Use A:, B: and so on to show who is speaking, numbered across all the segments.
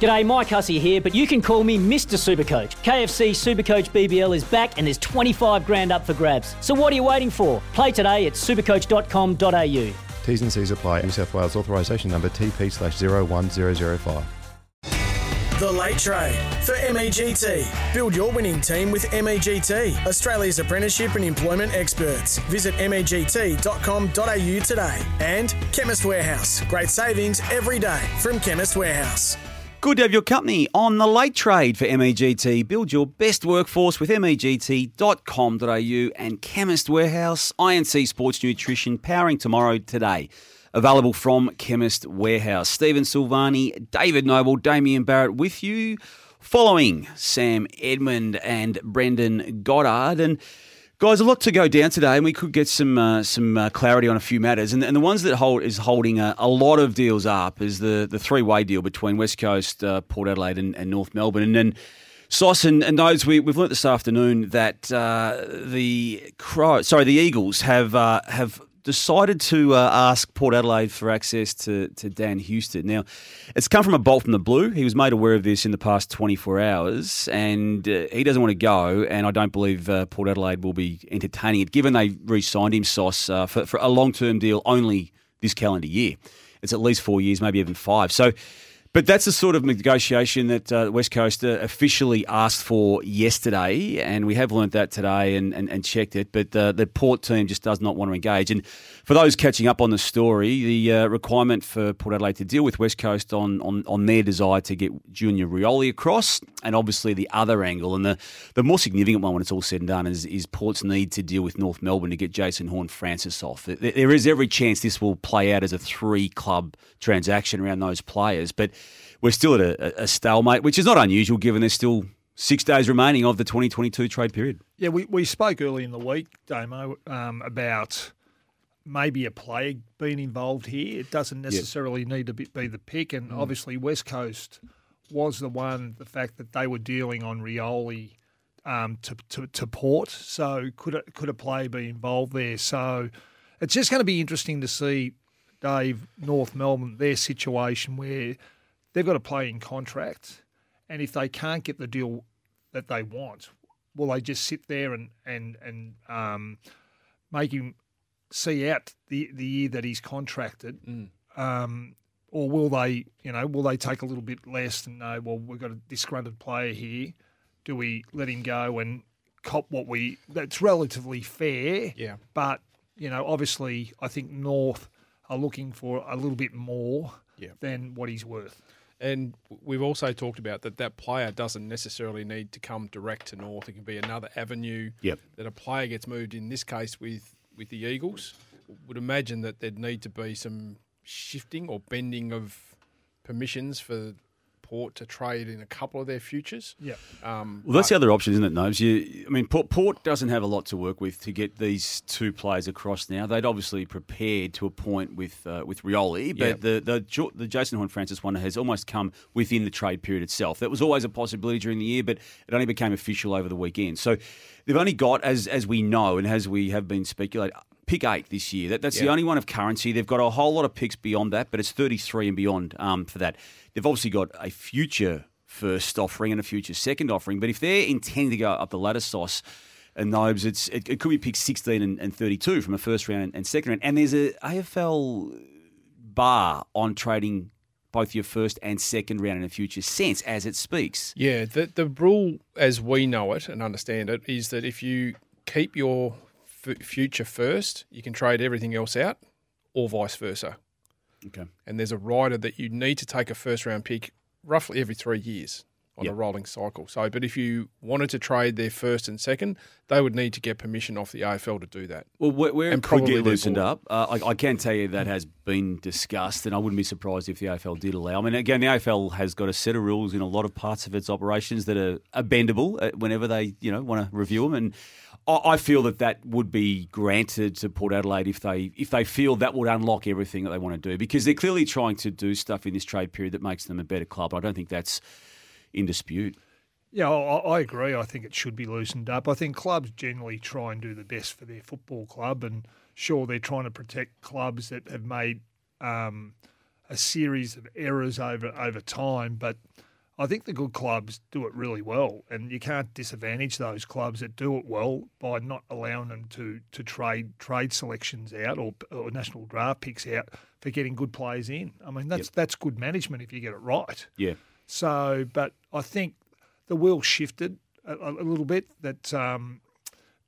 A: G'day, Mike Hussey here, but you can call me Mr. Supercoach. KFC Supercoach BBL is back and there's 25 grand up for grabs. So what are you waiting for? Play today at supercoach.com.au.
B: T's and C's apply. New South Wales authorisation number TP slash 01005.
C: The Late Trade for MEGT. Build your winning team with MEGT, Australia's apprenticeship and employment experts. Visit MEGT.com.au today. And Chemist Warehouse. Great savings every day from Chemist Warehouse.
D: Good to have your company on the late trade for MEGT. Build your best workforce with MEGT.com.au and Chemist Warehouse, INC Sports Nutrition, powering tomorrow today. Available from Chemist Warehouse. Stephen Silvagni, David Noble, Damian Barrett with you, following Sam Edmund and Brendan Goddard. And Guys, a lot to go down today, and we could get some uh, some uh, clarity on a few matters. And, and, the ones that hold is holding a, a lot of deals up is the, the three way deal between West Coast, uh, Port Adelaide, and, and, North Melbourne. And then Sauce and, and those we, we've learnt this afternoon that uh, the Crow, sorry, the Eagles have uh, have decided to uh, ask Port Adelaide for access to, to Dan Houston. Now, it's come from a bolt from the blue. He was made aware of this in the past 24 hours, and uh, he doesn't want to go. And I don't believe uh, Port Adelaide will be entertaining it, given they re signed him, Sauce, uh, for, for a long term deal only this calendar year. It's at least four years, maybe even five. So, but that's the sort of negotiation that uh, West Coast uh, officially asked for yesterday, and we have learnt that today and, and, and checked it. But uh, the Port team just does not want to engage. And for those catching up on the story, the uh, requirement for Port Adelaide to deal with West Coast on, on, on their desire to get Junior Rioli across, and obviously the other angle, and the, the more significant one when it's all said and done, is, is Port's need to deal with North Melbourne to get Jason Horne-Francis off. There is every chance this will play out as a three club transaction around those players, but we're still at a, a stalemate, which is not unusual given there's still six days remaining of the 2022 trade period.
E: Yeah, we, we spoke early in the week, Damo, um, about maybe a player being involved here. It doesn't necessarily need to be, be, the pick. And mm. obviously, West Coast was the one, the fact that they were dealing on Rioli um, to, to, to Port. So could a, could a player be involved there? So it's just going to be interesting to see, Dave, North Melbourne, their situation where – they've got a playing contract, and if they can't get the deal that they want, will they just sit there and and and um, make him see out the the year that he's contracted? Mm. Um, or will they, you know, will they take a little bit less and know, well, we've got a disgruntled player here. Do we let him go and cop what we? That's relatively fair.
F: Yeah.
E: But you know, obviously, I think North are looking for a little bit more yeah. than what he's worth.
F: And we've also talked about that that player doesn't necessarily need to come direct to North. It can be another avenue
D: yep.
F: that a player gets moved. In this case, with with the Eagles, would imagine that there'd need to be some shifting or bending of permissions for Port to trade in a couple of their futures.
E: Yeah.
F: Um,
D: well, that's the other option, isn't it, Nobes? You, I mean, Port, Port, doesn't have a lot to work with to get these two players across now. They'd obviously prepared to a point with uh, with Rioli, but the, the the Jason Horne-Francis one has almost come within the trade period itself. That was always a possibility during the year, but it only became official over the weekend. So they've only got, as as we know and as we have been speculating, pick eight this year. That, that's the only one of currency. They've got a whole lot of picks beyond that, but it's 33 and beyond um, for that. They've obviously got a future first offering and a future second offering, but if they're intending to go up the ladder sauce, and Nobes, it's it, it, could be picked 16 and, and, 32 from a first round and, and second round. And there's a AFL bar on trading both your first and second round in a future sense as it speaks.
F: Yeah, the the rule as we know it and understand it is that if you keep your f- future first, you can trade everything else out, or vice versa.
D: Okay.
F: And there's a rider that you need to take a first round pick roughly every three years. on
D: Yep.
F: a rolling cycle. So, but if you wanted to trade their first and second, they would need to get permission off the AFL to do that.
D: Well, where, where
F: And
D: it could get loosened
F: board.
D: up, uh, I, I can tell you that has been discussed, and I wouldn't be surprised if the AFL did allow. I mean, again, the AFL has got a set of rules in a lot of parts of its operations that are, are bendable uh, whenever they, you know, want to review them, and I, feel that that would be granted to Port Adelaide if they if they feel that would unlock everything that they want to do, because they're clearly trying to do stuff in this trade period that makes them a better club. I don't think that's in dispute.
E: Yeah, I, I agree. I think it should be loosened up. I think clubs generally try and do the best for their football club, and sure, they're trying to protect clubs that have made um, a series of errors over over time. But I think the good clubs do it really well, and you can't disadvantage those clubs that do it well by not allowing them to to trade trade selections out or, or national draft picks out for getting good players in. I mean, that's that's good management if you get it right.
D: Yeah.
E: So, but I think the wheel shifted a, a little bit that um,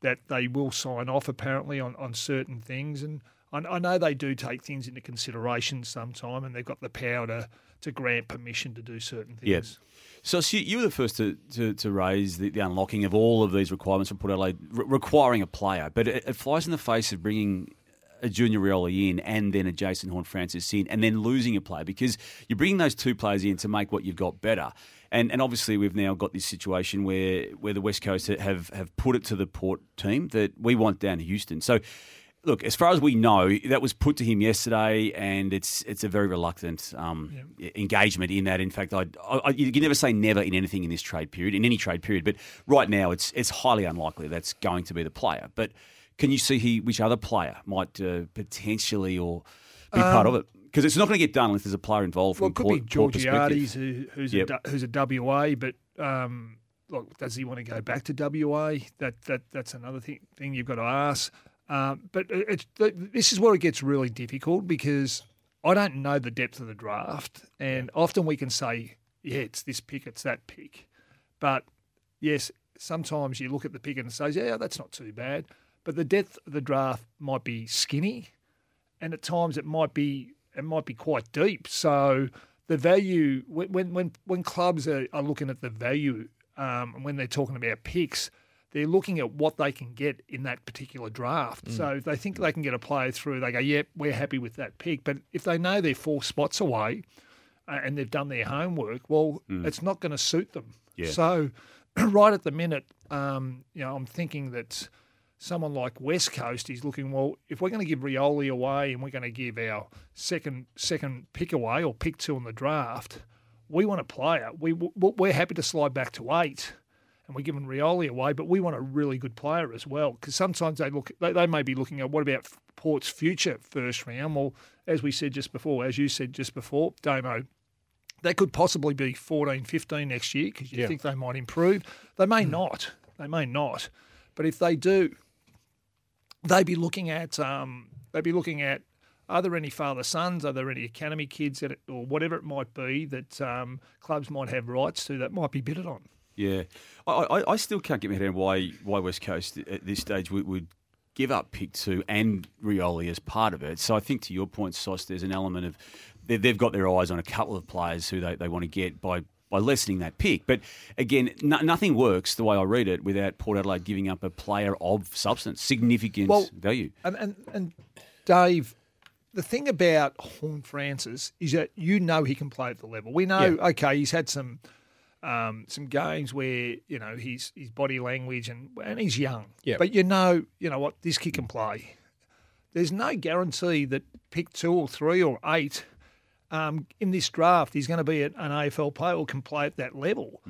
E: that they will sign off apparently on, on certain things, and I, I know they do take things into consideration sometime, and they've got the power to to grant permission to do certain things.
D: Yes. So, so you were the first to, to, to raise the, the unlocking of all of these requirements for Port Adelaide, re- requiring a player, but it, it flies in the face of bringing a Junior Rioli in and then a Jason Horne-Francis in and then losing a player because you're bringing those two players in to make what you've got better. And, and obviously we've now got this situation where, where the West Coast have, have put it to the Port team that we want down to Houston. So look, as far as we know, that was put to him yesterday, and it's it's a very reluctant um, engagement in that. In fact, I, I, you can never say never in anything in this trade period, in any trade period. But right now, it's it's highly unlikely that's going to be the player. But can you see he, which other player might uh, potentially or be part of it? Because it's not going to get done unless there's a player involved.
E: Well,
D: From
E: it could be
D: Port, Port
E: Georgiades, who, who's
D: Yep.
E: a, who's a WA, but um, look, does he want to go back to WA? That that that's another thing, thing you've got to ask. Um, but it's, th- this is where it gets really difficult because I don't know the depth of the draft, and often we can say, yeah, it's this pick, it's that pick, but yes, sometimes you look at the pick and say, yeah, that's not too bad, but the depth of the draft might be skinny and at times it might be it might be quite deep. So the value when when when, when clubs are, are looking at the value um, when they're talking about picks, they're looking at what they can get in that particular draft. So if they think they can get a player through, they go, "Yep, we're happy with that pick." But if they know they're four spots away uh, and they've done their homework, well, it's not going to suit them.
D: Yeah.
E: So right at the minute, um, you know, I'm thinking that someone like West Coast is looking well. If we're going to give Rioli away and we're going to give our second second pick away or pick two in the draft, we want a player. We we're happy to slide back to eight, and we're giving Rioli away, but we want a really good player as well. Because sometimes they look they, they may be looking at what about Port's future first round. Well, as we said just before, as you said just before, Damo. They could possibly be 14, 15 next year because you
F: Yeah.
E: think they might improve. They may not. They may not. But if they do, they'd be looking at um, they'd be looking at are there any father sons? Are there any academy kids that, or whatever it might be that um, clubs might have rights to that might be bidded on?
D: Yeah, I, I, I still can't get my head around why why West Coast at this stage would, would give up pick two and Rioli as part of it. So I think to your point, Sauce, there's an element of they, they've got their eyes on a couple of players who they, they want to get by by lessening that pick. But again, no, nothing works the way I read it without Port Adelaide giving up a player of substance, significant
E: Well,
D: value.
E: And, and and Dave, the thing about Horne-Francis is that you know he can play at the level. We know,
D: Yeah.
E: okay, he's had some um, some games where you know his his body language and and he's young.
F: Yeah.
E: But you know, you know what this kid can play. There's no guarantee that pick two or three or eight um, in this draft he's going to be an AFL player or can play at that level.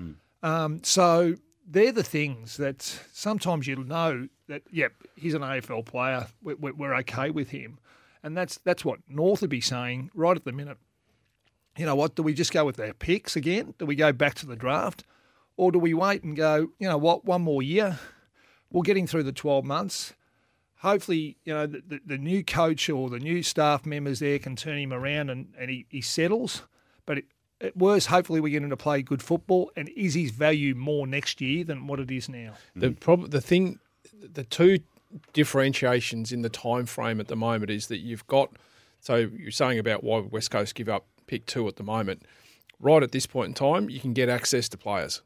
E: Um, so they're the things that sometimes you know that yep he's an AFL player we're, we're, we're okay with him, and that's that's what North would be saying right at the minute. You know what? Do we just go with our picks again? Do we go back to the draft, or do we wait and go? You know what? One more year, We're getting through the twelve months. Hopefully, you know the, the, new coach or the new staff members there can turn him around and, and he, he settles. But it, at worst, hopefully we get him to play good football. And is his value more next year than what it is now?
F: The prob- the thing, the two differentiations in the time frame at the moment is that you've got. So you're saying about why West Coast give up pick two at the moment. right at this point in time, you can get access to players.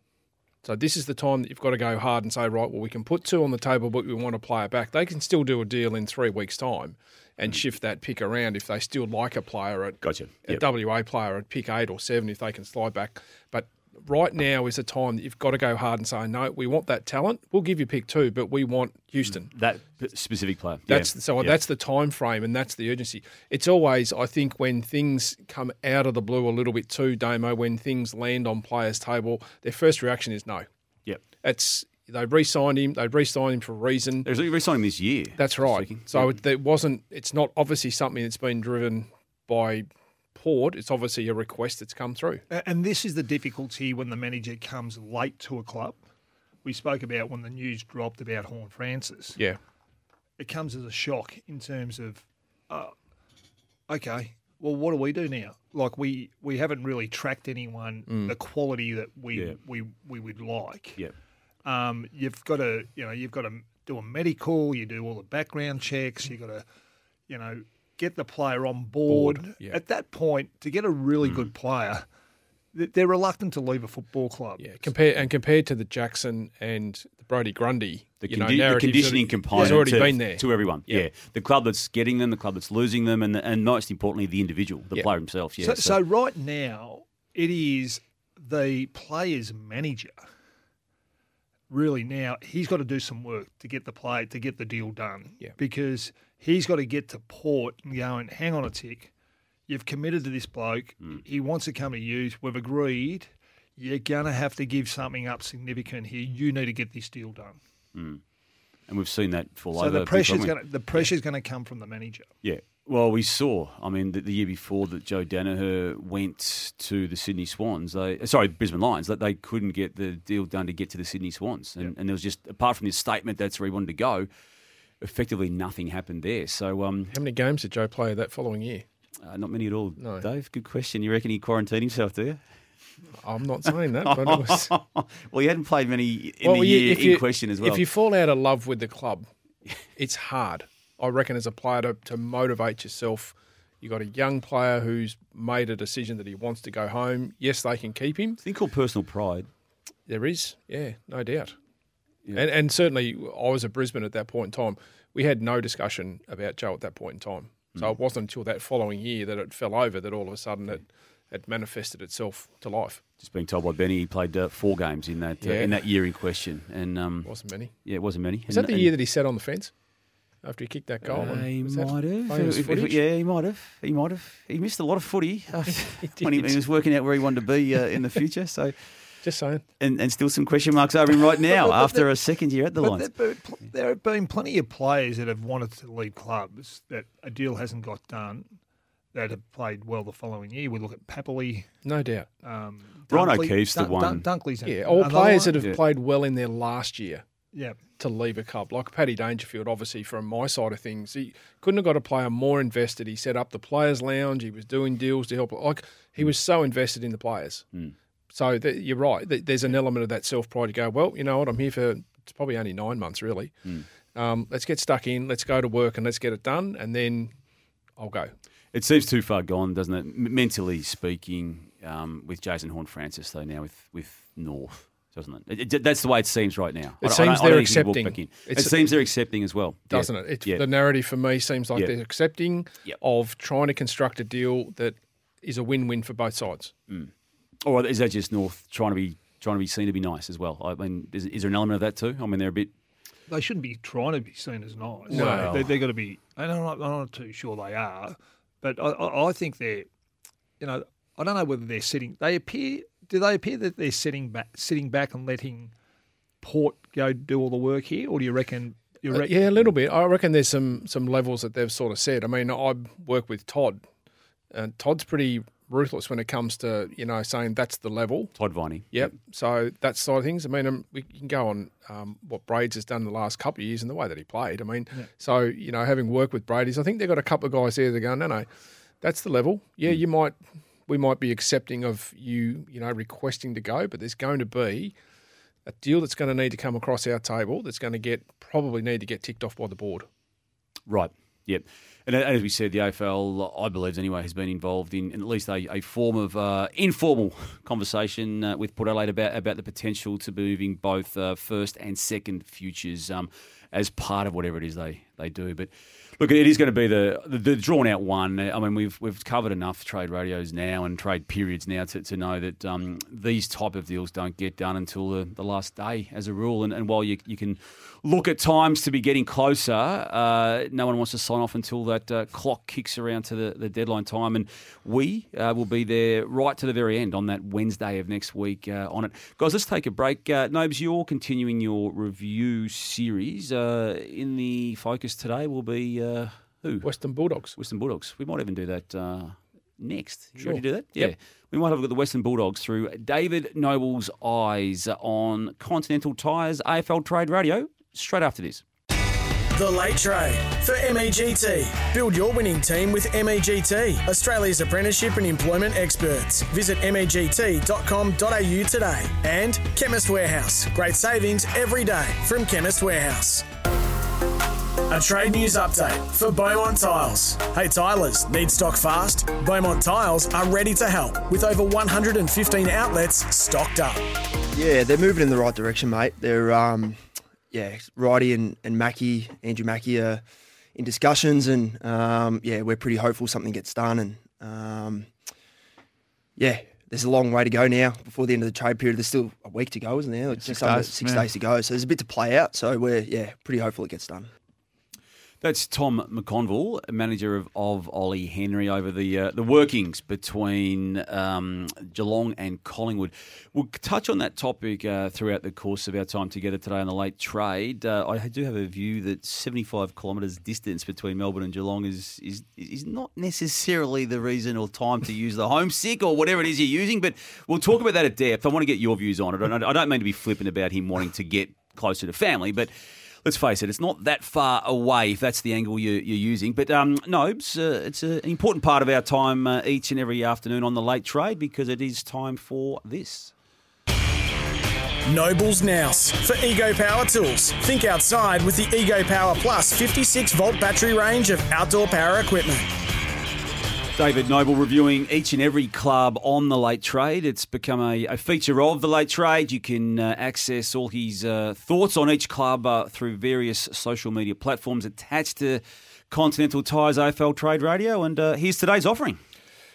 F: So this is the time that you've got to go hard and say, right, well, we can put two on the table, but we want to play it back. They can still do a deal in three weeks' time and mm. shift that pick around if they still like a player at
D: Gotcha.
F: a WA player at pick eight or seven if they can slide back. But right now is the time that you've got to go hard and say, no, we want that talent. We'll give you pick two, but we want Houston.
D: Mm, that specific player. Yeah.
F: That's so
D: Yeah.
F: that's the time frame and that's the urgency. It's always I think when things come out of the blue a little bit too, Damo, when things land on players' table, their first reaction is no.
D: Yep.
F: It's they re-signed him. They re-signed him for a reason.
D: There's re signing this year.
F: That's right. So it, it wasn't. It's not obviously something that's been driven by Port. It's obviously a request that's come through.
E: And this is the difficulty when the manager comes late to a club. We spoke about when the news dropped about Horne-Francis.
F: Yeah.
E: It comes as a shock in terms of, uh, okay, well, what do we do now? Like we we haven't really tracked anyone the quality that we
D: Yeah.
E: we we would like.
D: Yeah.
E: Um, you've got to you know you've got to do a medical. You do all the background checks. You got to you know get the player on board.
F: Board, yeah.
E: At that point, to get a really mm. good player, they're reluctant to leave a football club.
F: Yeah. Compare and compared to the Jackson and the Brodie Grundy,
D: The,
F: you know,
D: the
F: narratives
D: conditioning
F: that-
D: component
F: has already
D: to,
F: been there.
D: to everyone.
F: Yeah.
D: Yeah. The club that's getting them, the club that's losing them, and and most importantly, the individual, the
F: Yeah.
D: player himself. Yeah.
E: So, so right now, it is the player's manager. Really, now he's got to do some work to get the play to get the deal done.
F: Yeah.
E: Because he's got to get to port and go and hang on a tick. You've committed to this bloke. Mm. He wants to come to you. We've agreed. You're gonna have to give something up significant here. You need to get this deal done. Mm.
D: and we've seen that fall
E: So
D: over.
E: the
D: big
E: pressure's gonna the pressure's gonna come from the manager.
D: Yeah. Well, we saw. I mean, the, the year before that Joe Daniher went to the Sydney Swans, they uh, sorry Brisbane Lions, that they couldn't get the deal done to get to the Sydney Swans, and, and there was just apart from this statement that's where he wanted to go, effectively nothing happened there. So, um,
F: How many games did Joe play that following year?
D: uh, not many at all.
F: No.
D: Dave, good question. You reckon he quarantined himself? Do you?
F: I'm not saying that, but it was.
D: well, he hadn't played many in
F: well,
D: the year
F: if
D: in
F: you-
D: question as well.
F: If you fall out of love with the club, it's hard. I reckon as a player to, to motivate yourself. You've got a young player who's made a decision that he wants to go home. Yes, they can keep him.
D: thing called personal pride.
F: There is, yeah, no doubt.
D: Yeah.
F: And, and certainly, I was at Brisbane at that point in time. We had no discussion about Joe at that point in time. So
D: Mm.
F: it wasn't until that following year that it fell over that all of a sudden it, it manifested itself to life.
D: Just being told by Benny, he played uh, four games in that uh, in that year in question, and um,
F: wasn't many.
D: yeah, it wasn't many.
F: Is that the
D: and-
F: year that he sat on the fence after he kicked that goal?
D: Uh, he might have. If- if- yeah, he might have. He might have. He missed a lot of footy uh,
F: He
D: when he, he was working out where he wanted to be uh, in the future. So,
F: Just saying.
D: and, and still some question marks over him right now
E: but
D: after
E: there-
D: a second year at the
E: But
D: Lions.
E: there, there have been plenty of players that have wanted to leave clubs that a deal hasn't got done that have played well the following year. We look at Papley.
F: No doubt.
E: Um,
D: Ron
E: Dunkley-
D: O'Keefe's the one.
E: Dunkley's
F: Yeah,
E: another
F: all players
E: one.
F: that have
D: Yeah.
F: played well in their last year
E: Yeah,
F: to leave a club, like Paddy Dangerfield, obviously from my side of things, he couldn't have got a player more invested. He set up the players' lounge. He was doing deals to help. Like he was so invested in the players. So th- you're right. Th- There's an element of that self pride. to go, well, you know what? I'm here for it's probably only nine months, really. Um, let's get stuck in. Let's go to work and let's get it done, and then I'll go.
D: It seems too far gone, doesn't it? Mentally speaking, um, with Jason Horne-Francis though now with with North, doesn't it? It- it- That's the way it seems right now.
F: It
D: I
F: seems
D: I
F: they're accepting.
D: It
F: It's-
D: seems they're accepting as well,
F: doesn't it? It's,
D: Yeah.
F: The narrative for me seems like
D: Yeah.
F: they're accepting of trying to construct a deal that is a win-win for both sides.
D: Or is that just North trying to be trying to be seen to be nice as well? I mean, is, is there an element of that too? I mean, they're a bit.
E: they shouldn't be trying to be seen as nice.
D: No.
E: they, they've got to be. And I'm not, I'm not too sure they are, but I, I, I think they're. You know, I don't know whether they're sitting. They appear. Do they appear that they're sitting back, sitting back and letting Port go do all the work here, or do you reckon? You
F: Uh, yeah, a little bit. I reckon there's some some levels that they've sort of said. I mean, I work with Todd, and Todd's pretty ruthless when it comes to you know saying that's the level.
D: Todd Viney.
F: Yep. So that side of things. I mean, um, we can go on um, what Braids has done the last couple of years and the way that he played. I mean, so you know, having worked with Brady's, I think they've got a couple of guys there that going. no, no, that's the level. Yeah, you might, we might be accepting of you, you know, requesting to go, but there's going to be a deal that's going to need to come across our table that's going to get probably need to get ticked off by the board.
D: Right. Yep. And as we said, the AFL, I believe anyway, has been involved in, in at least a, a form of uh, informal conversation uh, with Port Adelaide about, about the potential to moving both uh, first and second futures um, as part of whatever it is they, they do. But Look, it is going to be the, the, the drawn out one. I mean, we've we've covered enough trade radios now and trade periods now to, to know that um, these type of deals don't get done until the, the last day, as a rule. And, and while you you can look at times to be getting closer, uh, no one wants to sign off until that uh, clock kicks around to the, the deadline time. And we uh, will be there right to the very end on that Wednesday of next week uh, on it, guys. Let's take a break. Uh, Nobes, you're continuing your review series. Uh, in the focus today will be uh, who?
F: Western Bulldogs.
D: Western Bulldogs. We might even do that uh, next. You
F: Sure.
D: ready to do that? Yeah.
F: Yep.
D: We might have a look at the Western Bulldogs through David Noble's eyes on Continental Tires AFL Trade Radio straight after this.
C: The Late Trade for MEGT. Build your winning team with MEGT, Australia's apprenticeship and employment experts. Visit MEGT.com.au today. And Chemist Warehouse. Great savings every day from Chemist Warehouse. A trade news update for Beaumont Tiles. Hey Tilers, need stock fast? Beaumont Tiles are ready to help with over 115 outlets stocked up.
G: Yeah, they're moving in the right direction, mate. They're, um, yeah, Righty and, and Mackie, Andrew Mackie are in discussions, and um, yeah, we're pretty hopeful something gets done. And um, yeah, there's a long way to go now before the end of the trade period. There's still a week to go, isn't there? It's
B: Six
G: just
B: days,
G: six
B: yeah.
G: days to go. So there's a bit to play out. So we're yeah, pretty hopeful it gets done.
D: That's Tom McConville, manager of, of Ollie Henry, over the uh, the workings between um, Geelong and Collingwood. We'll touch on that topic uh, throughout the course of our time together today on the late trade. Uh, I do have a view that 75 kilometres distance between Melbourne and Geelong is, is is not necessarily the reason or time to use the homesick or whatever it is you're using. But we'll talk about that at depth. I want to get your views on it. I don't, I don't mean to be flippant about him wanting to get closer to family, but let's face it, it's not that far away if that's the angle you're, you're using. But um, Nobes, uh, it's an important part of our time uh, each and every afternoon on the late trade because it is time for this.
C: Nobles Nouse for Ego Power Tools. Think outside with the Ego Power Plus 56 volt battery range of outdoor power equipment.
D: David Noble reviewing each and every club on the late trade. It's become a, a feature of the late trade. You can uh, access all his uh, thoughts on each club uh, through various social media platforms attached to Continental Tires AFL Trade Radio. And uh, here's today's offering.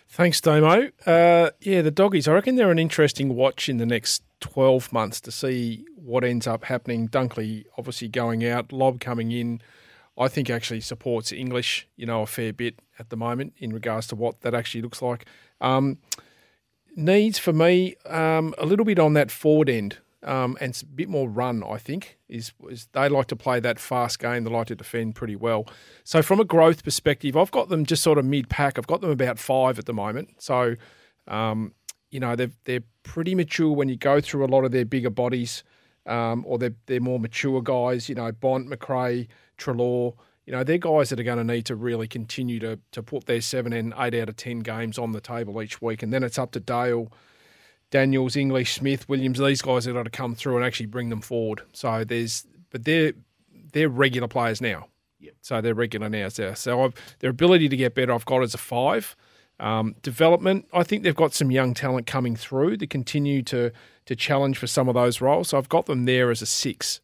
F: Thanks, Damo. Uh, yeah, the doggies. I reckon they're an interesting watch in the next 12 months to see what ends up happening. Dunkley obviously going out, Lobb coming in. I think actually supports English, you know, a fair bit at the moment in regards to what that actually looks like. Um, needs for me um, a little bit on that forward end um, and a bit more run. I think is, is they like to play that fast game. They like to defend pretty well. So from a growth perspective, I've got them just sort of mid pack. I've got them about five at the moment. So um, you know they're they're pretty mature when you go through a lot of their bigger bodies. Um, or they're, they're more mature guys, you know, Bont, Macrae, Treloar, you know, they're guys that are going to need to really continue to to put their seven and eight out of ten games on the table each week, and then it's up to Dale, Daniels, English, Smith, Williams. These guys that got to come through and actually bring them forward. So there's, but they're they're regular players now.
D: Yep.
F: So they're regular now. So, so I've, their ability to get better, I've got as a five. Um, development, I think they've got some young talent coming through to continue to to challenge for some of those roles. So I've got them there as a six.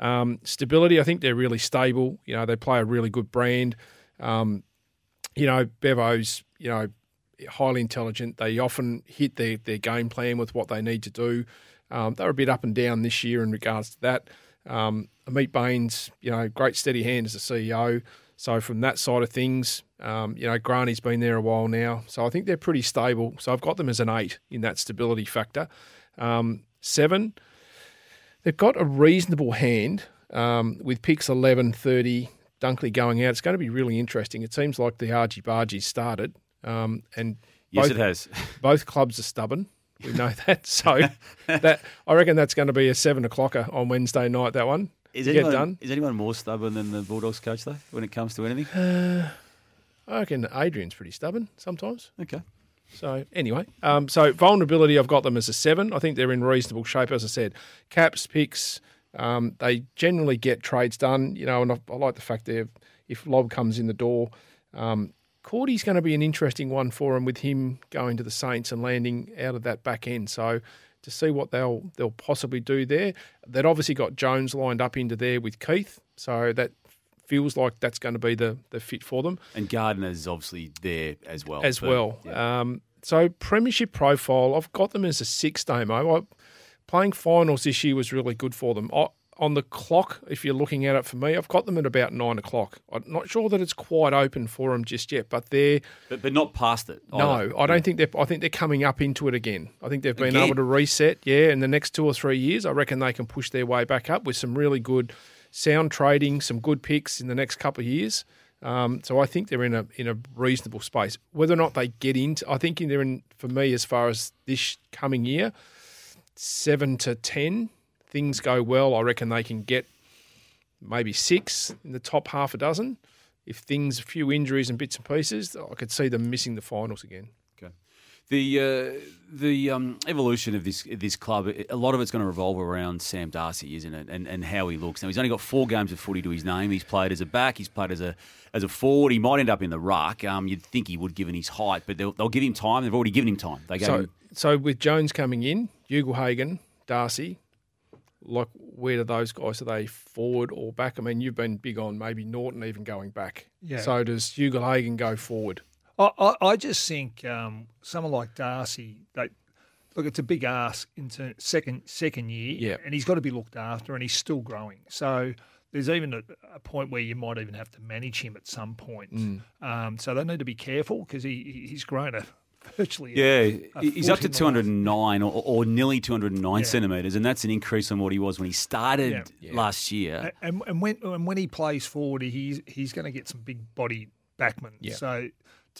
F: Um, stability, I think they're really stable. You know, they play a really good brand. Um, you know, Bevo's, you know, highly intelligent. They often hit their, their game plan with what they need to do. Um, they're a bit up and down this year in regards to that. Um, Ameet Bains, you know, great steady hand as a CEO. So from that side of things, um, you know, Granny's been there a while now. So I think they're pretty stable. So I've got them as an eight in that stability factor. Um, seven, they've got a reasonable hand um, with picks 11, 30, Dunkley going out. It's going to be really interesting. It seems like the argy bargy started. Um, and
D: Yes,
F: both,
D: it has.
F: both clubs are stubborn. We know that. So that I reckon that's going to be a seven o'clocker on Wednesday night. That one
D: Is
F: Get
D: anyone,
F: done.
D: is anyone more stubborn than the Bulldogs coach, though, when it comes to anything?
F: I reckon Adrian's pretty stubborn sometimes.
D: Okay.
F: So anyway, um, so vulnerability, I've got them as a seven. I think they're in reasonable shape, as I said. Caps, picks, um, they generally get trades done. You know, and I, I like the fact they've if Lobb comes in the door. Um, Cordy's going to be an interesting one for him with him going to the Saints and landing out of that back end. So to see what they'll they'll possibly do there. They've obviously got Jones lined up into there with Keith, so that feels like that's going to be the the fit for them
D: And Gardner's obviously there as well.
F: as
D: but,
F: well.
D: yeah.
F: Um, so premiership profile, I've got them as a six Damo. I, playing finals this year was really good for them. I, on the clock, if you're looking at it for me, I've got them at about nine o'clock. I'm not sure that it's quite open for them just yet, but they're
D: but, but not past it.
F: no,
D: either.
F: I don't think they're. I think they're coming up into it again. I think they've been
D: Again?
F: able to reset. Yeah, in the next two or three years, I reckon they can push their way back up with some really good sound trading, some good picks in the next couple of years. Um, so I think they're in a in a reasonable space. Whether or not they get into, I think they're in for me as far as this coming year, seven to ten. Things go well. I reckon they can get maybe six in the top half a dozen. If things, a few injuries and bits and pieces, I could see them missing the finals again.
D: Okay. The uh, the um, evolution of this this club, a lot of it's going to revolve around Sam Darcy, isn't it? And and how he looks. Now he's only got four games of footy to his name. He's played as a back. He's played as a as a forward. He might end up in the ruck. Um, you'd think he would, given his height, but they'll, they'll give him time. They've already given him time. They gave
F: So,
D: him.
F: so with Jones coming in, Ugle-Hagan, Darcy, like where do those guys are they forward or back? I mean, you've been big on maybe Naughton even going back.
E: Yeah.
F: So does Ugle-Hagan go forward?
E: I, I, I just think um, someone like Darcy, they, look, it's a big ask into second second year,
F: Yeah.
E: and he's got to be looked after, and he's still growing. So there's even a, a point where you might even have to manage him at some point.
F: Mm.
E: Um, so they need to be careful because he he- he's grown a virtually
D: Yeah,
E: a
D: he's up to
E: foot in the last-
D: 209 or, or nearly 209
E: Yeah.
D: centimetres, and that's an increase on what he was when he started
E: Yeah.
D: last year.
E: And, and when and when he plays forward, he's he's going to get some big body backmen.
F: Yeah.
E: So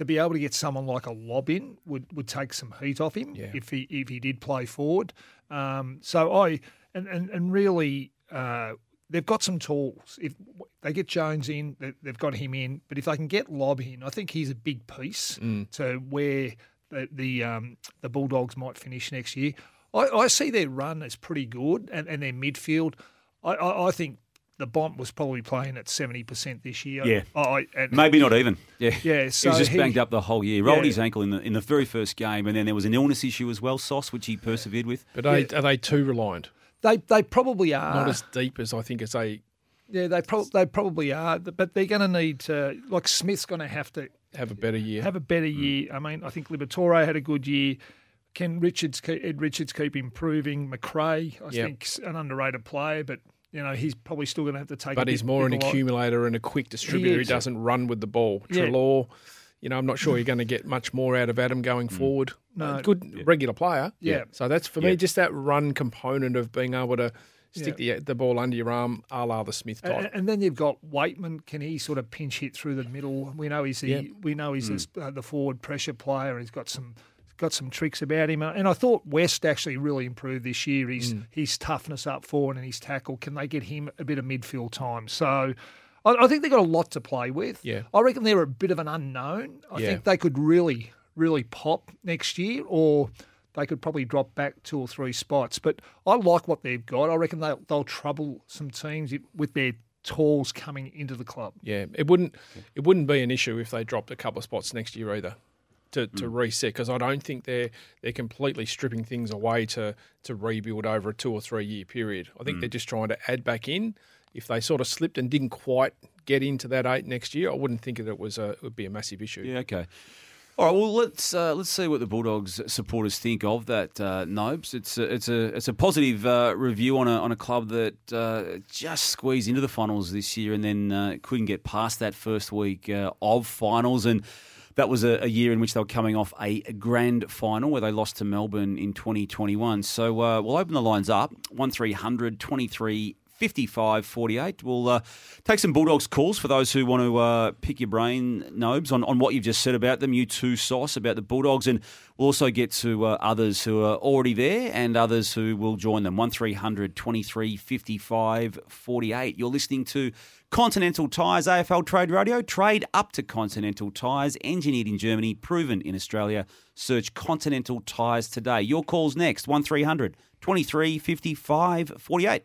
E: to be able to get someone like a Lobb in would, would take some heat off him
F: Yeah.
E: if he if he did play forward. Um, so I and and, and really. Uh, They've got some tools. If they get Jones in, they- they've got him in. But if they can get Lobb in, I think he's a big piece to where the the, um, the Bulldogs might finish next year. I, I see their run as pretty good, and, and their midfield. I, I, I think the Bont was probably playing at seventy percent this year.
D: Yeah.
E: I, and,
D: Maybe not even. Yeah,
E: Yeah,
D: he was just
E: he-
D: banged up the whole year. Rolled
E: Yeah.
D: his ankle in the in the very first game, and then there was an illness issue as well, Sauce, which he persevered with.
F: But are, are they too reliant?
E: They they probably are.
F: Not as deep as I think as they
E: yeah, they pro- they probably are. But they're going to need to. Like Smith's going to have to
F: have a better year.
E: have a better mm. year. I mean, I think Liberatore had a good year. Can Richards, keep, Ed Richards, keep improving? Macrae, I
F: Yep.
E: think, an underrated player, but you know he's probably still going to have to take.
F: but
E: a
F: he's
E: bit-
F: more an
E: bit of a lot.
F: accumulator and a quick distributor. He,
E: is.
F: doesn't run with the ball.
E: Yeah.
F: Treloar, you know, I'm not sure you're going to get much more out of Adam going forward.
E: No.
F: Uh, good regular player.
E: Yeah.
F: So that's for
D: Yeah.
F: me just that run component of being able to stick the the ball under your arm, a la the Smith type.
E: And, and then you've got Weightman. Can he sort of pinch hit through the middle? We know he's the
F: Yeah.
E: we know he's
D: Mm.
E: the, uh, the forward pressure player. He's got some got some tricks about him. And I thought West actually really improved this year. His
F: Mm.
E: his toughness up forward and his tackle. Can they get him a bit of midfield time? So. I I think they've got a lot to play with.
F: Yeah.
E: I reckon they're a bit of an unknown. I
F: Yeah.
E: think they could really, really pop next year, or they could probably drop back two or three spots. But I like what they've got. I reckon they'll, they'll trouble some teams with their tools coming into the club.
F: Yeah, it wouldn't it wouldn't be an issue if they dropped a couple of spots next year either to, to reset because I don't think they're they're completely stripping things away to to rebuild over a two or three year period. I think they're just trying to add back in. If they sort of slipped and didn't quite get into that eight next year, I wouldn't think that it was a it would be a massive issue.
D: Yeah, okay. All right, well let's uh, let's see what the Bulldogs supporters think of that uh, Nobes. It's a, it's a it's a positive uh, review on a on a club that uh, just squeezed into the finals this year and then uh, couldn't get past that first week uh, of finals and. That was a, a year in which they were coming off a grand final where they lost to Melbourne in 2021. So uh, we'll open the lines up 1300 23 55 48. We'll uh, take some Bulldogs calls for those who want to uh, pick your brain, Nobes, on, on what you've just said about them, you two, Sauce, about the Bulldogs. And we'll also get to uh, others who are already there and others who will join them. 1300 23 55 48. You're listening to Continental Tires AFL Trade Radio. Trade up to Continental Tires, engineered in Germany, proven in Australia. Search Continental Tires today. Your call's next 1300 23 55 48.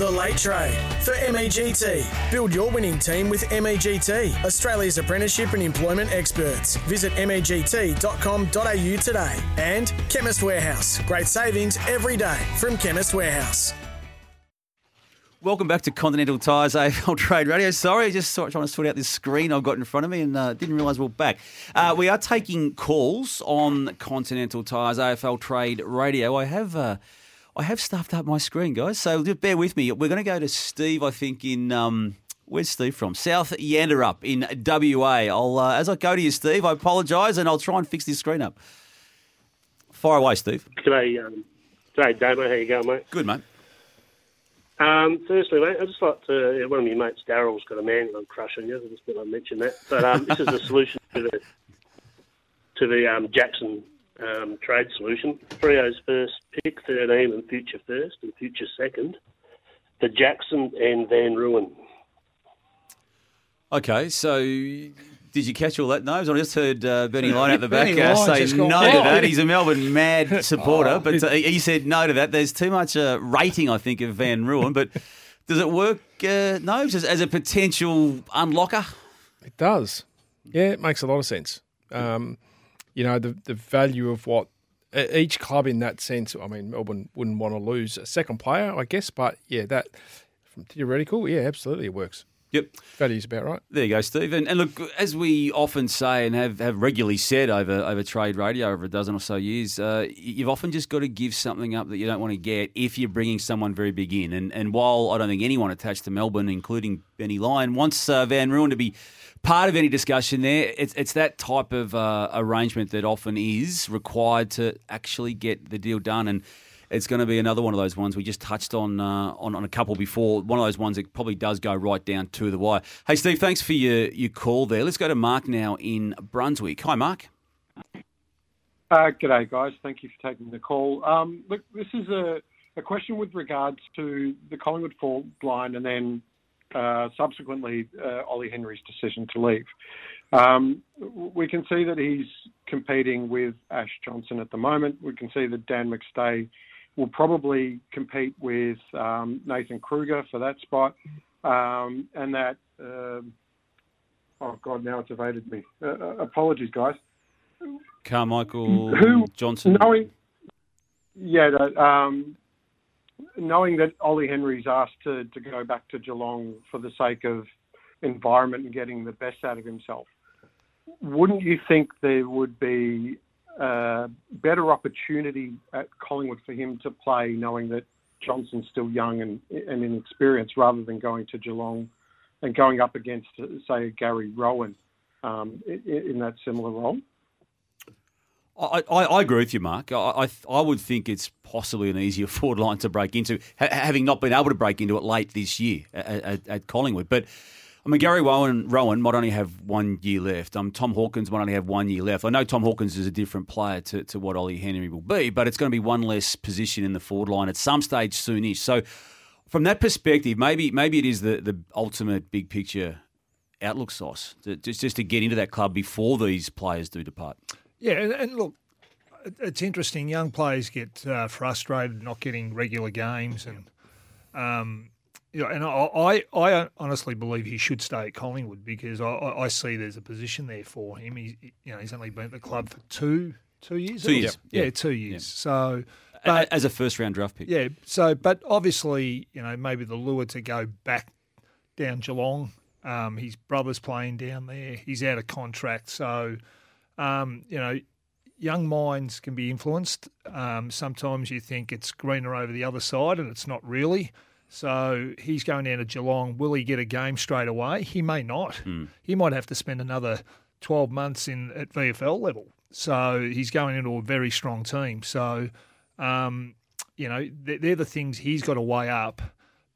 C: The Late Trade for MEGT. Build your winning team with MEGT, Australia's apprenticeship and employment experts. Visit MEGT.com.au today. And Chemist Warehouse. Great savings every day from Chemist Warehouse.
D: Welcome back to Continental Tires AFL Trade Radio. Sorry, just trying to sort out this screen I've got in front of me and uh, didn't realise we are back. Uh, we are taking calls on Continental Tires AFL Trade Radio. I have. Uh, I have stuffed up my screen, guys. So just bear with me. We're going to go to Steve, I think, in. Um, where's Steve from? South Yunderup in WA. I'll, uh, as I go to you, Steve, I apologise and I'll try and fix this screen up. Fire away, Steve.
H: G'day, um, g'day, Damo. How you going, mate?
D: Good, mate.
H: Um, firstly, mate, I'd just like to. One of my mates, Daryl's got a man I'm crushing you. I just thought I'd mention that. But um, this is the solution to the to the um, Jackson um, trade solution. Freo's first pick, 13, and future first and future second. The Jackson and Van Rooyen.
D: Okay, so did you catch all that, Nobes? I just heard uh, Bernie Lyon out the back
E: uh,
D: say no to that. He's a Melbourne mad supporter,
E: Oh.
D: but uh, he said no to that. There's too much uh, rating, I think, of Van Rooyen. But does it work, uh, Nobes, as, as a potential unlocker?
F: It does. Yeah, it makes a lot of sense. Um, you know, the the value of what each club in that sense. I mean, Melbourne wouldn't want to lose a second player, I guess, but yeah, that from theoretical, yeah, absolutely, it works.
D: Yep.
F: Value's about right.
D: There you go, Steve. And, and look, as we often say and have, have regularly said over, over trade radio over a dozen or so years, uh, you've often just got to give something up that you don't want to get if you're bringing someone very big in. And, and while I don't think anyone attached to Melbourne, including Benny Lyon, wants uh, Van Rooyen to be part of any discussion there, it's, it's that type of uh, arrangement that often is required to actually get the deal done. And it's going to be another one of those ones we just touched on, uh, on on a couple before. One of those ones that probably does go right down to the wire. Hey, Steve, thanks for your, your call there. Let's go to Mark now in Brunswick. Hi, Mark.
I: Uh, g'day, guys. Thank you for taking the call. Um, look, this is a, a question with regards to the Collingwood forward line and then uh, subsequently uh, Ollie Henry's decision to leave. Um, we can see that he's competing with Ash Johnson at the moment. We can see that Dan McStay will probably compete with um, Nathan Kreuger for that spot, um, and that. um oh God, now it's evaded me. Uh, uh, apologies, guys.
D: Carmichael
I: Who-
D: Johnson.
I: Knowing, yeah, that, um, knowing that Ollie Henry's asked to, to go back to Geelong for the sake of environment and getting the best out of himself, wouldn't you think there would be better opportunity at Collingwood for him to play, knowing that Johnson's still young and, and inexperienced, rather than going to Geelong and going up against, say, Gary Rohan um, in, in that similar role?
D: I, I, I agree with you, Mark. I, I I would think it's possibly an easier forward line to break into, ha- having not been able to break into it late this year at, at, at Collingwood. But I mean, Gary Rohan, Rohan might only have one year left. Um, Tom Hawkins might only have one year left. I know Tom Hawkins is a different player to, to what Ollie Henry will be, but it's going to be one less position in the forward line at some stage soonish. So, from that perspective, maybe maybe it is the, the ultimate big picture outlook sauce to, just just to get into that club before these players do depart.
E: Yeah, and, look, it's interesting. Young players get uh, frustrated not getting regular games, and um, you know, and I, I, I honestly believe he should stay at Collingwood because I, I see there's a position there for him. He, you know, he's only been at the club for two two years.
D: Two years,
E: yeah,
D: yeah.
E: two years. So, but
D: as a first round draft pick.
E: yeah, so but obviously, you know, maybe the lure to go back down Geelong. Um, his brother's playing down there. He's out of contract, so um, you know, young minds can be influenced. Um, sometimes you think it's greener over the other side, and it's not really. So he's going down to Geelong. Will he get a game straight away? He may not. He might have to spend another twelve months in at VFL level. So he's going into a very strong team. So um, you know, they're the things he's got to weigh up.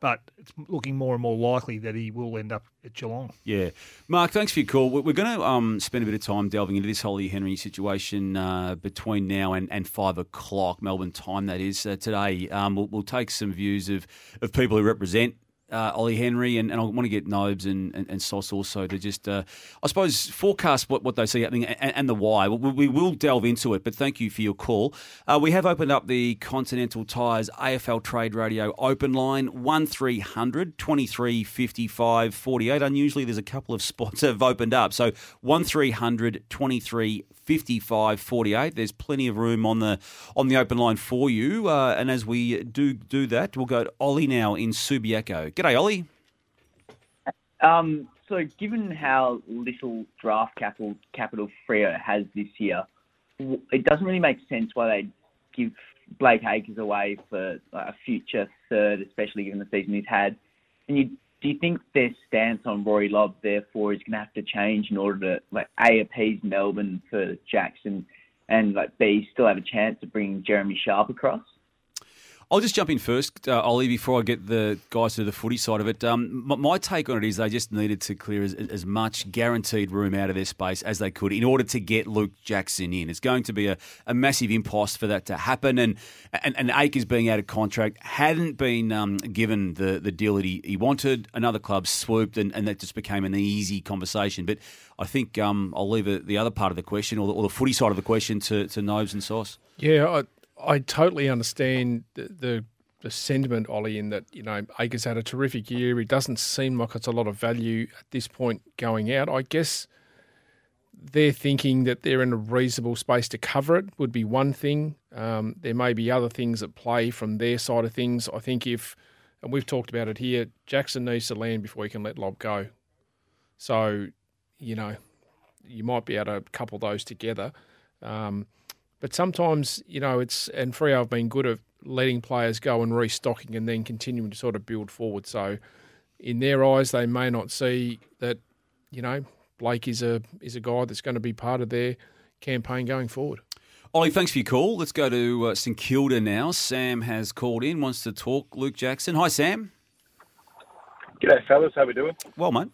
E: But it's looking more and more likely that he will end up at Geelong.
D: Yeah. Mark, thanks for your call. We're going to um, spend a bit of time delving into this Ollie Henry situation uh, between now and, and five o'clock, Melbourne time, that is, uh, today. Um, we'll, we'll take some views of, of people who represent uh, Ollie Henry, and, and I want to get Nobes and, and, and also to just, uh, I suppose, forecast what, what they see happening and, and the why. We, we, will delve into it, but thank you for your call. Uh, we have opened up the Continental Tires AFL Trade Radio open line, 1300 23 55 48. Unusually, there's a couple of spots that have opened up. So 1300 23 55 48. There's plenty of room on the on the open line for you. Uh, and as we do do that, we'll go to Ollie now in Subiaco. G'day, Ollie.
J: Um, so, given how little draft capital capital Freo has this year, it doesn't really make sense why they'd give Blake Acres away for a future third, especially given the season he's had. And you do you think their stance on Rory Lobb, therefore, is going to have to change in order to like a appease Melbourne for Jackson, and like b still have a chance of bringing Jeremy Sharp across?
D: I'll just jump in first, uh, Ollie, before I get the guys to the footy side of it. Um, my, my, take on it is they just needed to clear as, as, much guaranteed room out of their space as they could in order to get Luke Jackson in. It's going to be a, a massive impost for that to happen. And, and, and Acres being out of contract hadn't been um, given the, the deal that he, he wanted. Another club swooped, and, and that just became an easy conversation. But I think um, I'll leave the other part of the question, or the, or the footy side of the question, to, to Nobes and Sauce.
F: Yeah, I totally understand the, the, the sentiment, Ollie, in that you know Acres had a terrific year. It doesn't seem like it's a lot of value at this point going out. I guess they're thinking that they're in a reasonable space to cover it would be one thing. Um, there may be other things at play from their side of things. I think if, and we've talked about it here, Jackson needs to land before he can let Lobb go. So, you know, you might be able to couple those together. Um, but sometimes, you know, it's and Freo have been good at letting players go and restocking and then continuing to sort of build forward. So, in their eyes, they may not see that, you know, Blake is a is a guy that's going to be part of their campaign going forward.
D: Ollie, thanks for your call. Let's go to uh, St Kilda now. Sam has called in, wants to talk. Luke Jackson. Hi, Sam.
K: G'day, fellas. How we doing?
D: Well, mate.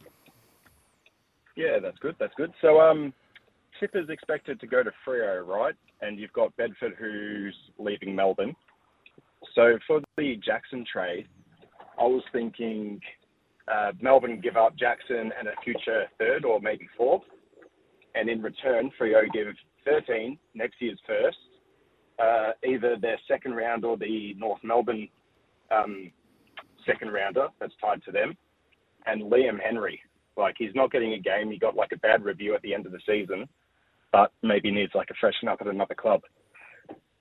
K: Yeah, that's good. That's good. So, um, Tipper's expected to go to Freo, right? And you've got Bedford who's leaving Melbourne. So for the Jackson trade, I was thinking uh, Melbourne give up Jackson and a future third or maybe fourth, and in return, Freo give 13 next year's first, uh, either their second round or the North Melbourne um, second rounder that's tied to them, and Liam Henry. Like he's not getting a game. He got like a bad review at the end of the season but maybe needs like a freshen up at another club.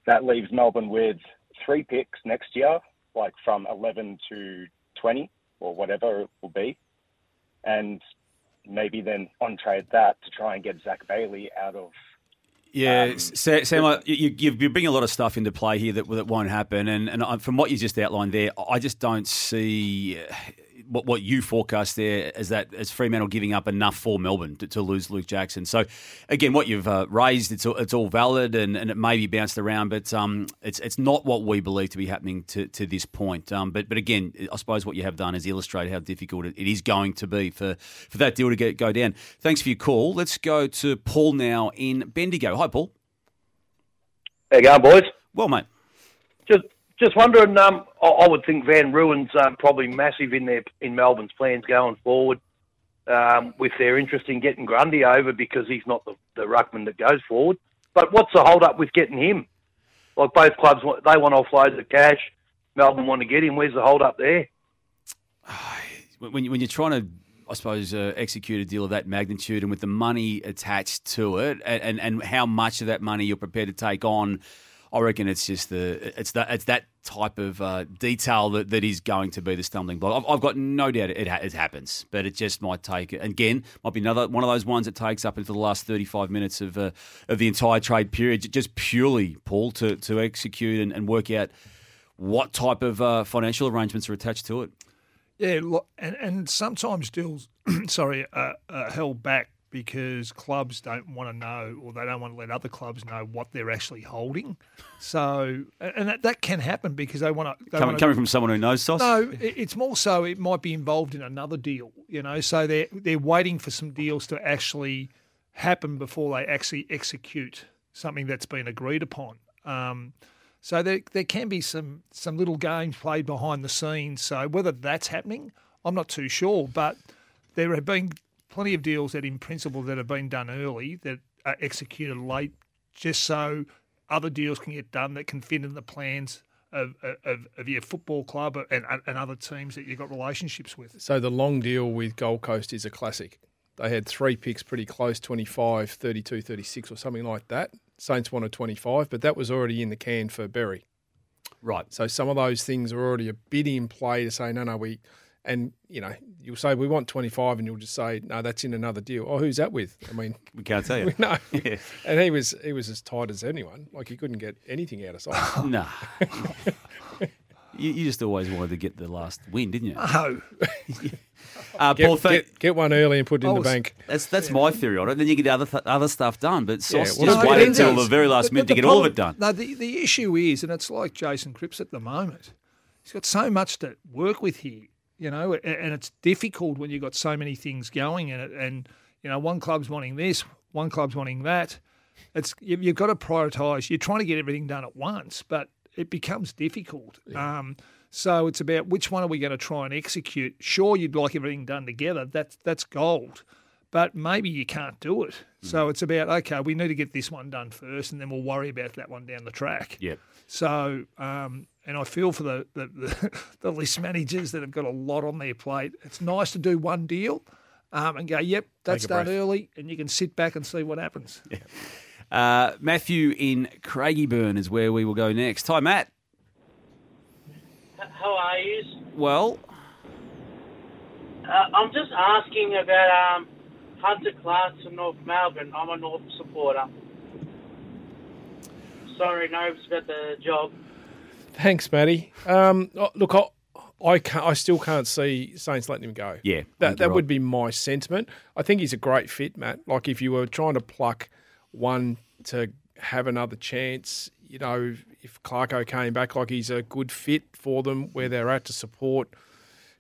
K: That leaves Melbourne with three picks next year, like from 11 to 20 or whatever it will be, and maybe then on trade that to try and get Zac Bailey out of.
D: Yeah, um, Sam, you, you bring a lot of stuff into play here that that won't happen, and and from what you just outlined there, I just don't see what, what you forecast there is that as Fremantle giving up enough for Melbourne to, to lose Luke Jackson. So again, what you've uh, raised, it's all, it's all valid and, and it may be bounced around, but um, it's it's not what we believe to be happening to, to this point. Um, but but again, I suppose what you have done is illustrate how difficult it, it is going to be for, for that deal to get go down. Thanks for your call. Let's go to Paul now in Bendigo. Hi, Paul.
L: How you going, boys?
D: Well, mate.
L: Just just wondering, um, I, I would think Van Rooyen's um, probably massive in their in Melbourne's plans going forward. Um, with their interest in getting Grundy over because he's not the, the ruckman that goes forward. But what's the hold up with getting him? Like both clubs, they want to offload the cash. Melbourne want to get him. Where's the hold up there?
D: When, you, when you're trying to I suppose, uh, execute a deal of that magnitude and with the money attached to it and, and, and how much of that money you're prepared to take on I reckon it's just the it's that it's that type of uh, detail that, that is going to be the stumbling block. I've, I've got no doubt it, it, happens, but it just might take again might be another one of those ones that takes up into the last thirty five minutes of uh, of the entire trade period, just purely Paul to to execute and, and work out what type of uh, financial arrangements are attached to it.
E: Yeah, and and sometimes deals, sorry, are held back because clubs don't want to know or they don't want to let other clubs know what they're actually holding. So, and that, that can happen because they want to.
D: They coming,
E: want
D: to, coming from someone who knows sauce?
E: No, it's more so it might be involved in another deal, you know. So they're, they're waiting for some deals to actually happen before they actually execute something that's been agreed upon. Um, so there, there can be some, some little games played behind the scenes. So whether that's happening, I'm not too sure, but there have been plenty of deals that, in principle, that have been done early that are executed late, just so other deals can get done that can fit in the plans of, of, of your football club and, and other teams that you've got relationships with.
F: So the long deal with Gold Coast is a classic. They had three picks pretty close 25, 32, 36, or something like that. Saints wanted 25, but that was already in the can for Berry.
D: Right.
F: So some of those things are already a bit in play to say, no, no, we, and you know, you'll say we want 25, and you'll just say, no, that's in another deal. Oh, who's that with? I mean,
D: we can't tell you.
F: no.
D: Yeah.
F: And he was he was as tight as anyone. Like he couldn't get anything out of sight.
D: no. you, you just always wanted to get the last win, didn't you?
E: Oh.
D: Uh,
F: Get-
D: Paul, thank-
F: get- get one early and put it in
E: I
F: the bank.
D: That's that's my theory on it. Then you get the other th- other stuff done. But
F: Yeah,
D: Sauce
F: well,
D: just
F: no,
D: waited until
F: is.
D: the very last
E: But-
D: minute
E: but
D: to
E: the
D: get all of it done.
E: No, the, the issue is, and it's like Jason Cripps at the moment, he's got so much to work with here, you know, and it's difficult when you've got so many things going in it. And, you know, one club's wanting this, one club's wanting that. It's you- You've got to prioritise. You're trying to get everything done at once, but it becomes difficult. Um, so it's about which one are we going to try and execute. Sure, you'd like everything done together. That's that's gold, but maybe you can't do it. So it's about okay, we need to get this one done first, and then we'll worry about that one down the track.
D: Yep.
E: So, um, and I feel for the, the, the, the list managers that have got a lot on their plate. It's nice to do one deal um, and go, yep, that's done
D: breath.
E: early, and you can sit back and see what happens.
D: Uh, Matthew in Craigieburn is where we will go next. Hi, Matt.
M: How are you?
D: Well,
M: Uh, I'm just asking about um, Hunter Clark to North Melbourne. I'm a North supporter. Sorry, no, it's about the job.
F: Thanks, Matty. Um, oh, look, I, I can't. I still can't see Saints letting him go.
D: Yeah,
F: that that
D: right.
F: would be my sentiment. I think he's a great fit, Matt. Like if you were trying to pluck one to have another chance, you know, if Clarko came back, like he's a good fit for them where they're at to support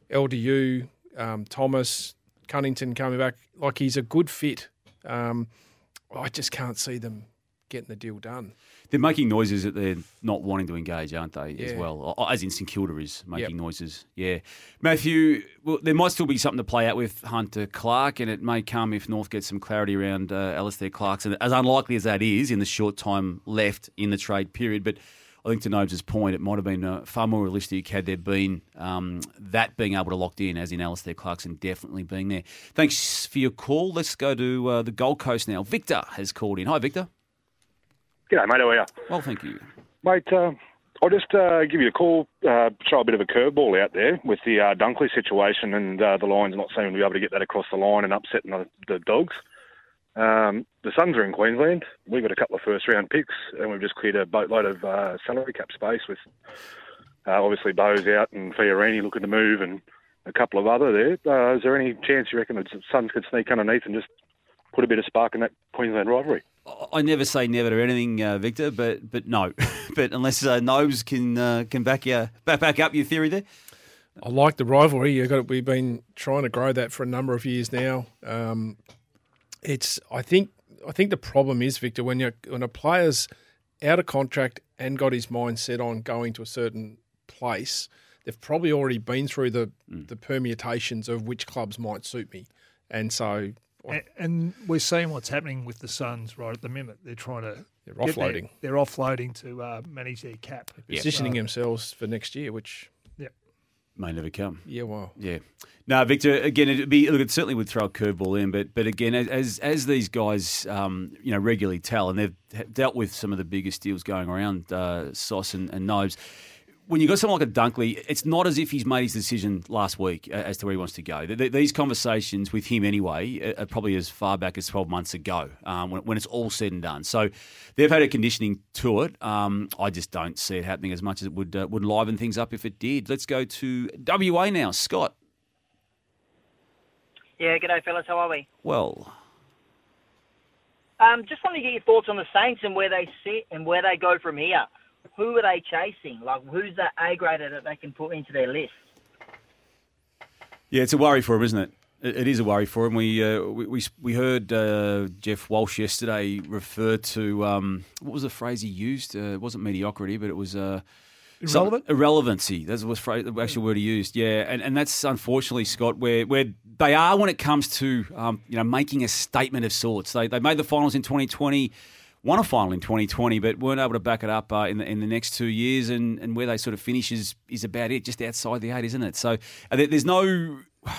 F: LDU, um, Thomas, Cunnington coming back. Like he's a good fit. Um, I just can't see them getting the deal done.
D: they're making noises that they're not wanting to engage, aren't they? As well, as in St Kilda is making
F: Yep.
D: noises. Yeah, Matthew. Well, there might still be something to play out with Hunter Clark, and it may come if North gets some clarity around uh, Alistair Clarkson. As unlikely as that is in the short time left in the trade period, but. I think to Nobes' point, it might have been uh, far more realistic had there been um, that being able to locked in, as in Alistair Clarkson definitely being there. Thanks for your call. Let's go to uh, the Gold Coast now. Victor has called in. Hi, Victor.
N: G'day, mate. How are you?
D: Well, thank you.
N: Mate, uh, I'll just uh, give you a call, uh, throw a bit of a curveball out there with the uh, Dunkley situation and uh, the Lions not seeming to be able to get that across the line and upsetting the, the Dogs. Um, the Suns are in Queensland. We've got a couple of first round picks and we've just cleared a boatload of uh, salary cap space with uh, obviously Bowes out and Fiorini looking to move and a couple of other there. Uh, is there any chance you reckon the Suns could sneak underneath and just put a bit of spark in that Queensland rivalry?
D: I never say never to anything, uh, Victor, but but no, but unless uh, Nobes can uh, can back you back back up your theory there.
F: I like the rivalry. You got. We've been trying to grow that for a number of years now. Um, it's. I think. I think the problem is Victor when you when a player's out of contract and got his mind set on going to a certain place, they've probably already been through the the permutations of which clubs might suit me, and so
E: And, and we're seeing what's happening with the Suns right at the minute. They're trying to
F: They're
E: get their-
F: offloading.
E: they're offloading to uh, manage their cap.
F: positioning
E: So-
F: themselves for next year, which
E: Yeah.
D: May never come.
F: Yeah, well,
D: Yeah. No, Victor. Again, it'd be look. It certainly would throw a curveball in, but but again, as as, as these guys, um, you know, regularly tell, and they've dealt with some of the biggest deals going around, uh, Sauce and, and Nobes. When you've got someone like a Dunkley, it's not as if he's made his decision last week uh, as to where he wants to go. Th- th- These conversations with him, anyway, are probably as far back as twelve months ago, um, when, when it's all said and done. So they've had a conditioning to it. Um, I just don't see it happening as much as it would uh, would liven things up if it did. Let's go to WA now, Scott.
O: Yeah, g'day fellas, how are we?
D: Well,
O: Um, just want to get your thoughts on the Saints and where they sit and where they go from here. Who are they chasing? Like, who's that A grader that they can put into their list?
D: Yeah, it's a worry for him, isn't it? It, it is a worry for him. We uh, we, we we heard uh, Geoff Walsh yesterday refer to um, what was the phrase he used? Uh, it wasn't mediocrity, but it was uh, Some-
E: Irrelevant?
D: irrelevancy. That was phrase, the actual word he used. Yeah, and, and that's unfortunately Scott, where where they are when it comes to um, you know making a statement of sorts. They they made the finals in 2020. Won a final in 2020, but weren't able to back it up uh, in the in the next two years, and, and where they sort of finish is is about it, just outside the eight, isn't it? So uh, there's no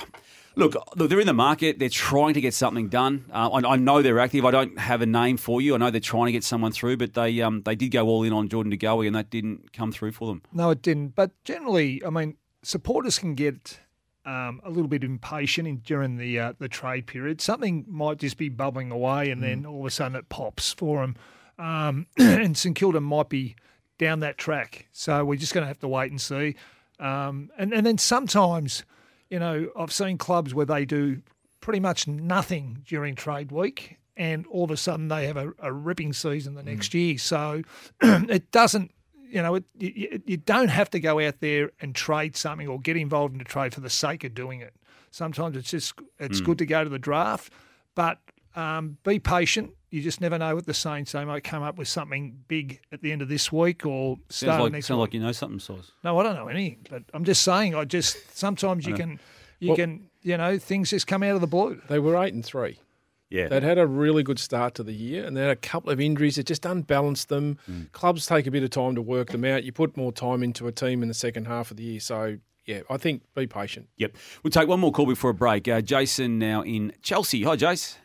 D: Look, they're in the market. They're trying to get something done. Uh, I, I know they're active. I don't have a name for you. I know they're trying to get someone through, but they um, they did go all in on Jordan De Goey, and that didn't come through for them.
E: No, it didn't. But generally, I mean, supporters can get um, a little bit impatient in, during the uh, the trade period. Something might just be bubbling away, and then all of a sudden it pops for them. Um, and St Kilda might be down that track. So we're just going to have to wait and see. Um, and and then sometimes, you know, I've seen clubs where they do pretty much nothing during trade week. And all of a sudden, they have a, a ripping season the next year. So it doesn't you know, it, you, you don't have to go out there and trade something or get involved in a trade for the sake of doing it. Sometimes it's just it's
D: Mm.
E: good to go to the draft, but um, be patient. You just never know what the Saints they might come up with something big at the end of this week or start
D: Sounds like
E: next
D: sounds
E: week.
D: like you know something, Sauce.
E: No, I don't know anything, but I'm just saying. I just sometimes you can you
F: Well-
E: can you know things just come out of the blue.
F: They were eight and three.
D: Yeah.
F: They'd had a really good start to the year and they had a couple of injuries that just unbalanced them.
D: Mm.
F: Clubs take a bit of time to work them out. You put more time into a team in the second half of the year. So, yeah, I think be patient.
D: Yep. We'll take one more call before a break. Uh, Jason now in Chelsea. Hi, Jace.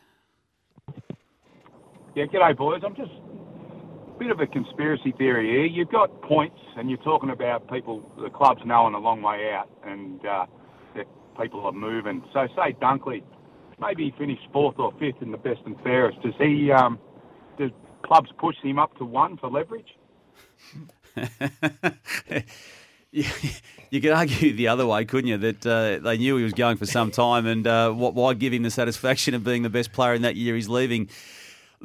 P: Yeah, g'day, boys. I'm just a bit of a conspiracy theory here. You've got points, and you're talking about people, the club's knowing a long way out, and uh, that people are moving. So, say Dunkley, maybe he finished fourth or fifth in the best and fairest. Does he? Um, does clubs push him up to one for leverage?
D: you, could argue the other way, couldn't you? That uh, they knew he was going for some time, and uh, why give him the satisfaction of being the best player in that year he's leaving?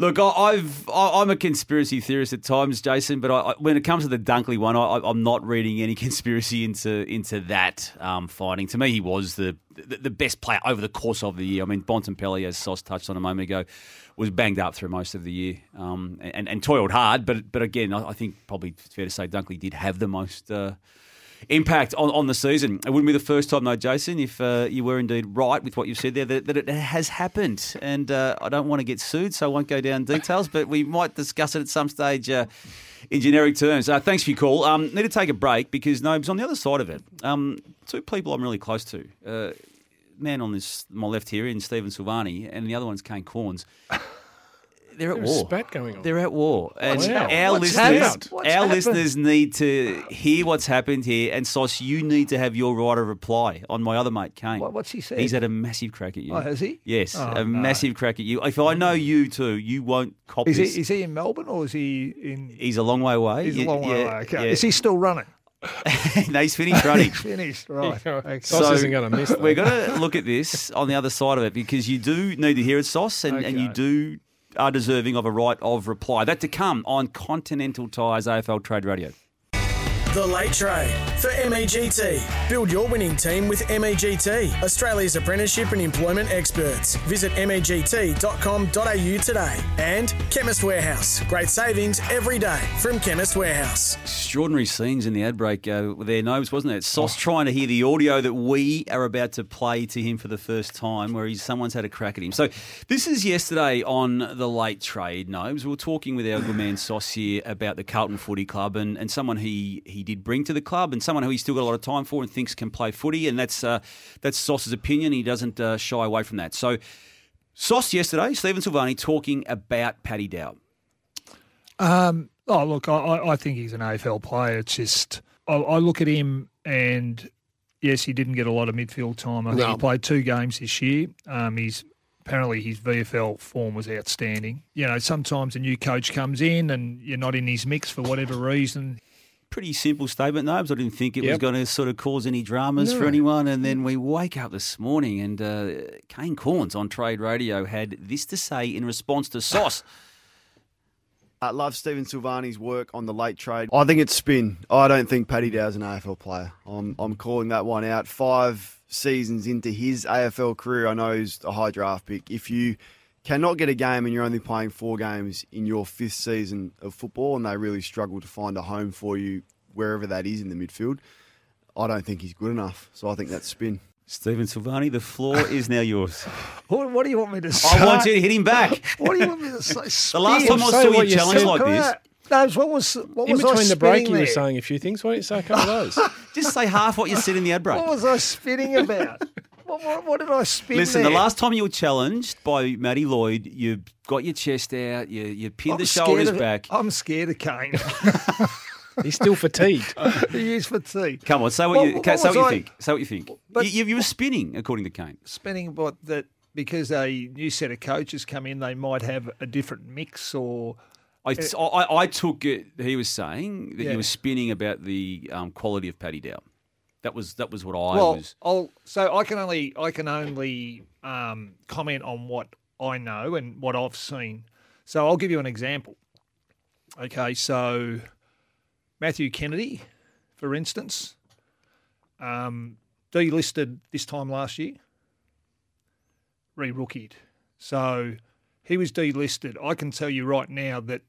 D: Look, I, I've I, I'm a conspiracy theorist at times, Jason, but I, when it comes to the Dunkley one, I, I'm not reading any conspiracy into into that um, fighting. To me, he was the, the the best player over the course of the year. I mean, Bontempelli, as Sauce touched on a moment ago, was banged up through most of the year um, and, and toiled hard. But but again, I, I think probably it's fair to say Dunkley did have the most. Uh, impact on, on the season. It wouldn't be the first time, though, Jason, if uh, you were indeed right with what you've said there, that, that it has happened. And uh, I don't want to get sued, so I won't go down details, but we might discuss it at some stage uh, in generic terms. Uh, thanks for your call. Um, need to take a break because, Nobes, on the other side of it, um, two people I'm really close to. Uh, man on this my left here in Stephen Silvagni, and the other one's Kane Cornes. They're at
F: There's a
D: war.
F: spat going on.
D: They're at war. And
F: What's
D: our?
F: What's
D: listeners,
F: happened? What's
D: our
F: happened?
D: listeners need to hear what's happened here. And Sauce, you need to have your right of reply on my other mate, Kane.
E: What- what's he said?
D: He's had a massive crack at you.
E: Oh, has he?
D: Yes,
E: Oh,
D: a
E: no.
D: massive crack at you. If I know you too, you won't cop
E: Is
D: this.
E: he is he in Melbourne or is he in?
D: He's a long way away.
E: He's a
D: You-
E: long way
D: yeah,
E: away. Okay.
D: yeah.
E: Is he still running?
D: no, he's finished running.
E: He's finished. Right. Okay.
F: Sauce isn't gonna miss that.
D: We're going to look at this on the other side of it because you do need to hear it, Sauce, and, and you
E: Okay.
D: do are deserving of a right of reply. That to come on Continental Tires AFL Trade Radio.
C: The Late Trade for MEGT. Build your winning team with MEGT, Australia's apprenticeship and employment experts. Visit MEGT.com.au today. And Chemist Warehouse. Great savings every day from Chemist Warehouse.
D: Extraordinary scenes in the ad break uh, their nose, wasn't it? Sauce trying to hear the audio that we are about to play to him for the first time, where he's, someone's had a crack at him. So this is yesterday on the late trade. Nobes, we were talking with our good man Sauce here about the Carlton Footy Club and, and someone he he did bring to the club and someone who he's still got a lot of time for and thinks can play footy, and that's uh, that's Sauce's opinion. He doesn't uh, shy away from that. So. Sauce yesterday, Stephen Silvagni talking about Paddy Dow.
E: Um, oh, look, I- I, I think he's an AFL player. It's just, I, I look at him and yes, he didn't get a lot of midfield time. I think
F: No.
E: he played two games this year. Um, he's apparently his VFL form was outstanding. You know, sometimes a new coach comes in and you're not in his mix for whatever reason.
D: Pretty simple statement, Nobes. I didn't think it was going to sort of cause any dramas for anyone. And then we wake up this morning and uh, Kane Cornes on Trade Radio had this to say in response to Sauce.
Q: I love Stephen Silvagni's work on the late trade. I think it's spin. I don't think Paddy Dow's an AFL player. I'm, I'm calling that one out. Five seasons into his AFL career, I know he's a high draft pick. If you cannot get a game and you're only playing four games in your fifth season of football and they really struggle to find a home for you wherever that is in the midfield. I don't think he's good enough, so I think that's spin.
D: Stephen Silvagni, the floor is now yours.
E: What, what do you want me to say?
D: I want you to hit him back.
E: What do you want me to say?
D: The last time I saw you
F: you
D: challenge like this,
E: Those, what was what
F: In
E: was I
F: between the break,
E: spinning
F: you were saying a few things. Why don't you say a couple of those?
D: just say half what you said in the ad break.
E: What was I spitting about? what, what, what did I spin
D: Listen,
E: there?
D: the last time you were challenged by Matty Lloyd, you got your chest out, you, you pinned
E: I'm
D: the shoulders
E: of-
D: back.
E: I'm scared of Kane.
F: He's still fatigued.
E: he is fatigued.
D: Come on, say what, you,
E: What-
D: say
E: what
D: what you
E: I-
D: think. Say what you think.
E: But-
D: you, you, you were spinning, according to Kane.
E: Spinning about that because a new set of coaches come in, they might have a different mix or.
D: I, I, I took it. He was saying that
E: Yeah.
D: you were spinning about the um, quality of Paddy Dow. That was that was what I
E: well,
D: was.
E: I'll, so I can only I can only um, comment on what I know and what I've seen. So I'll give you an example. Okay, so Matthew Kennedy, for instance, um, delisted this time last year, re-rookied. So he was delisted. I can tell you right now that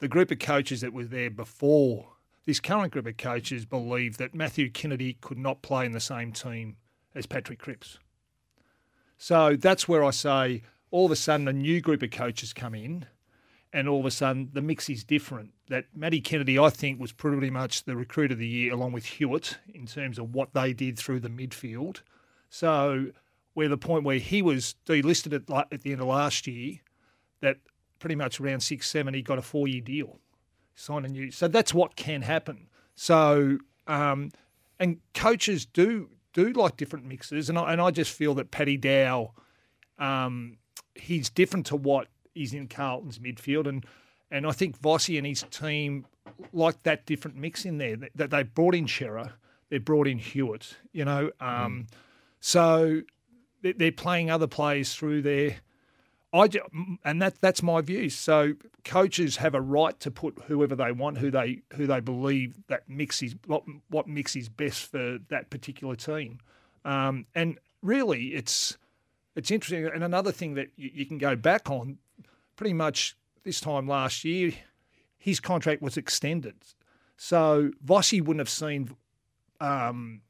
E: the group of coaches that were there before this current group of coaches believe that Matthew Kennedy could not play in the same team as Patrick Cripps. So that's where I say all of a sudden a new group of coaches come in and all of a sudden the mix is different. That Matty Kennedy, I think, was pretty much the recruit of the year along with Hewett in terms of what they did through the midfield. So where the point where he was delisted at, at the end of last year, that pretty much around six, seven, he got a four year deal, a new. So that's what can happen. So, um, and coaches do do like different mixes, and I, and I just feel that Paddy Dow, um, he's different to what is in Carlton's midfield, and and I think Vossi and his team like that different mix in there. That, that they brought in Cerra, they brought in Hewett, you know, um, so they- they're playing other players through there. I ju- and that that's my view. So coaches have a right to put whoever they want, who they who they believe that mix is what what mix is best for that particular team. Um, and really, it's it's interesting. And another thing that you, you can go back on, pretty much this time last year, his contract was extended. So Vossi wouldn't have seen um,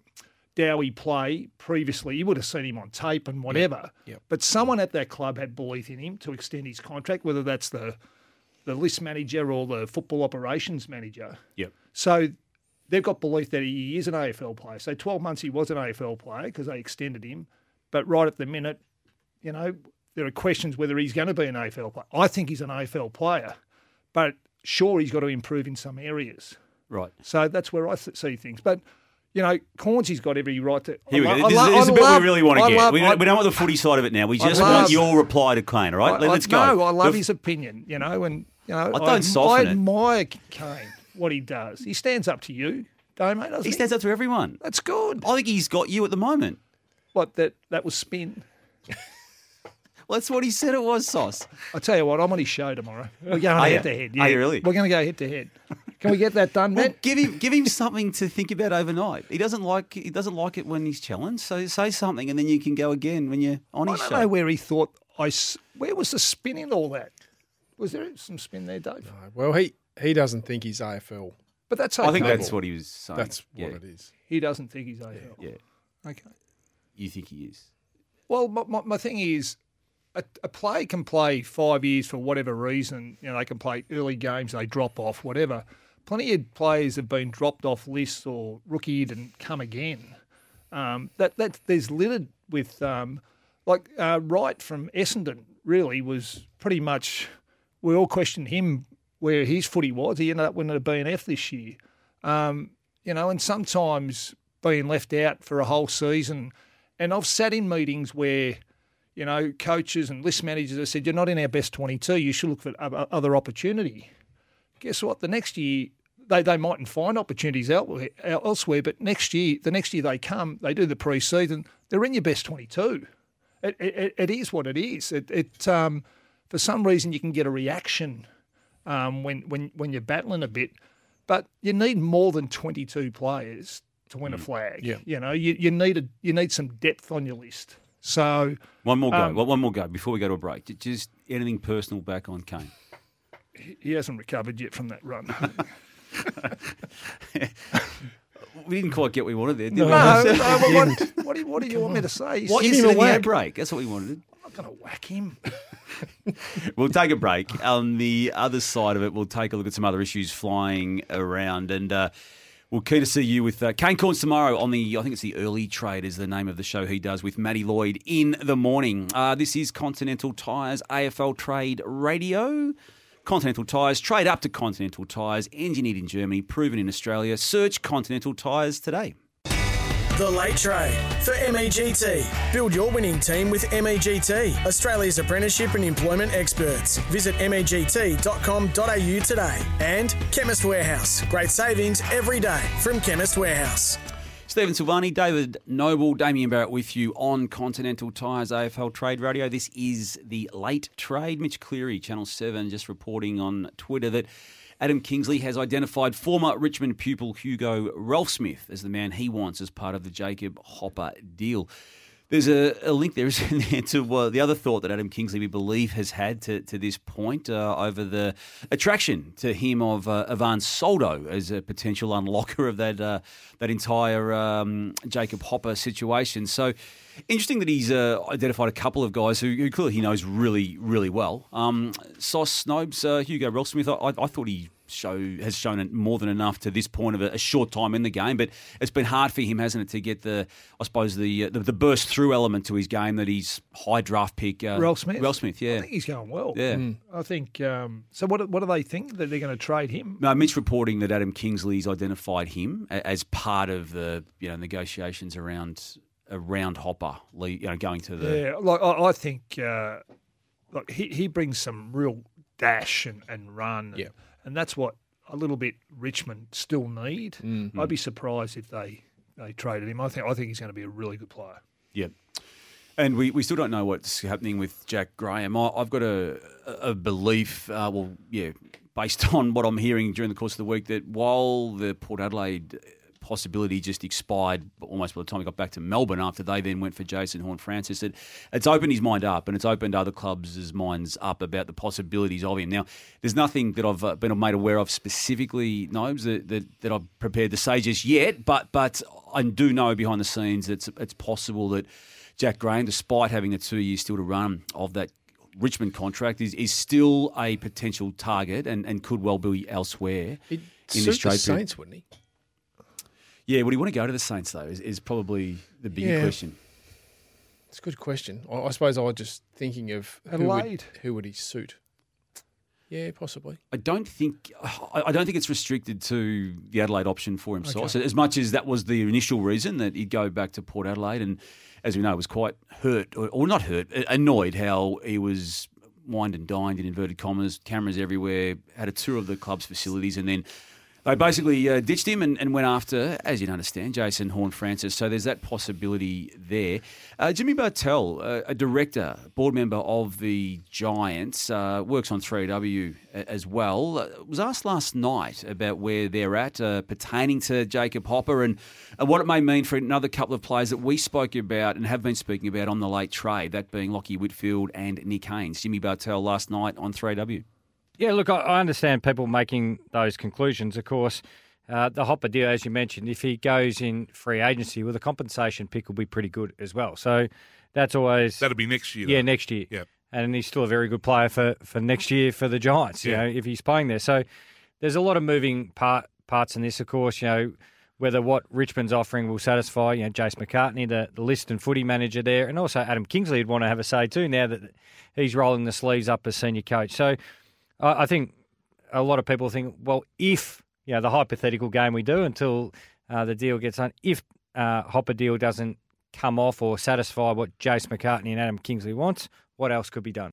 E: Dowie play previously. You would have seen him on tape and whatever.
F: Yep.
E: But someone at that club had belief in him to extend his contract, whether that's the the list manager or the football operations manager.
D: Yep.
E: So they've got belief that he is an AFL player. So 12 months he was an AFL player because they extended him. But right at the minute, you know, there are questions whether he's going to be an AFL player. I think he's an AFL player, but sure, he's got to improve in some areas.
D: Right.
E: So that's where I see things. But, you know, Cornesy's got every right to.
D: Here we go. This,
E: I lo-
D: this is a bit
E: love-
D: we really want to
E: I
D: get.
E: love-
D: we, don't, we don't want the footy side of it now. We just
E: love-
D: want your reply to Kane, all right?
E: I-
D: Let's go.
E: No, I love
D: The-
E: his opinion, you know, and, you know,
D: I don't soften
E: I
D: it.
E: admire Kane, what he does. He stands up to you, don't mate? doesn't
D: He stands up to everyone.
E: That's good.
D: I think he's got you at the moment.
E: What, that, that was spin?
D: Well, that's what he said it was, Sauce.
E: I tell you what, I'm on his show tomorrow. We're going
D: Are you?
E: head to head.
D: Are you really?
E: We're going to go head to head. Can we get that done,
D: Well,
E: man?
D: give him give him something to think about overnight. He doesn't like he doesn't like it when he's challenged. So say something, and then you can go again when you're on
E: I
D: his
E: don't
D: show.
E: know where he thought I. s- Where was the spin in all that? Was there some spin there, Dave?
F: Well, he he doesn't think he's AFL.
E: But that's
D: I think that's what he was saying.
F: That's
D: Yeah.
F: what it is.
E: He doesn't think he's AFL.
D: Yeah,
E: Okay.
D: you think he is?
E: Well, my, my, my thing is, a, a player can play five years for whatever reason. You know, they can play early games, they drop off, whatever. Plenty of players have been dropped off lists or rookied and come again. Um, that that there's littered with um, like uh, Wright from Essendon. Really was pretty much. We all questioned him where his footy was. He ended up winning a BNF this year. Um, you know, and sometimes being left out for a whole season. And I've sat in meetings where, you know, coaches and list managers have said, you're not in our best 22, you should look for other opportunity. Guess what? The next year, they, they mightn't find opportunities elsewhere, but next year, the next year they come, they do the pre-season, they're in your best 22. It, it, it is what it is. It, it um, for some reason you can get a reaction um, when, when when you're battling a bit, but you need more than 22 players to win a flag.
F: Yeah.
E: You know, you, you need a, you need some depth on your list. So
D: One more go.
E: Um,
D: well, one more go before we go to a break. Just anything personal back on Kane.
E: he he hasn't recovered yet from that run.
D: we didn't quite get what we wanted there, did
E: No,
D: we?
E: no, but what, what, do you, what do you want me to say?
D: What
E: Give
D: you
E: him a
D: in the ad
E: whack.
D: break. That's what we wanted.
E: I'm not going to whack him.
D: We'll take a break. On the other side of it, we'll take a look at some other issues flying around. And uh, we're keen to see you with uh, Kane Cornes tomorrow on the, I think it's the Early Trade is the name of the show he does with Matty Lloyd in the morning. Uh, this is Continental Tires AFL Trade Radio. Continental Tires, trade up to Continental Tires, engineered in Germany, proven in Australia. Search Continental Tires today.
C: The Late Trade for MEGT. Build your winning team with MEGT, Australia's apprenticeship and employment experts. Visit MEGT.com.au today. And Chemist Warehouse. Great savings every day from Chemist Warehouse.
D: Stephen Silvagni, David Noble, Damian Barrett with you on Continental Tires AFL Trade Radio. This is the late trade. Mitch Cleary, Channel 7, just reporting on Twitter that Adam Kingsley has identified former Richmond pupil Hugo Ralphsmith as the man he wants as part of the Jacob Hopper deal. There's a, a link there, isn't there, to uh, the other thought that Adam Kingsley, we believe, has had to, to this point uh, over the attraction to him of uh, Ivan Soldo as a potential unlocker of that uh, that entire um, Jacob Hopper situation. So interesting that he's uh, identified a couple of guys who, who clearly he knows really, really well. Um, Sauce Snobes, uh, Hugo Ralphsmith, I, I thought he show has shown it more than enough to this point of a, a short time in the game, but it's been hard for him, hasn't it, to get the I suppose the uh, the, the burst through element to his game that he's high draft pick. Uh,
E: Ralphsmith.
D: Ralph Smith, yeah.
E: I think he's going well.
D: Yeah. Mm.
E: I think. Um, so what? What do they think that they're going to trade him?
D: No, Mitch reporting that Adam Kingsley's identified him as part of the you know negotiations around around Hopper, le- you know, going to the
E: Yeah, like I, I think, uh, like he, he brings some real dash and, and run, and, and that's what a little bit Richmond still need.
D: Mm.
E: I'd be surprised if they they traded him. I think I think he's going to be a really good player.
D: Yeah. And we, we still don't know what's happening with Jack Graham. I, I've got a, a belief, uh, well, yeah, based on what I'm hearing during the course of the week, that while the Port Adelaide possibility just expired almost by the time he got back to Melbourne after they then went for Jason Horne-Francis, it, it's opened his mind up and it's opened other clubs' minds up about the possibilities of him. Now, there's nothing that I've uh, been made aware of specifically, Nobes, that, that, that I've prepared to say just yet, but but I do know behind the scenes it's, it's possible that Jack Graham, despite having the two years still to run of that Richmond contract, is, is still a potential target and, and could well be elsewhere
F: He'd
D: in this
F: the
D: trade period.
F: Saints, wouldn't he?
D: Yeah, would he want to go to the Saints though? Is, is probably the bigger
F: Yeah.
D: question.
F: It's a good question. I, I suppose I was just thinking of who would,
E: Adelaide.
F: who would he suit? Yeah, possibly.
D: I don't think I I don't think it's restricted to the Adelaide option for him. So as much as that was the initial reason that he'd go back to Port Adelaide, and as we know, was quite hurt or, or not hurt, annoyed how he was wined and dined in inverted commas, cameras everywhere, had a tour of the club's facilities, and then. They basically uh, ditched him and, and went after, as you'd understand, Jason Horne-Francis. So there's that possibility there. Uh, Jimmy Bartel, uh, a director, board member of the Giants, uh, works on 3W as well, uh, was asked last night about where they're at uh, pertaining to Jacob Hopper and, and what it may mean for another couple of players that we spoke about and have been speaking about on the late trade, that being Lachie Whitfield and Nick Haynes. Jimmy Bartel last night on 3W.
R: Yeah, look, I, I understand people making those conclusions. Of course, uh, the Hopper deal, as you mentioned, if he goes in free agency, well, the compensation pick will be pretty good as well. So that's always
S: That'll be next year.
R: Yeah,
S: though.
R: next year.
S: Yep.
R: And he's still a very good player for, for next year for the Giants. You
S: Yeah.
R: know, if he's playing there. So there's a lot of moving part parts in this. Of course, you know whether what Richmond's offering will satisfy. You know, Jace McCartney, the the list and footy manager there, and also Adam Kingsley would want to have a say too. Now that he's rolling the sleeves up as senior coach. So I think a lot of people think, well, if you know the hypothetical game we do until uh, the deal gets done, if uh, Hopper deal doesn't come off or satisfy what Jace McCartney and Adam Kingsley wants, what else could be done?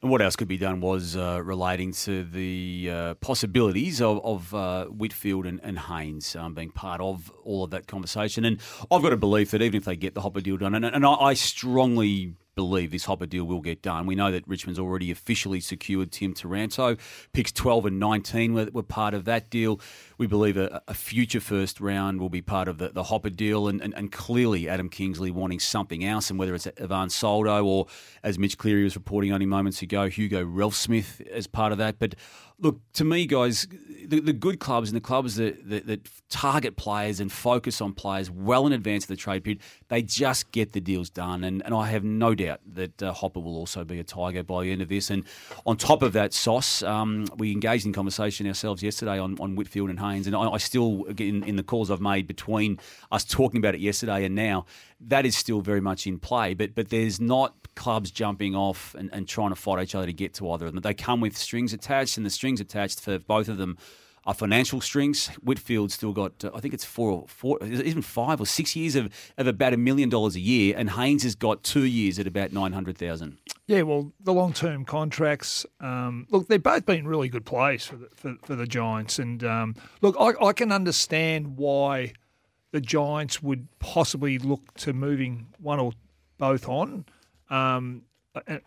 D: And what else could be done was uh, relating to the uh, possibilities of, of uh, Whitfield and, and Haynes um, being part of all of that conversation. And I've got a belief that even if they get the Hopper deal done, and, and I, I strongly believe this Hopper deal will get done. We know that Richmond's already officially secured Tim Taranto. Picks 12 and 19 were, were part of that deal. We believe a, a future first round will be part of the, the Hopper deal, and, and, and clearly Adam Kingsley wanting something else, and whether it's Ivan Soldo or, as Mitch Cleary was reporting only moments ago, Hugo Ralphsmith as part of that. But look, to me, guys, the, the good clubs and the clubs that, that, that target players and focus on players well in advance of the trade period, they just get the deals done. And, and I have no doubt that uh, Hopper will also be a Tiger by the end of this. And on top of that, Sauce, um, we engaged in conversation ourselves yesterday on, on Whitfield and Haynes. And I, I still, in, in the calls I've made between us talking about it yesterday and now, that is still very much in play. But but there's not clubs jumping off and, and trying to fight each other to get to either of them. They come with strings attached, and the strings attached for both of them are financial strings. Whitfield's still got, uh, I think it's four, or four, even five or six years of, of about a million dollars a year, and Haynes has got two years at about nine hundred thousand.
E: Yeah, well, the long term contracts. Um, look, they've both been really good plays for the, for, for the Giants, and um, look, I, I can understand why the Giants would possibly look to moving one or both on. Um,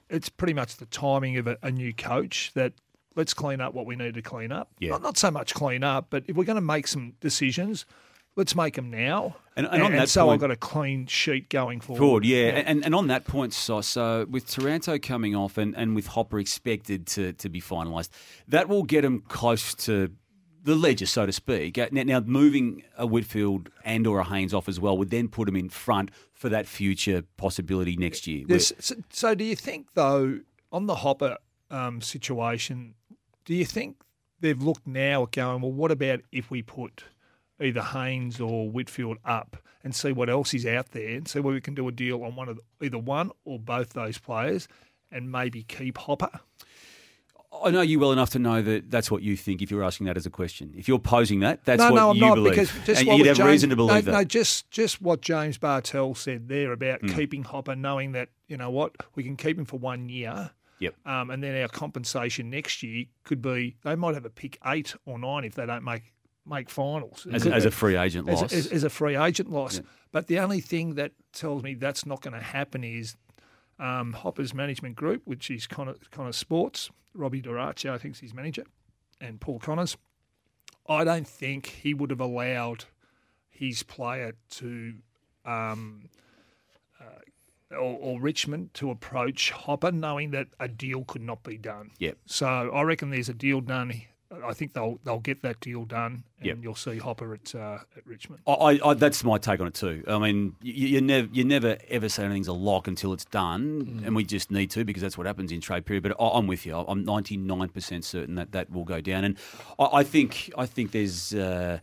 E: it's pretty much the timing of a, a, new coach that let's clean up what we need to clean up.
D: Yeah.
E: Not, not so much clean up, but if we're going to make some decisions, let's make them now.
D: And, and, and,
E: and so
D: point,
E: I've got a clean sheet going forward.
D: Forward, yeah. yeah. And, and on that point, so, so with Taranto coming off and, and with Hopper expected to, to be finalised, that will get them close to the ledger, so to speak. Now, now, moving a Whitfield and or a Haynes off as well would then put them in front for that future possibility next year.
E: Yes. So, so, do you think though on the Hopper um, situation, do you think they've looked now at going, well, what about if we put either Haynes or Whitfield up and see what else is out there and see where we can do a deal on one of the, either one or both those players and maybe keep Hopper?
D: I know you well enough to know that that's what you think. If you're asking that as a question, if you're posing that, that's
E: no,
D: what
E: no, I'm
D: you
E: not,
D: believe,
E: because just
D: and
E: what
D: you'd have
E: James,
D: reason to believe
E: no,
D: that.
E: No, just just what James Bartel said there about
D: Mm.
E: keeping Hopper, knowing that you know what we can keep him for one year.
D: Yep.
E: Um, and then our compensation next year could be they might have a pick eight or nine if they don't make make finals
D: As- as a free agent
E: As
D: loss.
E: As, as a free agent loss.
D: Yeah.
E: But the only thing that tells me that's not going to happen is um, Hopper's management group, which is kind of kind of sports. Robbie Dorace, I think, is his manager, and Paul Connors. I don't think he would have allowed his player to, um, uh, or, or Richmond to approach Hopper, knowing that a deal could not be done.
D: Yep.
E: So I reckon there's a deal done. I think they'll they'll get that deal done, and
D: Yep.
E: you'll see Hopper at uh, at Richmond.
D: I, I, that's my take on it too. I mean, you, you never, you never ever say anything's a lock until it's done, and we just need to because that's what happens in trade period. But I, I'm with you. I'm 99 percent certain that that will go down, and I, I think, I think there's. Uh,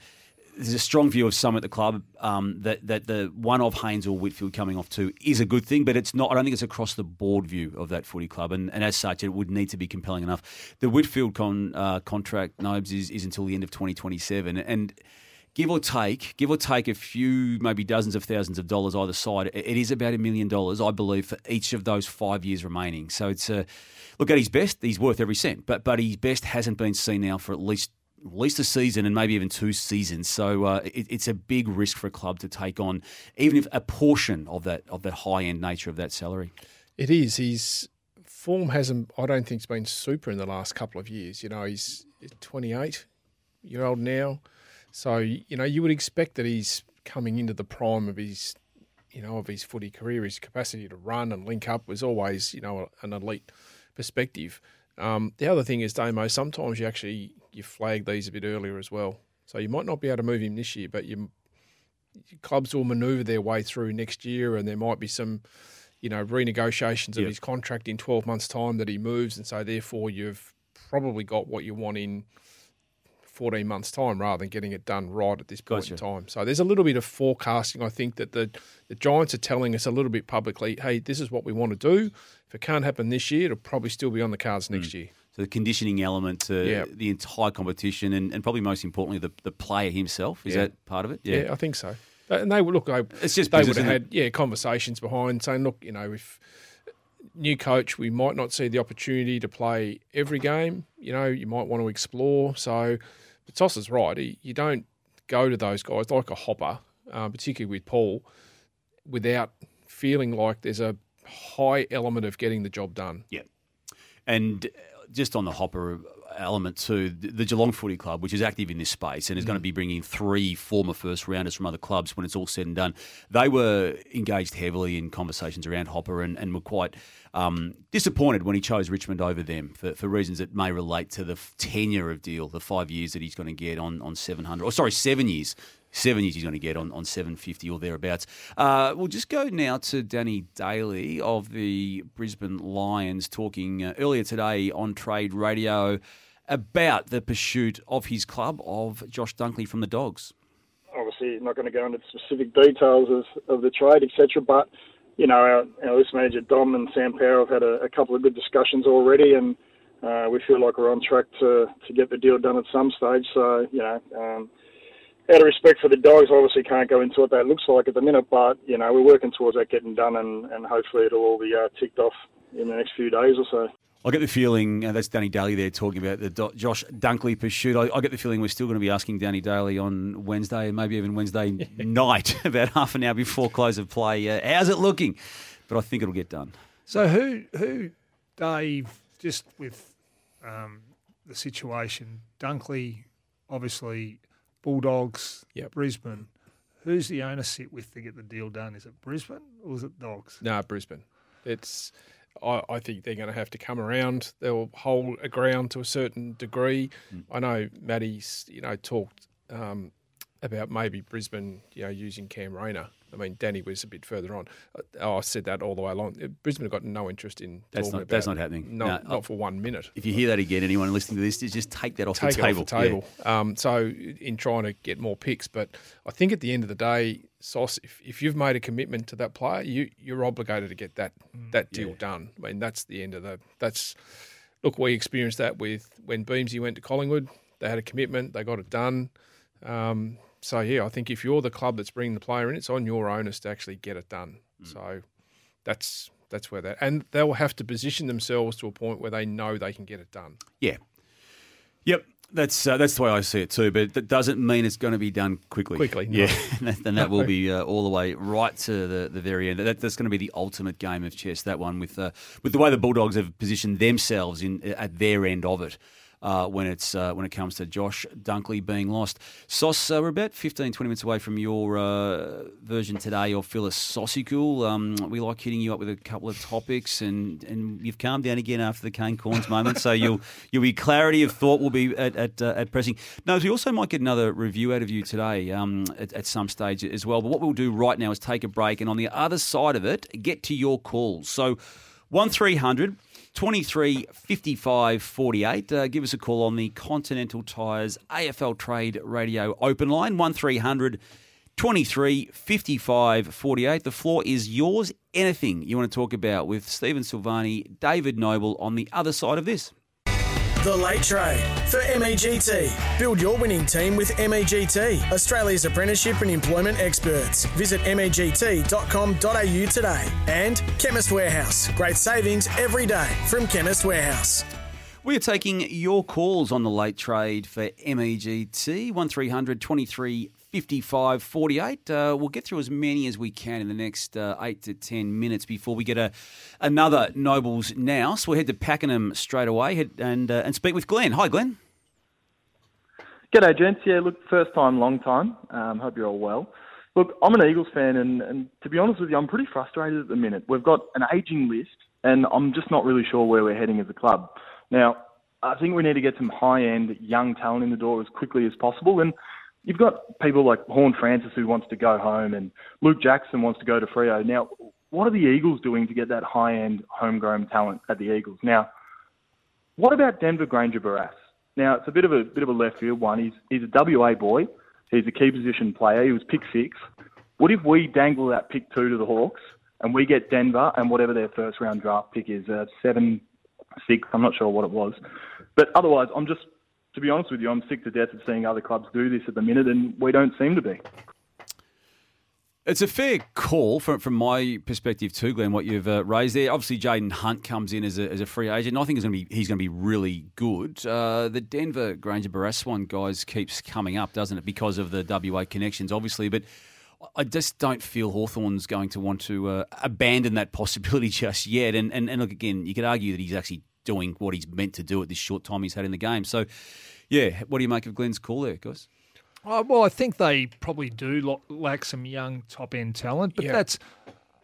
D: there's a strong view of some at the club um, that that the one of Haynes or Whitfield coming off too is a good thing, but it's not. I don't think it's across the board view of that footy club, and, and as such, it would need to be compelling enough. The Whitfield con, uh, contract, Nobes, is, is until the end of 2027, and give or take, give or take a few, maybe dozens of thousands of dollars either side, it is about a million dollars, I believe, for each of those five years remaining. So it's a look at his best; he's worth every cent, but but his best hasn't been seen now for at least at least a season and maybe even two seasons. So uh, it, it's a big risk for a club to take on, even if a portion of that of that high end nature of that salary.
F: It is. His form hasn't. I don't think it's been super in the last couple of years. You know, he's 28 year old now, so you know you would expect that he's coming into the prime of his, you know, of his footy career. His capacity to run and link up was always, you know, an elite perspective. Um, the other thing is, Damo. Sometimes you actually you flag these a bit earlier as well. So you might not be able to move him this year, but you clubs will manoeuvre their way through next year, and there might be some, you know, renegotiations of
D: Yep.
F: his contract in twelve months' time that he moves, and so therefore you've probably got what you want in fourteen months' time, rather than getting it done right at this point in time. So there's a little bit of forecasting. I think that the the Giants are telling us a little bit publicly, hey, this is what we want to do. If it can't happen this year, it'll probably still be on the cards next
D: Mm.
F: year.
D: So the conditioning element to
F: Yeah.
D: the entire competition, and, and probably most importantly, the, the player himself. Is
F: Yeah.
D: that part of it?
F: Yeah, I think so. And they would look. They,
D: It's just
F: they would have had yeah conversations behind saying, look, you know, if new coach, we might not see the opportunity to play every game. You know, you might want to explore. So, but Toss is right. You don't go to those guys like a Hopper, uh, particularly with Paul, without feeling like there's a high element of getting the job done.
D: Yeah. And uh, just on the Hopper element too, the Geelong Footy Club, which is active in this space and is going to be bringing three former first rounders from other clubs when it's all said and done, they were engaged heavily in conversations around Hopper and, and were quite um, disappointed when he chose Richmond over them for, for reasons that may relate to the tenure of deal, the five years that he's going to get on, on 700, or sorry, seven years. Seven years he's going to get on, on 750 or thereabouts. Uh, we'll just go now to Danny Daly of the Brisbane Lions talking uh, earlier today on Trade Radio about the pursuit of his club of Josh Dunkley from the Dogs.
S: obviously not going to go into specific details of, of the trade, etc. But you know, our, our list manager Dom and Sam Power have had a, a couple of good discussions already, and uh, we feel like we're on track to to get the deal done at some stage. So you know. Um, out of respect for the dogs, I obviously can't go into what that looks like at the minute, but you know we're working towards that getting done, and, and hopefully it'll all be uh, ticked off in the next few days or so.
D: I get the feeling uh, that's Danny Daly there talking about the Do- Josh Dunkley pursuit. I, I get the feeling we're still going to be asking Danny Daly on Wednesday and maybe even Wednesday night, about half an hour before close of play. Uh, how's it looking? But I think it'll get done.
E: So who who Dave just with um, the situation Dunkley obviously Bulldogs Brisbane who's the owner sit with to get the deal done is it Brisbane or is it Dogs
F: No, Brisbane. It's. I, I think they're going to have to come around. They'll hold a ground to a certain degree. I know Matty's, you know, talked um, about maybe Brisbane, you know, using Cam Rayner. I mean, Danny was a bit further on. Uh, I said that all the way along. Brisbane have got no interest in
D: That's
F: talking
D: not
F: about
D: that's not happening.
F: No,
D: No,
F: not for one minute.
D: If you hear that again, anyone listening to this, just- just take that off
F: take
D: the
F: it
D: table.
F: off the table. Um, so in trying to get more picks, but I think at the end of the day, Sauce, if, if you've made a commitment to that player, you you're obligated to get that that deal done. I mean, that's the end of the. That's look, we experienced that with when Beamsy went to Collingwood. They had a commitment, they got it done. Um, so yeah, I think if you're the club that's bringing the player in, it's on your onus to actually get it done. So that's that's where that, and they'll have to position themselves to a point where they know they can get it done.
D: Yeah. Yep. That's uh, that's the way I see it too, but that doesn't mean it's going to be done quickly.
F: Quickly, no.
D: yeah. and that, and that will be uh, all the way right to the, the very end. That, that's going to be the ultimate game of chess. That one with uh, with the way the Bulldogs have positioned themselves in at their end of it. Uh, when it's uh, when it comes to Josh Dunkley being lost, Sauce, uh, we're about 15, 20 minutes away from your uh, version today of Philosophical. Um, we like hitting you up with a couple of topics, and, and you've calmed down again after the Kane Cornes moment, so you'll you'll be clarity of thought will be at at, uh, at pressing. No, we also might get another review out of you today um, at, at some stage as well. But what we'll do right now is take a break, and on the other side of it, get to your calls. So one three hundred. 23 55 48. Uh, give us a call on the Continental Tires AFL Trade Radio open line 1300 23 55 48. The floor is yours. Anything you want to talk about with Stephen Silvagni, David Noble on the other side of this.
C: The Late Trade for MEGT. Build your winning team with MEGT, Australia's apprenticeship and employment experts. Visit MEGT.com.au today. And Chemist Warehouse. Great savings every day from Chemist Warehouse.
D: We are taking your calls on the late trade for MEGT 1300 23 55 48. Uh, we'll get through as many as we can in the next uh, 8 to 10 minutes before we get a, another Nobles now. So we'll head to Pakenham straight away head, and, uh, and speak with Glenn. Hi, Glenn.
T: G'day, gents. Yeah, look, first time, long time. Um, hope you're all well. Look, I'm an Eagles fan, and, and to be honest with you, I'm pretty frustrated at the minute. We've got an ageing list, and I'm just not really sure where we're heading as a club. Now, I think we need to get some high-end young talent in the door as quickly as possible, and you've got people like Horne-Francis who wants to go home, and Luke Jackson wants to go to Freo. Now, what are the Eagles doing to get that high-end homegrown talent at the Eagles? Now, what about Denver Grainger-Barras? Now it's a bit of a bit of a left field one. He's he's a WA boy. He's a key position player. He was pick six. What if we dangle that pick two to the Hawks and we get Denver and whatever their first round draft pick is, uh, seven six. I'm not sure what it was, but otherwise, I'm just to be honest with you, I'm sick to death of seeing other clubs do this at the minute, and we don't seem to be.
D: It's a fair call from from my perspective too, Glenn. What you've uh, raised there. Obviously, Jayden Hunt comes in as a, as a free agent. I think he's going to be he's going to be really good. Uh, the Denver Granger Baraswan guys, keeps coming up, doesn't it? Because of the WA connections, obviously. But I just don't feel Hawthorn's going to want to uh, abandon that possibility just yet. And, and and look again, you could argue that he's actually doing what he's meant to do at this short time he's had in the game. So, yeah, what do you make of Glenn's call there, guys?
E: Uh, well, I think they probably do lo- lack some young top end talent, but
D: Yeah.
E: that's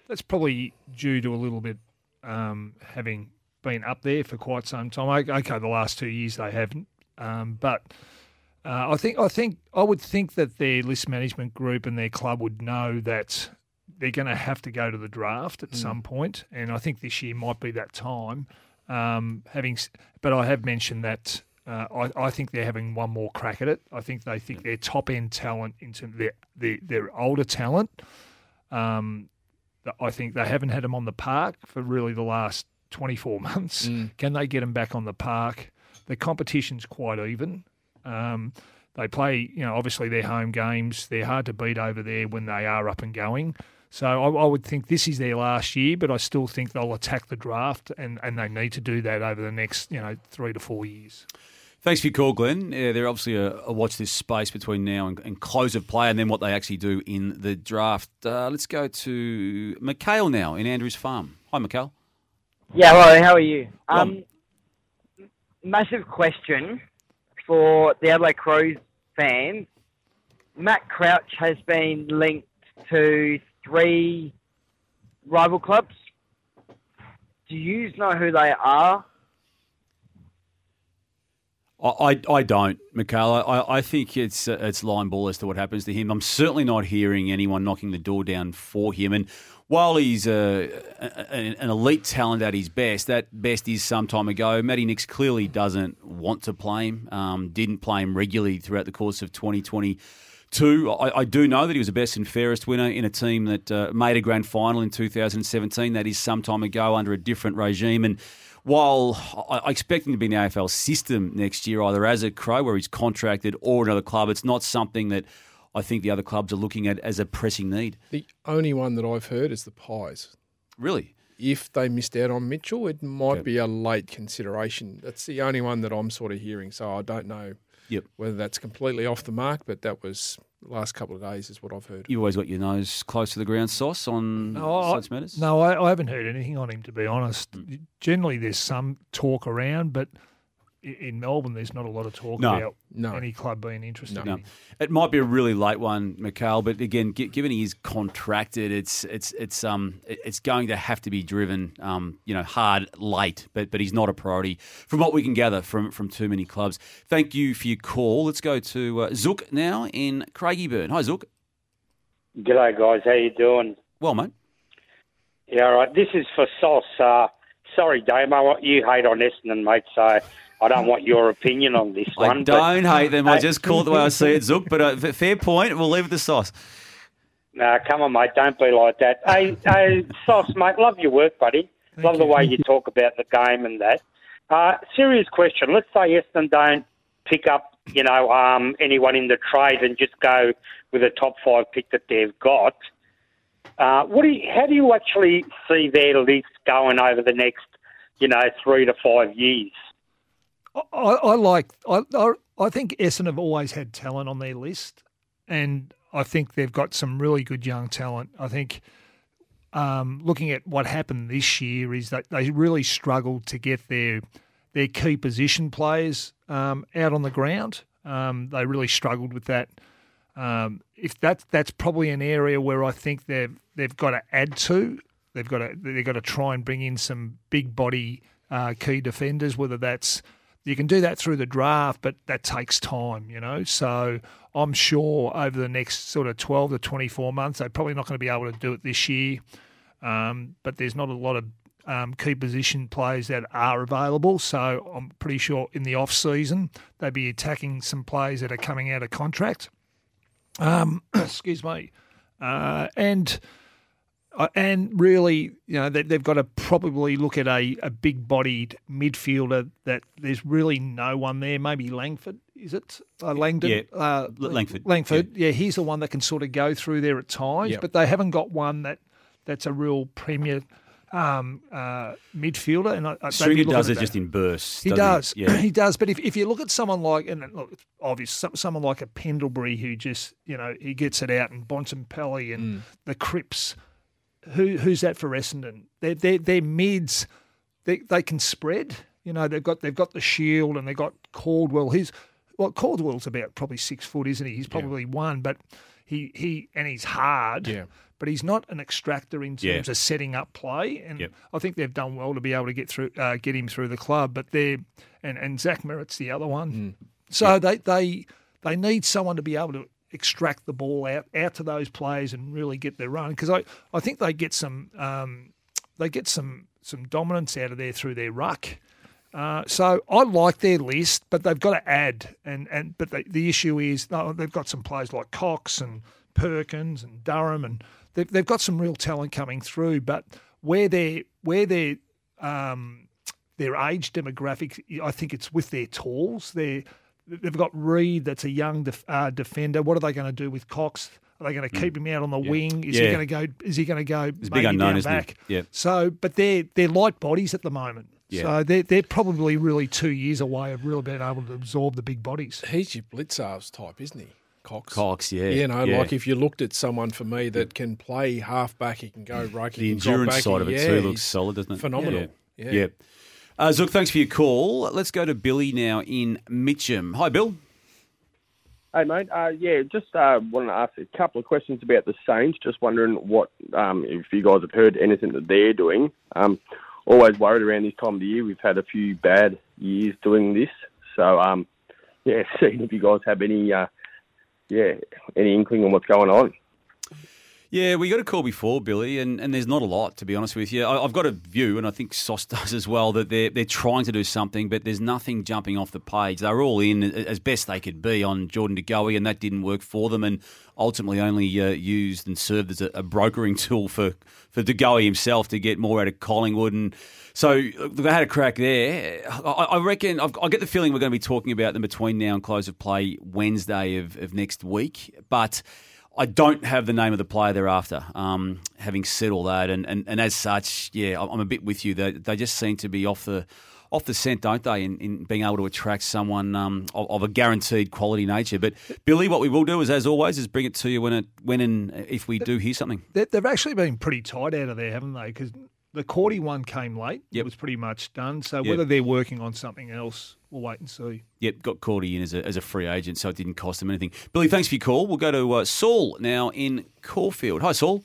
E: that's probably due to a little bit um, having been up there for quite some time. O- Okay, the last two years they haven't, um, but uh, I think I think I would think that their list management group and their club would know that they're going to have to go to the draft at
F: Mm.
E: some point, and I think this year might be that time. Um, having, but I have mentioned that uh, I, I think they're having one more crack at it. I think they think their top end talent in terms of their, their their older talent. Um, I think they haven't had them on the park for really the last 24 months.
F: Mm.
E: Can they get them back on the park? The competition's quite even. Um, they play, you know, obviously their home games. They're hard to beat over there when they are up and going. So I, I would think this is their last year, but I still think they'll attack the draft, and, and they need to do that over the next, you know, three to four years.
D: Thanks for your call, Glenn. Yeah, they're obviously a, a watch this space between now and, and close of play, and then what they actually do in the draft. Uh, let's go to Mikhail now in Andrews Farm. Hi, Mikhail.
O: Yeah, hello, how are you?
D: Well,
O: Um, massive question for the Adelaide Crows fans. Matt Crouch has been linked to three rival clubs. Do you know who they are?
D: I, I, don't, Mikhail. I, I think it's uh, it's line ball as to what happens to him. I'm certainly not hearing anyone knocking the door down for him. And while he's uh, a, an an elite talent at his best, that best is some time ago. Matty Nicks clearly doesn't want to play him. Um, didn't play him regularly throughout the course of 2022. I, I do know that he was the best and fairest winner in a team that uh, made a grand final in 2017. That is some time ago under a different regime. And while I I expect him to be in the AFL system next year, either as a Crow where he's contracted or another club, it's not something that I think the other clubs are looking at as a pressing need.
F: The only one that I've heard is the Pies.
D: Really?
F: If they missed out on Mitchell, it might be a late consideration. That's the only one that I'm sort of hearing. So I don't know
D: Yep.
F: whether that's completely off the mark, but that was last couple of days is what I've heard.
D: You always got your nose close to the ground, Sauce, on
E: No, I,
D: such matters?
E: no I, I haven't heard anything on him to be honest. Mm. Generally, there's some talk around, but i- in Melbourne, there's not a lot of talk
D: No.
E: about
D: No.
E: any club being interested.
D: No.
E: in him.
D: It might be a really late one, Mikhail, but again, gi- given he is contracted, it's it's it's um it's going to have to be driven um you know hard late, but but he's not a priority from what we can gather from from too many clubs. Thank you for your call. Let's go to uh, Zook now in Craigieburn. Hi Zook.
U: G'day, guys. How you doing?
D: Well, mate.
U: Yeah, all right. This is for Sauce. Uh, sorry, Damo, you hate on Essendon, mate, so I don't want your opinion on this
D: I
U: one.
D: don't
U: but-
D: hate them. I just call it the way I see it, Zook. But uh, fair point. We'll leave it to Sauce.
U: Nah, come on, mate. Don't be like that. Hey, hey, Sauce, mate. Love your work, buddy. love the way you talk about the game and that. Uh, serious question. Let's say Essendon don't pick up, you know, um, anyone in the trade and just go with a top five pick that they've got. Uh, what do you, how do you actually see their list going over the next, you know, three to five years?
E: I, I like. I, I I think Essendon have always had talent on their list, and I think they've got some really good young talent. I think um, looking at what happened this year is that they really struggled to get their their key position players um, out on the ground. Um, they really struggled with that. Um, if that that's probably an area where I think they've they've got to add to. They've got to they've got to try and bring in some big body uh, key defenders. Whether that's you can do that through the draft, but that takes time, you know. So I'm sure over the next sort of 12 to 24 months, they're probably not going to be able to do it this year. Um, but there's not a lot of um, key position players that are available. So I'm pretty sure in the off season they'd be attacking some players that are coming out of contract. Um, excuse me, uh, and and really, you know, they, they've got to probably look at a, a big bodied midfielder that there's really no one there. Maybe Langford, is it? Uh, Langdon?
D: Yeah,
E: Uh,
D: Langford.
E: Langford. Yeah. he's the one that can sort of go through there at times,
D: Yep.
E: but they haven't got one that that's a real premier um, uh, midfielder, and I, I-
D: Stringer does it just in bursts.
E: He does.
D: Yeah.
E: he does. But if, if you look at someone like, and look, it's obvious, some- someone like a Pendlebury who just, you know, he gets it out, and Bontempelli and the Cripps, who who's that for Essendon? They're, they're, they're mids. They, they can spread. You know, they've got they've got the Shiel and they've got Caldwell. He's well, Caldwell's about probably six foot, isn't he? He's probably one, but he he and he's hard.
F: Yeah.
E: But he's not an extractor in terms
D: Yeah.
E: of setting up play, and
D: Yep.
E: I think they've done well to be able to get through, uh, get him through the club. But they're and and Zach Merrett's the other one. So they they they need someone to be able to extract the ball out out to those players and really get their run because I, I think they get some um, they get some some dominance out of there through their ruck. Uh, so I like their list, but they've got to add. And, and but the, the issue is they've got some players like Cox and Perkins and Durham, and they've, they've got some real talent coming through. But where they where their um, their age demographic, I think it's with their talls. They they've got Reid, that's a young def, uh, defender. What are they going to do with Cox? Are they going to keep him out on the wing? Is he going to go? Is he going to go?
D: It's big
E: maybe
D: unknown,
E: down
D: isn't it?
E: back?
D: Yeah.
E: So, but they're they're light bodies at the moment.
F: Yeah.
E: So they're they're probably really two years away of really being able to absorb the big bodies.
F: He's your Blicavs type, isn't he? Cox.
D: Cox, yeah.
F: You know,
D: yeah.
F: like if you looked at someone for me that can play halfback, he can go right.
D: the endurance side of it too looks solid, doesn't it?
F: Phenomenal.
D: Yeah.
F: Yeah.
D: Uh, Zook, thanks for your call. Let's go to Billy now in Mitcham. Hi, Bill.
V: Hey, mate. Uh, yeah, just uh, wanted to ask a couple of questions about the Saints. Just wondering what, um, if you guys have heard anything that they're doing. Um, always worried around this time of the year. We've had a few bad years doing this. So, um, yeah, seeing if you guys have any, uh, yeah, any inkling on what's going on.
D: Yeah, we got a call before, Billy, and, and there's not a lot, to be honest with you. I, I've got a view, and I think Sauce does as well, that they're, they're trying to do something, but there's nothing jumping off the page. They're all in as best they could be on Jordan De Goey, and that didn't work for them, and ultimately only uh, used and served as a, a brokering tool for, for De Goey himself to get more out of Collingwood. And so they had a crack there. I, I reckon, I've, I get the feeling we're going to be talking about them between now and close of play Wednesday of, of next week, but. I don't have the name of the player thereafter. Um, having said all that, and, and, and as such, yeah, I'm a bit with you. They, they just seem to be off the off the scent, don't they, in, in being able to attract someone um, of, of a guaranteed quality nature. But Billy, what we will do is, as always, is bring it to you when it when and if we do hear something.
E: They've actually been pretty tight out of there, haven't they? Because the Cordy one came late.
D: Yep.
E: It was pretty much done. So
D: Yep.
E: whether they're working on something else, we'll wait and see.
D: Yep, got Cordy in as a, as a free agent, so it didn't cost them anything. Billy, thanks for your call. We'll go to uh, Saul now in Caulfield. Hi, Saul.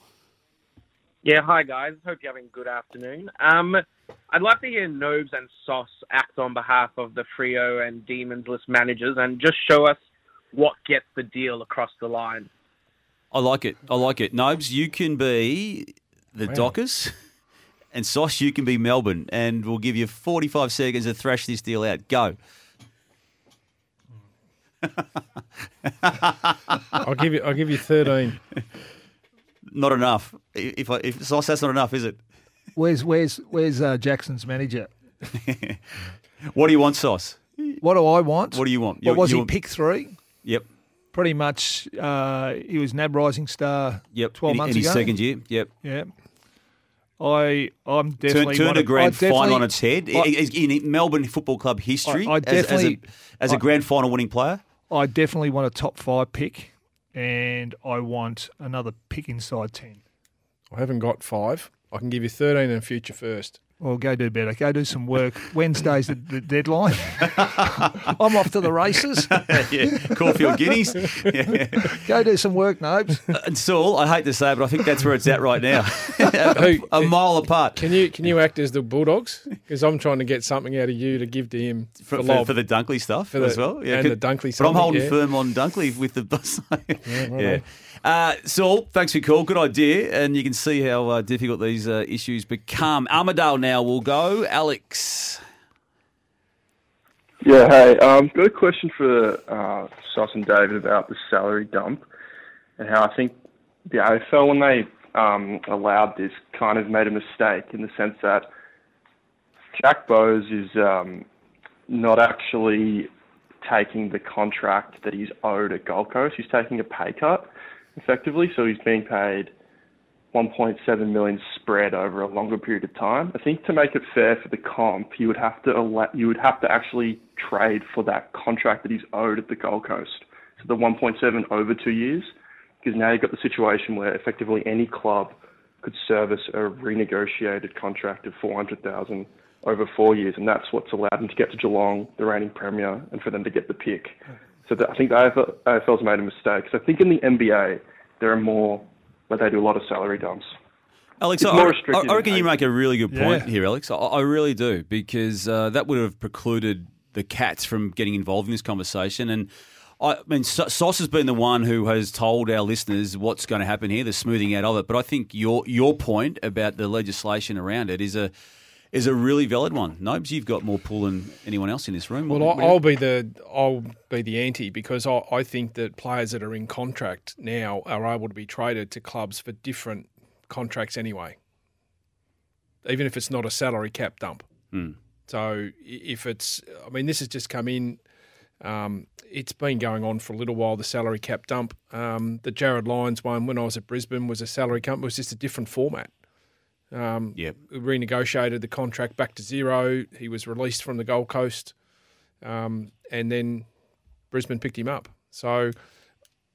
W: Yeah, hi guys. Hope you're having a good afternoon. Um, I'd love to hear Nobes and Sauce act on behalf of the Freo and Demons list managers and just show us what gets the deal across the line.
D: I like it. I like it. Nobes, you can be the
W: Wow.
D: Dockers, and Sauce, you can be Melbourne, and we'll give you 45 seconds to thrash this deal out. Go.
F: I'll give you. I'll give you thirteen.
D: Not enough. If I, if Sauce, that's not enough, is it?
E: Where's where's where's uh, Jackson's manager?
D: What do you want, Sauce?
E: What do I want?
D: What do you want?
E: What was
D: you
E: he
D: want-
E: pick three?
D: Yep.
E: Pretty much. Uh, he was NAB Rising Star.
D: Yep.
E: Twelve
D: in,
E: months
D: in his
E: ago.
D: second year. Yep.
E: Yeah. I I'm
D: Turn,
E: definitely
D: turned
E: wanna-
D: a grand
E: I
D: final on its head
E: I-
D: in, in Melbourne Football Club history.
E: I- I
D: as- as, a, as a
E: I-
D: grand final winning player.
E: I definitely want a top five pick, and I want another pick inside ten.
F: I haven't got five. I can give you thirteen and future first.
E: Well, go do better. Go do some work. Wednesday's the, the deadline. I'm off to the races.
D: yeah, Caulfield Guineas. Yeah.
E: Go do some work, Nobes.
D: And Saul, I hate to say it, but I think that's where it's at right now. a, a mile apart.
F: Can you can you act as the Bulldogs? Because I'm trying to get something out of you to give to him
D: For,
F: for,
D: for, for the Dunkley stuff
F: For the-
D: as well.
F: and the Dunkley
D: But I'm holding
F: yeah.
D: firm on Dunkley with the bus.
F: Yeah, right
D: yeah. Uh, thanks for your call. Good idea. And you can see how uh, difficult these uh, issues become. Armadale now will go. Alex.
X: Yeah, hey, um, got a question for uh, and David about the salary dump and how I think the AFL, when they um, allowed this, kind of made a mistake in the sense that Jack Bowes is um, not actually taking the contract that he's owed at Gold Coast. He's taking a pay cut, effectively, so he's being paid 1.7 million spread over a longer period of time. I think to make it fair for the comp, you would have to ele- you would have to actually trade for that contract that he's owed at the Gold Coast. So the 1.7 over two years, because now you've got the situation where effectively any club could service a renegotiated contract of 400,000 over four years, and that's what's allowed them to get to Geelong, the reigning premier, and for them to get the pick. So the, I think the AFL, AFL's made a mistake. So I think in the NBA there are more where they do a lot of salary dumps.
D: Alex, I,
X: more
D: I, I reckon you make a really good point
X: Yeah.
D: here, Alex. I, I really do because uh, that would have precluded the Cats from getting involved in this conversation. And I mean, So- Sauce has been the one who has told our listeners what's going to happen here, the smoothing out of it. But I think your your point about the legislation around it is a is a really valid one. Nobes, you've got more pull than anyone else in this room.
F: Well,
D: What-
F: I- I'll be the I'll be the anti because I, I think that players that are in contract now are able to be traded to clubs for different contracts anyway, even if it's not a salary cap dump.
D: Hmm.
F: So if it's, I mean, this has just come in. Um, it's been going on for a little while. The salary cap dump, um, the Jarryd Lyons one when I was at Brisbane was a salary cap. It was just a different format. Um,
D: yep.
F: renegotiated the contract back to zero. He was released from the Gold Coast, um, and then Brisbane picked him up. So,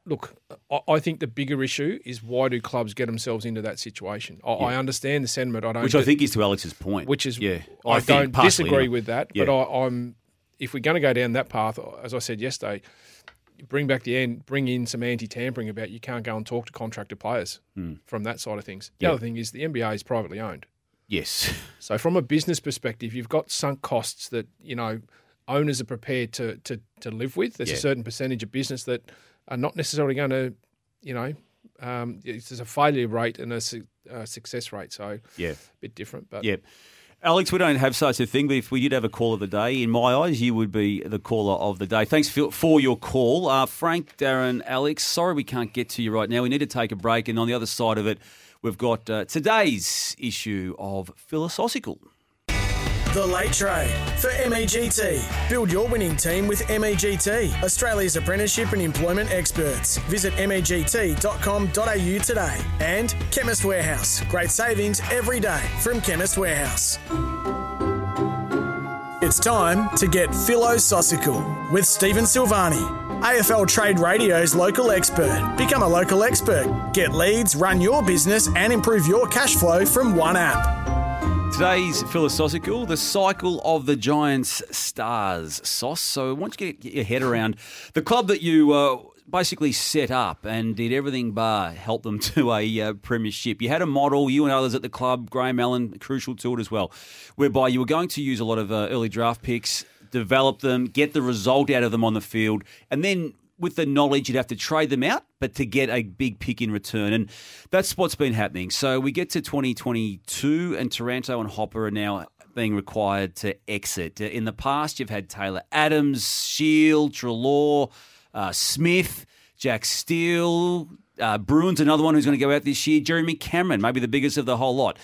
F: look, I, I think the bigger issue is why do clubs get themselves into that situation? I, I understand the sentiment. I don't,
D: which I think is to Alex's point.
F: which is
D: yeah,
F: I,
D: think
F: don't disagree with that,
D: Yeah.
F: but I, I'm if we're going to go down that path, as I said yesterday, bring back the end, bring in some anti-tampering about you can't go and talk to contracted players
D: Hmm.
F: from that side of things. The
D: Yeah.
F: other thing is the NBA is privately owned.
D: Yes.
F: So from a business perspective, you've got sunk costs that you know owners are prepared to to, to live with. There's
D: Yeah.
F: a certain percentage of business that are not necessarily going to, you know, um, there's a failure rate and a, su- a success rate. So
D: Yeah.
F: a bit different. But
D: Yep. Alex, we don't have such a thing, but if we did have a call of the day, in my eyes, you would be the caller of the day. Thanks for, your call. Uh, Frank, Darren, Alex, sorry we can't get to you right now. We need to take a break. And on the other side of it, we've got uh, today's issue of philosophical.
C: The Late Trade for MEGT. Build your winning team with MEGT, Australia's apprenticeship and employment experts. Visit MEGT.com.au today. And Chemist Warehouse. Great savings every day from Chemist Warehouse. It's time to get philosophical with Stephen Silvagni. AFL Trade Radio's local expert. Become a local expert. Get leads, run your business, and improve your cash flow from one app.
D: Today's philosophical, the cycle of the Giants stars, Sauce. So want you get your head around the club that you uh, basically set up and did everything bar help them to a uh, premiership. You had a model, you and others at the club, Graeme Allan, crucial to it as well, whereby you were going to use a lot of uh, early draft picks, develop them, get the result out of them on the field, and then with the knowledge you'd have to trade them out, but to get a big pick in return. And that's what's been happening. So we get to 2022, and Taranto and Hopper are now being required to exit. In the past, you've had Taylor Adams, Shiel, Treloar, uh, Smith, Jack Steele, uh, Bruins, another one who's going to go out this year, Jeremy Cameron, maybe the biggest of the whole lot.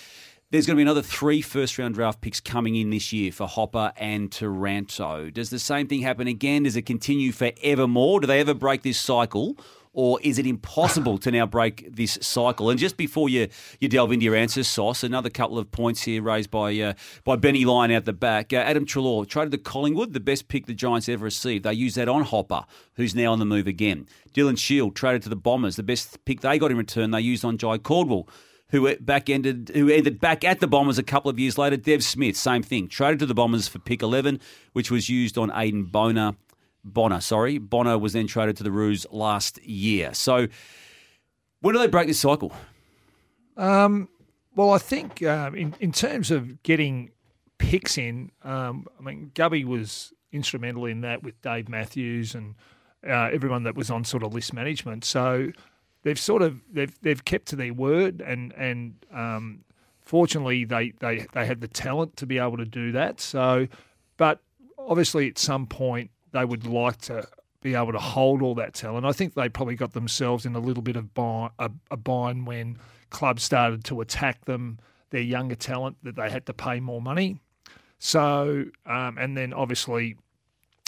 D: There's going to be another three first round draft picks coming in this year for Hopper and Taranto. Does the same thing happen again? Does it continue forevermore? Do they ever break this cycle? Or is it impossible to now break this cycle? And just before you, you delve into your answers, Sauce, another couple of points here raised by uh, by Benny Lyon out the back. Uh, Adam Treloar traded to Collingwood, the best pick the Giants ever received. They used that on Hopper, who's now on the move again. Dylan Shiel traded to the Bombers, the best pick they got in return. They used on Jye Caldwell who back ended who ended back at the Bombers a couple of years later. Dev Smith, same thing, traded to the Bombers for pick eleven, which was used on Aiden Bonar. Bonar, sorry, Bonar was then traded to the Roos last year. So, when do they break this cycle?
E: Um, well, I think um, in in terms of getting picks in, um, I mean, Gubby was instrumental in that with Dave Matthews and uh, everyone that was on sort of list management. So they've sort of they've they've kept to their word, and and um, fortunately they, they they had the talent to be able to do that. So, but obviously at some point they would like to be able to hold all that talent. I think they probably got themselves in a little bit of bind, a, a bind when clubs started to attack them, their younger talent, that they had to pay more money. So, um, and then obviously,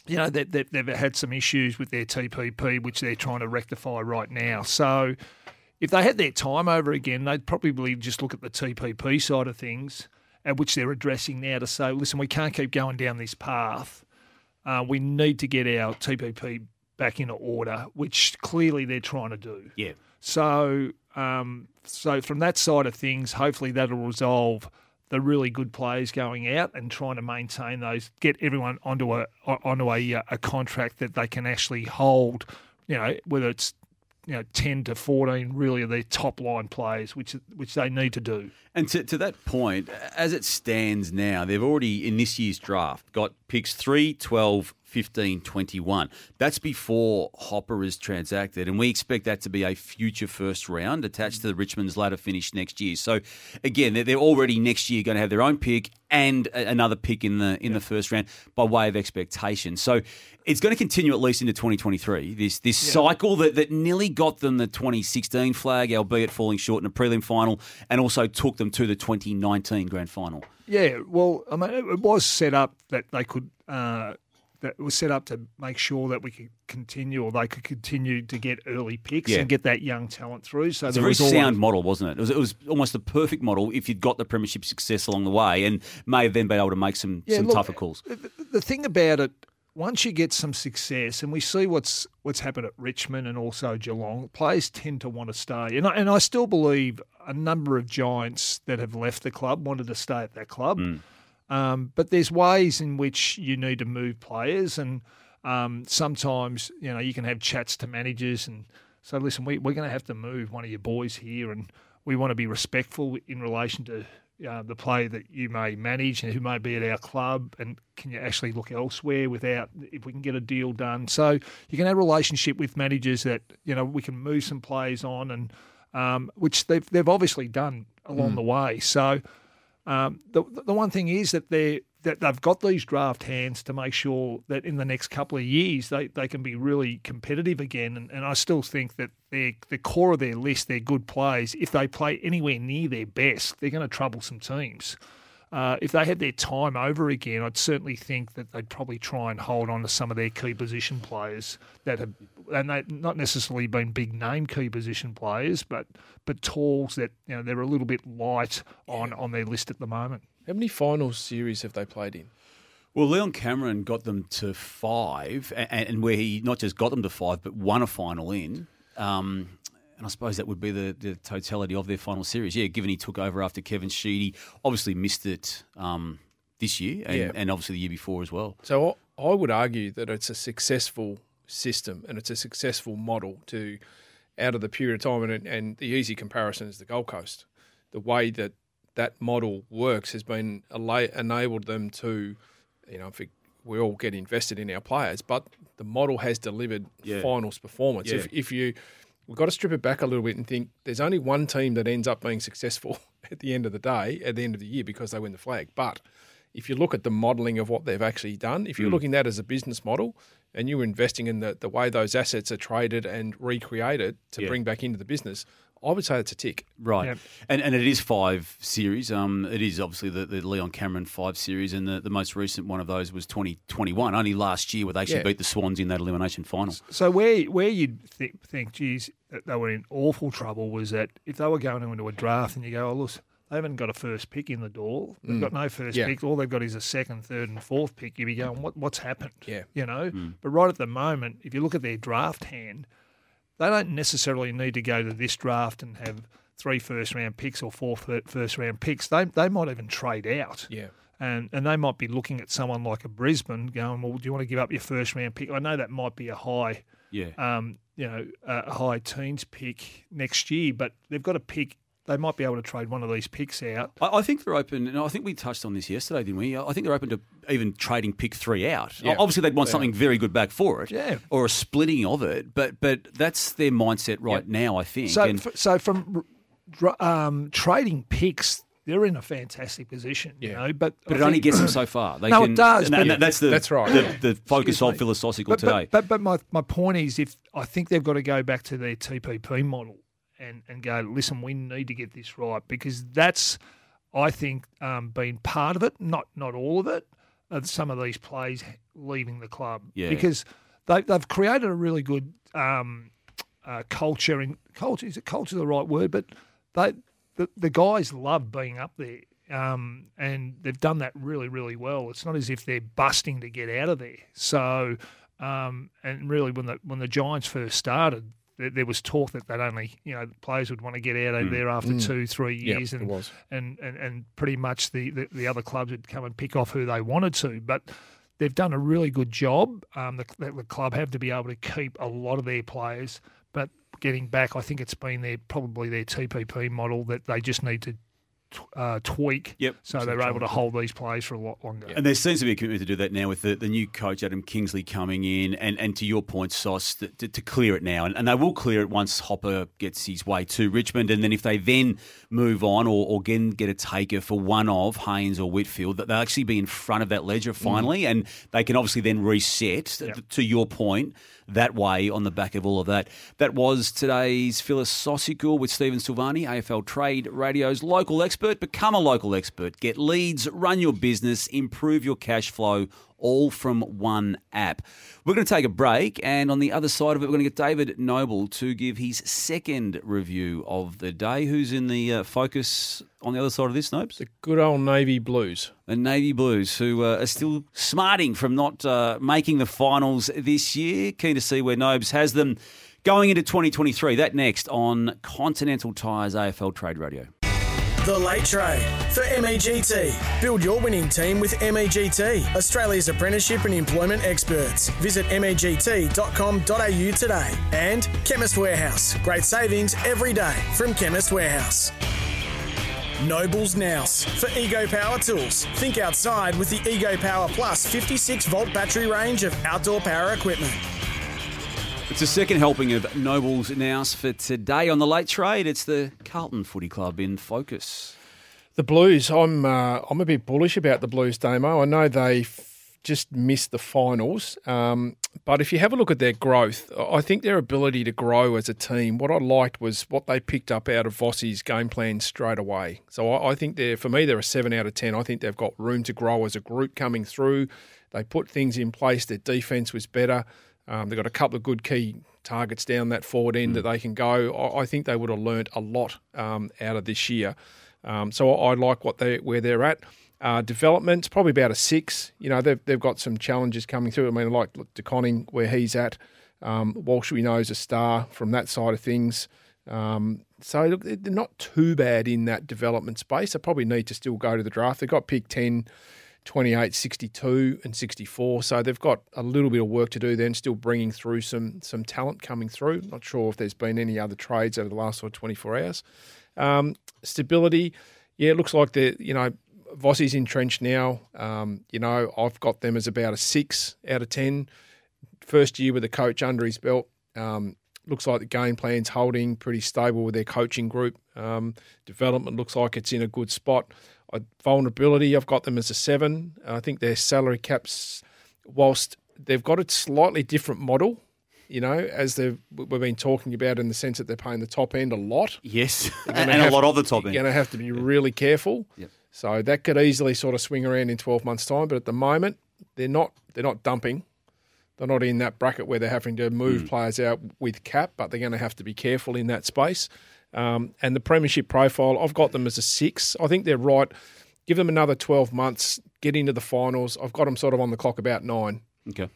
E: you know, they, they've had some issues with their TPP, which they're trying to rectify right now. So, if they had their time over again, they'd probably just look at the TPP side of things, at which they're addressing now to say, listen, we can't keep going down this path. Uh, we need to get our TPP back into order, which clearly they're trying to do.
D: Yeah.
E: So, um, so from that side of things, hopefully that'll resolve the really good players going out and trying to maintain those, get everyone onto a onto a, uh, a contract that they can actually hold. You know, whether it's you know ten to fourteen, really are their top line players, which which they need to do.
D: And to, to that point, as it stands now, they've already, in this year's draft, got picks 3, 12, 15, 21. That's before Hopper is transacted, and we expect that to be a future first round attached to the Richmond's ladder finish next year. So, again, they're, they're already next year going to have their own pick and a- another pick in the in the first round by way of expectation. So, it's going to continue at least into 2023. This this cycle that, that nearly got them the 2016 flag, albeit falling short in a prelim final, and also took them to the 2019 grand final.
E: Yeah, well, I mean, it it was set up that they could. Uh, that was set up to make sure that we could continue, or they could continue to get early picks
D: Yeah.
E: and get that young talent through. So
D: It's a very
E: was
D: sound model, wasn't it? It was, it was almost the perfect model if you'd got the premiership success along the way, and may have then been able to make some
E: Yeah,
D: some
E: look,
D: tougher calls.
E: The, the thing about it, once you get some success, and we see what's what's happened at Richmond and also Geelong, players tend to want to stay. And I, and I still believe a number of giants that have left the club wanted to stay at that club.
D: Mm.
E: Um, but there's ways in which you need to move players, and um, sometimes you know you can have chats to managers and say, listen, we, we're going to have to move one of your boys here, and we want to be respectful in relation to uh, the player that you may manage and who may be at our club, and can you actually look elsewhere without if we can get a deal done? So you can have a relationship with managers that you know we can move some players on, and um, which they've they've obviously done along
D: Mm.
E: the way. So um, the the one thing is that they that they've got these draft hands to make sure that in the next couple of years they, they can be really competitive again. And, and I still think that the core of their list, they're good players. If they play anywhere near their best, they're going to trouble some teams. Uh, if they had their time over again, I'd certainly think that they'd probably try and hold on to some of their key position players that have, and they not necessarily been big name key position players, but but talls that you know they're a little bit light on on their list at the moment.
F: How many finals series have they played in?
D: Well, Leon Cameron got them to five, and, and where he not just got them to five, but won a final in. Um, and I suppose that would be the, the totality of their final series. Yeah, given he took over after Kevin Sheedy, obviously missed it um, this year, and,
F: Yeah.
D: and obviously the year before as well.
F: So I would argue that it's a successful system and it's a successful model to out of the period of time. And, and the easy comparison is the Gold Coast. The way that that model works has been enabled them to, you know, we all get invested in our players, but the model has delivered
D: Yeah.
F: finals performance.
D: Yeah.
F: If, if you we've got to strip it back a little bit and think there's only one team that ends up being successful at the end of the day, at the end of the year, because they win the flag. But if you look at the modelling of what they've actually done, if you're
D: Mm.
F: looking at that as a business model and you're investing in the, the way those assets are traded and recreated to
D: Yeah.
F: bring back into the business, I would say it's a tick.
D: Right, and and it is five series. Um, it is obviously the, the Leon Cameron five series, and the, the most recent one of those was twenty twenty one, only last year, where they actually
E: Yeah.
D: beat the Swans in that elimination final.
E: So where where you'd th- think, geez, that they were in awful trouble was that if they were going into a draft and you go, oh look, they haven't got a first pick in the door, they've
F: Mm.
E: got no first
F: Yeah.
E: pick, all they've got is a second, third, and fourth pick. You'd be going, what what's happened?
F: Yeah.
E: you know.
D: Hmm.
E: But right at the moment, if you look at their draft hand, they don't necessarily need to go to this draft and have three first round picks or four first round picks. They they might even trade out.
F: Yeah.
E: And and they might be looking at someone like a Brisbane going, well, do you want to give up your first round pick? I know that might be a high,
D: Yeah.
E: um, you know, a high teens pick next year, but they've got a pick. They might be able to trade one of these picks out.
D: I, I think they're open, and I think we touched on this yesterday, didn't we? I think they're open to even trading pick three out.
E: Yeah.
D: Obviously, they'd want
E: They
D: something very good back for it,
E: Yeah.
D: or a splitting of it. But but that's their mindset right now, I think.
E: So,
D: and,
E: f- so from um, trading picks, they're in a fantastic position. You know, but
D: but
E: I
D: it only gets them so far. They
E: no,
D: can,
E: it does.
D: and,
E: but-
D: and that's the
F: That's right.
D: The, the focus
E: Excuse
D: of
E: me.
D: philosophical
E: But,
D: today.
E: but, but but my my point is, if I think they've got to go back to their TPP model and and go, listen, we need to get this right because that's, I think, um, been part of it, not not all of it, of some of these plays leaving the club
D: Yeah.
E: because they they've created a really good. Um, uh, culture in culture is it culture the right word? But they the, the guys love being up there. Um, and they've done that really, really well. It's not as if they're busting to get out of there. So, um, and really, when the when the Giants first started, there, there was talk that they'd only, you know, players would want to get out of
F: Mm.
E: there after
F: Mm.
E: two, three
F: Yep,
E: years,
F: it
E: and,
F: was.
E: and and and pretty much the, the the other clubs would come and pick off who they wanted to, but. They've done a really good job. Um, the, the, club have to be able to keep a lot of their players, but getting back, I think it's been their probably their TPP model that they just need to uh, tweak.
D: Yep.
E: So they're able to hold these players for a lot longer.
D: And there seems to be a commitment to do that now with the, the new coach, Adam Kingsley, coming in. And, and to your point, Sauce, to, to, to clear it now. And, and they will clear it once Hopper gets his way to Richmond. And then if they then move on or, or again get a taker for one of Haynes or Whitfield, that they'll actually be in front of that ledger finally. And they can obviously then reset, to your point, that way on the back of all of that. That was today's philosophical with Stephen Silvagni, AFL Trade Radio's local expert. Become a local expert. Get leads, run your business, improve your cash flow, all from one app. We're going to take a break, and on the other side of it, we're going to get David Noble to give his second review of the day. Who's in the uh, focus on the other side of this, Nobes? The
F: good old Navy Blues.
D: The Navy Blues, who uh, are still smarting from not uh, making the finals this year. Keen to see where Nobes has them going into 2023. That next on Continental Tires AFL Trade Radio.
C: The Late Trade for MEGT. Build your winning team with MEGT, Australia's apprenticeship and employment experts. Visit MEGT.com.au today. And Chemist Warehouse. Great savings every day from Chemist Warehouse. Nobles Nouse for Ego Power Tools. Think outside with the Ego Power Plus 56 volt battery range of outdoor power equipment.
D: It's a second helping of Nobles Nouse for today on the late trade. It's the Carlton Footy Club in focus.
F: The Blues, I'm uh, I'm a bit bullish about the Blues, Damo. I know they f- just missed the finals, um, but if you have a look at their growth, I think their ability to grow as a team. What I liked was what they picked up out of Vossi's game plan straight away. So I, I think they're for me they're a seven out of ten. I think they've got room to grow as a group coming through. They put things in place. Their defense was better. Um, they've got a couple of good key targets down that forward end that they can go. I, I think they would have learnt a lot um, out of this year. Um, so I, I like what they where they're at. Uh, development's probably about a six. You know they've they've got some challenges coming through. I mean, like De Koning where he's at. Um, Walsh we know is a star from that side of things. Um, so look, they're not too bad in that development space. They probably need to still go to the draft. They've got pick 10, 28, 62 and 64. So they've got a little bit of work to do then, still bringing through some some talent coming through. Not sure if there's been any other trades over the last sort of 24 hours. Um, stability, yeah, it looks like they're, you know, Vossi's entrenched now. Um, you know, I've got them as about a six out of 10. First year with a coach under his belt. Um, looks like the game plan's holding pretty stable with their coaching group. Um, development looks like it's in a good spot. Uh, vulnerability, I've got them as a seven. I think their salary caps, whilst they've got a slightly different model, you know, as they've we've been talking about in the sense that they're paying the top end a lot.
D: Yes, and a lot of the top end.
F: You're going to have to be really careful.
D: Yep.
F: So that could easily sort of swing around in 12 months' time. But at the moment, they're not they're not dumping. They're not in that bracket where they're having to move
D: Mm.
F: players out with cap, but they're going to have to be careful in that space. Um, and the premiership profile, I've got them as a six. I think they're right. Give them another 12 months, get into the finals. I've got them sort of on the clock about nine.
D: Okay.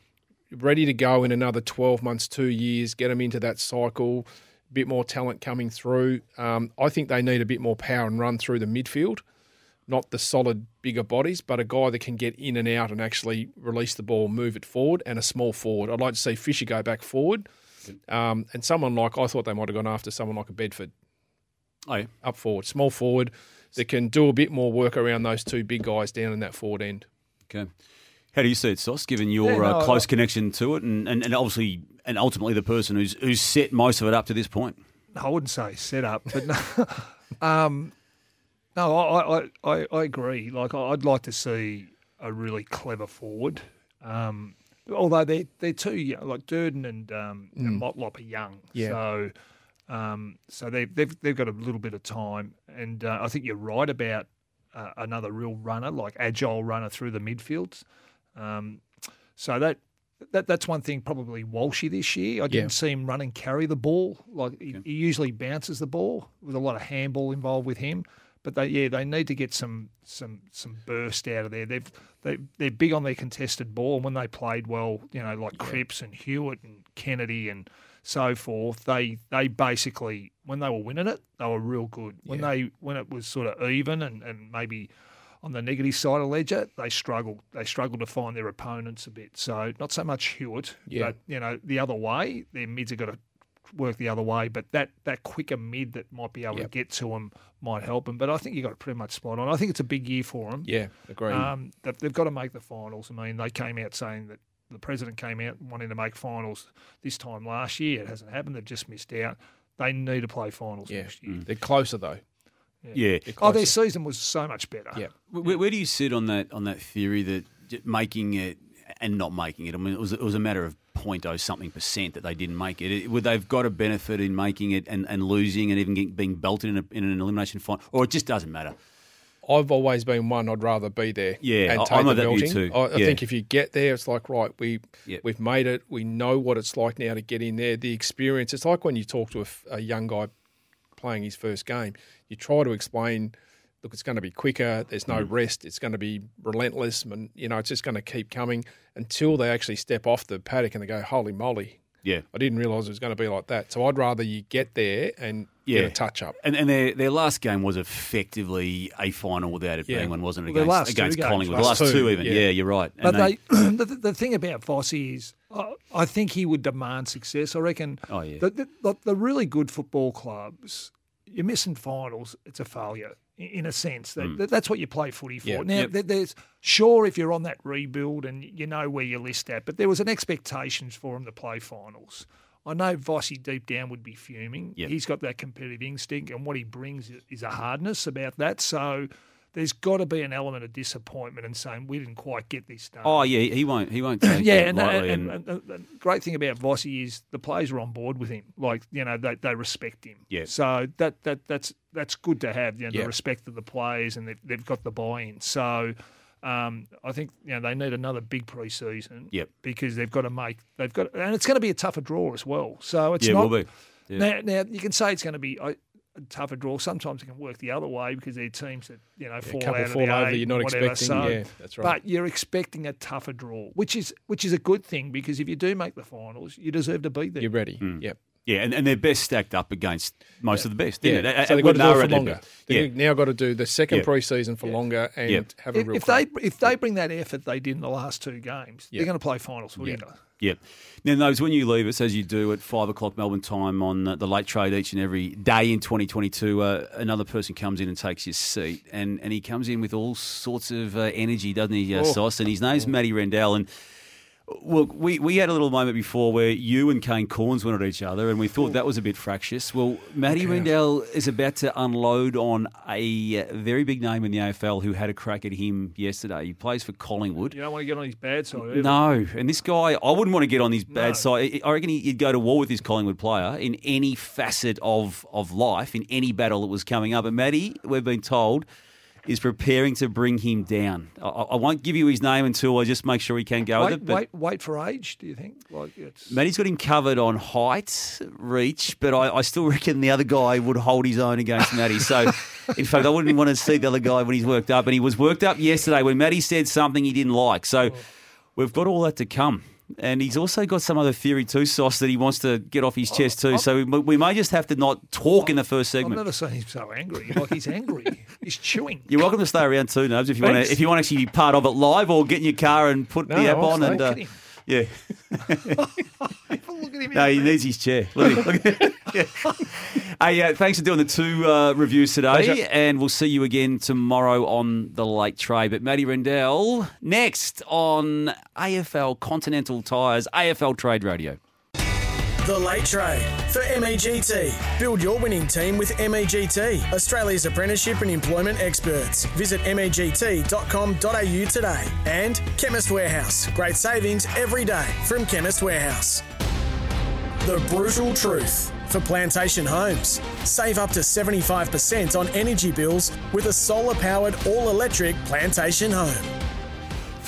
F: Ready to go in another 12 months, two years, get them into that cycle, a bit more talent coming through. Um, I think they need a bit more power and run through the midfield not the solid bigger bodies, but a guy that can get in and out and actually release the ball, move it forward, and a small forward. I'd like to see Fisher go back forward, um, and someone like I thought they might have gone after someone like a Bedford.
D: Oh, yeah.
F: up forward, small forward that can do a bit more work around those two big guys down in that forward end.
D: Okay. How do you see it, Sauce, given your
F: Yeah, no,
D: uh, close
F: I-
D: connection to it and, and, and obviously and ultimately the person who's who's set most of it up to this point?
E: I wouldn't say set up, but no, um, no, I, I, I, I agree. Like I- I'd like to see a really clever forward. Um, although they're they're too young, like Durdin and um, and
F: Mm.
E: Motlop are young,
F: Yeah.
E: so um, so they've they've they've got a little bit of time, and uh, I think you're right about uh, another real runner, like agile runner through the midfields. Um, so that that that's one thing probably Walshy this year. I didn't
F: Yeah.
E: see him run and carry the ball. Like he, he usually bounces the ball with a lot of handball involved with him. But they yeah they need to get some some some burst out of there. They've they they're big on their contested ball. And when they played well, you know like Cripps and Hewett and Kennedy and so forth, they they basically when they were winning it, they were real good. When
F: Yeah.
E: they when it was sort of even and, and maybe on the negative side of ledger, they struggled. They struggled to find their opponents a bit. So not so much Hewett,
F: Yeah.
E: but you know the other way, their mids have got to work the other way. But that that quicker mid that might be able
F: Yep.
E: to get to them might help them. But I think you got it pretty much spot on. I think it's a big year for them.
F: Yeah, agreed.
E: Um, they've got to make the finals. I mean, they came out saying that the president came out wanting to make finals this time last year. It hasn't happened. They've just missed out. They need to play finals
F: Yeah,
E: next year. Mm.
F: they're closer though.
D: Yeah.
E: Oh, their season was so much better.
F: Yeah.
D: Where, where do you sit on that on that theory that making it and not making it? I mean, it was it was a matter of point oh something percent that they didn't make it. it would they've got a benefit in making it and, and losing and even getting, being belted in, a, in an elimination final, or it just doesn't matter.
F: I've always been one. I'd rather be there.
D: Yeah,
F: and take
D: I'm
F: the
D: like that with
F: belting.
D: too.
F: I, I
D: Yeah.
F: think if you get there, it's like right, we
D: Yep.
F: we've made it. We know what it's like now to get in there. The experience. It's like when you talk to a young guy playing his first game. You try to explain. Look, it's going to be quicker. There's no
D: Mm.
F: rest. It's going to be relentless, and you know it's just going to keep coming until they actually step off the paddock and they go, "Holy moly!"
D: Yeah.
F: I didn't realise it was going to be like that. So I'd rather you get there and
D: Yeah,
F: get a touch up.
D: And, and their their last game was effectively a final without it
F: Yeah.
D: being one, wasn't it?
E: Well,
D: Against,
E: last two
D: against. Collingwood, the
E: Last
D: last two,
E: two,
D: even.
E: yeah.
D: Yeah, you're right.
E: But
D: And
E: they, the, the, the thing about Vossy is, uh, I think he would demand success. I reckon.
D: Oh, yeah.
E: The, the, the, the really good football clubs, you're missing finals. It's a failure i- in a sense. That,
D: Mm.
E: that's what you play footy for.
F: Yeah.
E: Now,
F: Yep.
E: there's sure if you're on that rebuild and you know where you list at, but there was an expectations for him to play finals. I know Vossy deep down would be fuming.
D: Yep.
E: He's got that competitive instinct, and what he brings is a hardness about that. So. There's got to be an element of disappointment and saying we didn't quite get this done.
D: Oh yeah, he won't. He won't take
E: yeah, and,
D: lightly.
E: and, and, and the great thing about Vossy is the players are on board with him. Like you know, they, they respect him.
D: Yeah.
E: So that that that's that's good to have. You know,
F: Yeah.
E: the respect of the players, and they've, they've got the buy-in. So. Um, I think you know they need another big pre-season.
D: Yep.
E: Because they've got to make they've got and it's going to be a tougher draw as well. So it's
D: Yeah, it
E: not.
D: will be. Yeah.
E: Now, now you can say it's going to be a tougher draw. Sometimes it can work the other way because they're teams that you know fall
F: couple
E: out of
F: fall
E: the
F: over
E: eight
F: you're not
E: whatever.
F: expecting.
E: So,
F: Yeah, that's right.
E: But you're expecting a tougher draw, which is which is a good thing because if you do make the finals, you deserve to be there.
F: You're ready.
D: Mm.
F: Yep.
D: Yeah, and, and they're best stacked up against most of the best.
F: Yeah,
D: Isn't it?
F: so they've got to
D: they
F: do it for longer.
D: best.
F: They've now got to do the second
D: Yeah.
F: pre-season for longer and
D: Yeah.
F: have a
E: If,
F: real
E: if
F: crack.
E: they if they bring that effort they did in the last two games,
F: Yeah.
E: they're going to play finals footy.
F: Yeah.
D: Yep. Now, those when you leave us, as you do at five o'clock Melbourne time on uh, the late trade each and every day in 2022, uh, another person comes in and takes your seat, and, and he comes in with all sorts of uh, energy, doesn't he, uh,
F: Oh.
D: Sauce? And his name's Matty Rendell, and. Look, we, we had a little moment before where you and Kane Cornes went at each other, and we thought that was a bit fractious. Well, Matty
E: Okay.
D: Rendell is about to unload on a uh, very big name in the AFL who had a crack at him yesterday. He plays for Collingwood.
E: You don't want to get on his bad side. either.
D: No, and this guy, I wouldn't want to get on his bad
E: No.
D: side. I reckon he'd go to war with this Collingwood player in any facet of, of life, in any battle that was coming up. And Matty, we've been told, is preparing to bring him down. I, I won't give you his name until I just make sure he can go with
E: Wait,
D: it. But
E: wait, wait for age. Do you think? Like it's
D: Matty's got him covered on height, reach, but I, I still reckon the other guy would hold his own against Matty. So, in fact, I wouldn't want to see the other guy when he's worked up. And he was worked up yesterday when Matty said something he didn't like. So, oh. we've got all that to come. And he's also got some other theory too, Sauce, that he wants to get off his chest too. So we, we may just have to not talk in the first segment.
E: I've never seen him so angry. Like he's angry. he's chewing.
D: You're welcome to stay around too, Nobes, if you want to. If you want to actually be part of it live, or get in your car and put
E: No,
D: the app on and uh,
E: Look at him.
D: Yeah.
E: Look at him.
D: No, he needs his chair. Look at him. Look at him. Yeah. Hey, uh, thanks for doing the two uh, reviews today,
F: Pleasure.
D: and we'll see you again tomorrow on the late trade. But Matty Rendell next on AFL Continental Tires, AFL Trade Radio.
C: The Late Trade for MEGT. Build your winning team with MEGT, Australia's apprenticeship and employment experts. Visit MEGT.com.au today. And Chemist Warehouse. Great savings every day from Chemist Warehouse. The brutal truth for Plantation Homes. Save up to 75% on energy bills with a solar powered all electric Plantation Home.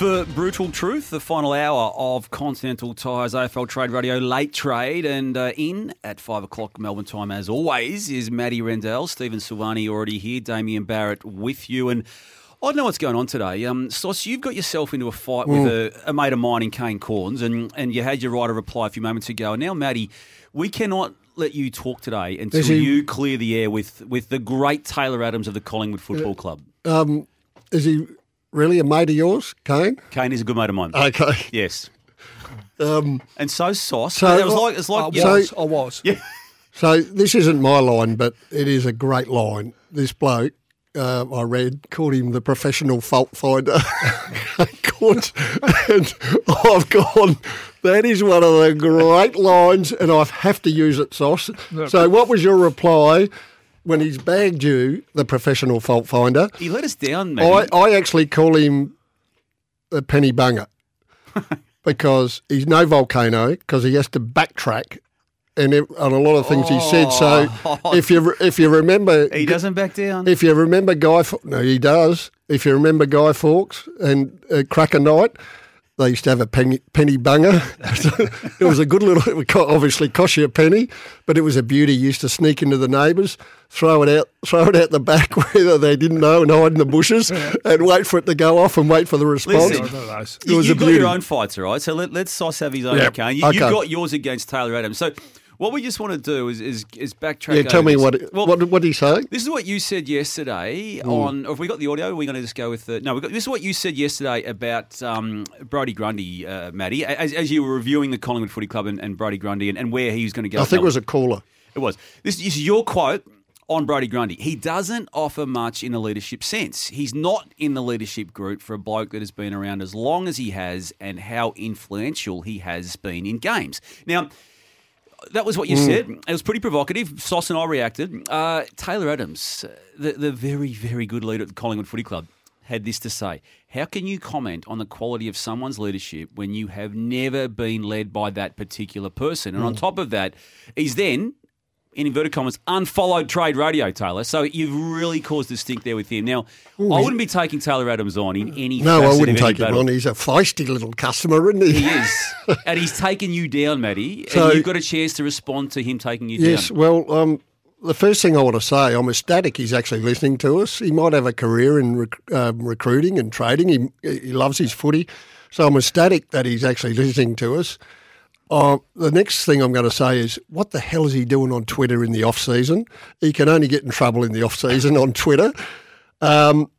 D: For Brutal Truth, the final hour of Continental Tires AFL Trade Radio late trade. And uh, in at 5 o'clock Melbourne time, as always, is Matty Rendell. Stephen Silvagni already here. Damian Barrett with you. And I don't know what's going on today. Um, Sauce, you've got yourself into a fight with
Y: Mm.
D: a, a mate of mine in Kane Cornes, and, and you had your right of reply a few moments ago. And now, Maddie, we cannot let you talk today until
Y: he-
D: you clear the air with, with the great Taylor Adams of the Collingwood Football Club.
Y: Um, is he really a mate of yours, Kane?
D: Kane is a good mate of mine.
Y: Okay.
D: Yes.
Y: Um,
D: And so Sauce.
Y: So-
D: it was like it's like
Y: I
D: yeah.
Y: was,
E: I was.
D: Yeah.
Y: So this isn't my line, but it is a great line. This bloke, uh, I read, called him the professional fault finder. Caught- and I've gone, that is one of the great lines, and I have to use it, Sauce. So what was your reply when he's bagged you, the professional fault finder?
D: He let us down,
Y: I,
D: man.
Y: I actually call him the penny bunger because he's no volcano because he has to backtrack and it, on a lot of things he said. So
D: Oh.
Y: if you if you remember,
D: He doesn't back down.
Y: If you remember Guy, no, he does. If you remember Guy Fawkes and uh, Cracker Night. They used to have a penny, penny bunger. it was a good little, it would obviously cost you a penny, but it was a beauty. You used to sneak into the neighbours, throw it out, throw it out the back where they didn't know, and hide in the bushes, and wait for it to go off and wait for the response.
D: Listen,
Y: It
D: you,
Y: was
D: you've
Y: a
D: got
Y: beauty.
D: your own fights, all right? So let, let's Sauce have his own,
Y: Yeah,
D: okay? You,
Y: okay.
D: You've got yours against Taylor Adams. So what we just want to do is is, is backtrack.
Y: Yeah, tell me
D: this.
Y: what what what did he say?
D: This is what you said yesterday
Y: Mm.
D: on. Have we got the audio? we're we going to just go with the? No, we got, this is what you said yesterday about um, Brodie Grundy, uh, Matty, as, as you were reviewing the Collingwood Footy Club and, and Brodie Grundy and, and where he was going to go.
Y: I think it was a caller.
D: It was. This is your quote on Brodie Grundy. He doesn't offer much in a leadership sense. He's not in the leadership group for a bloke that has been around as long as he has and how influential he has been in games. Now, that was what you
Y: Mm.
D: said. It was pretty provocative. Sauce and I reacted. Uh, Taylor Adams, the, the very, very good leader at the Collingwood Footy Club, had this to say. How can you comment on the quality of someone's leadership when you have never been led by that particular person? And on
Y: Mm.
D: top of that, he's then, in inverted commas, unfollowed trade radio, Taylor. So you've really caused a stink there with him. Now,
Y: Ooh,
D: I wouldn't be taking Taylor Adams on in any
Y: No, I wouldn't take him
D: battle.
Y: on. He's a feisty little customer, isn't he?
D: He is. and he's taken you down, Matty.
Y: So-
D: and you've got a chance to respond to him taking you
Y: Yes,
D: down.
Y: Yes, well, um, the first thing I want to say, I'm ecstatic he's actually listening to us. He might have a career in rec- um, recruiting and trading. He, he loves his footy. So I'm ecstatic that he's actually listening to us. Uh, the next thing I'm going to say is, what the hell is he doing on Twitter in the off season? He can only get in trouble in the off season on Twitter. Um,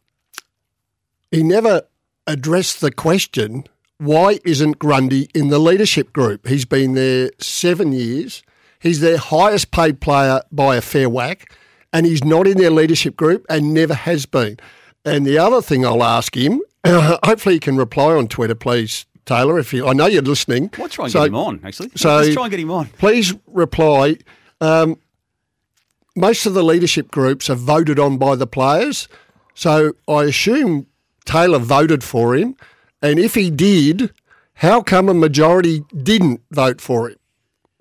Y: he never addressed the question why isn't Grundy in the leadership group? He's been there seven years. He's their highest paid player by a fair whack, and he's not in their leadership group and never has been. And the other thing I'll ask him, hopefully he can reply on Twitter, please, Taylor. If you, I know you're listening.
D: We'll try and
Y: So-
D: get him on, actually.
Y: So
D: Let's try and get him on.
Y: Please reply. Um, most of the leadership groups are voted on by the players, so I assume Taylor voted for him. And if he did, how come a majority didn't vote for him?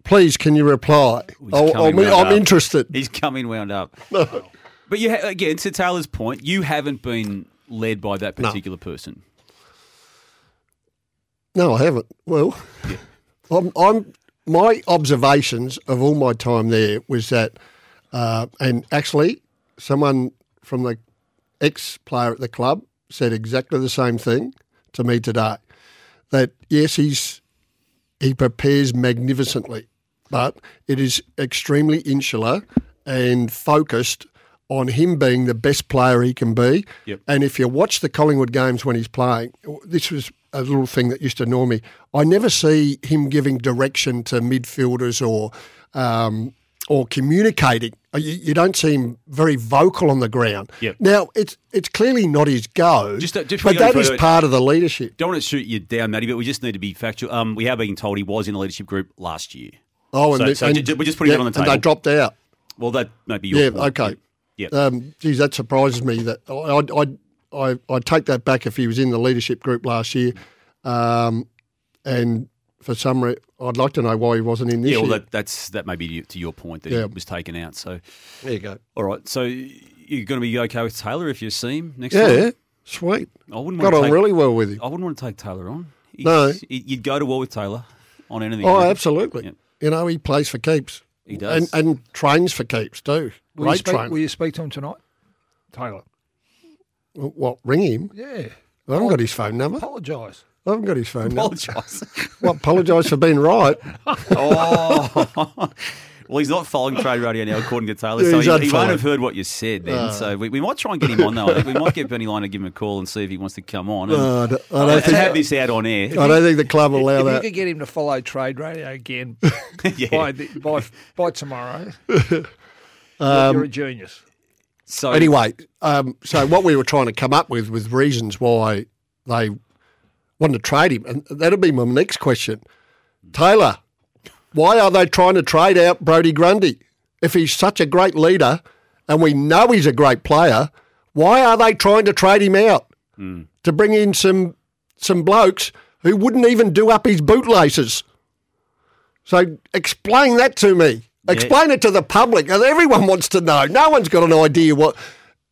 Y: Please, can you reply? I'll-
D: coming
Y: I'm, I'm
D: up.
Y: interested.
D: He's coming wound up. But you ha- again, to Taylor's point, you haven't been led by that particular person.
Y: No, I haven't. Well, I'm, I'm my observations of all my time there was that, uh, and actually, someone from the ex-player at the club said exactly the same thing to me today. That yes, he's he prepares magnificently, but it is extremely insular and focused on him being the best player he can be.
D: Yep.
Y: And if you watch the Collingwood games when he's playing, this was a little thing that used to annoy me. I never see him giving direction to midfielders or um, or communicating. Uh, You, you don't seem very vocal on the ground.
D: Yep.
Y: Now it's it's clearly not his go,
D: Just, uh, just
Y: but
D: that is go
Y: that
D: any
Y: is
D: further-
Y: part of the leadership.
D: Don't want to shoot you down, Matty, but we just need to be factual. Um, we have been told he was in the leadership group last year.
Y: Oh, and,
D: so,
Y: the-
D: so
Y: and-
D: we're just putting
Y: yeah,
D: that on the table.
Y: And they dropped out.
D: Well, that may be your
Y: Yeah,
D: point.
Y: okay.
D: Yeah.
Y: Um, geez, that surprises me. That I, I, I, I take that back if he was in the leadership group last year, um, and for some reason, I'd like to know why he wasn't in this
D: Yeah, well,
Y: year.
D: that, that's that may be to your point that
Y: Yeah.
D: he was taken out. So
Y: There you go.
D: All right, so you're going to be okay with Taylor if you see him next
Y: Yeah,
D: time?
Y: yeah. Sweet.
D: I wouldn't
Y: Got
D: want to
Y: on
D: take,
Y: really well with him.
D: I wouldn't want to take Taylor on. He's-
Y: No.
D: y- You'd go to war with Taylor on anything.
Y: Oh, absolutely.
D: Yep.
Y: You know, he plays for keeps.
D: He does.
Y: And, and trains for keeps too.
E: Will you,
Y: Great
E: speak, will you speak to him tonight, Taylor?
Y: What, ring him?
E: Yeah.
Y: I haven't got his phone number.
E: Apologise.
Y: I haven't got his phone number.
D: Apologise.
Y: What, apologise for being right?
D: oh. Well, he's not following trade radio now, according to Taylor.
Y: Yeah,
D: so he, he won't have heard what you said then.
Y: Ah.
D: so we, we might try and get him on, though. I think we might get Bernie Line to give him a call and see if he wants to come on. And,
Y: Oh, I don't- I don't think-
D: have this out on air.
Y: I don't think the club will allow
E: if
Y: that.
E: If you could get him to follow Trade Radio again
D: Yeah.
E: by, the, by by tomorrow,
Y: Um,
E: you're a genius.
D: So
Y: anyway, um, so what we were trying to come up with with reasons why they wanted to trade him, and that'll be my next question. Taylor, why are they trying to trade out Brodie Grundy? If he's such a great leader, and we know he's a great player, why are they trying to trade him out to bring in some some blokes who wouldn't even do up his bootlaces? So explain that to me. Explain it to the public, everyone wants to know. No one's got an idea what.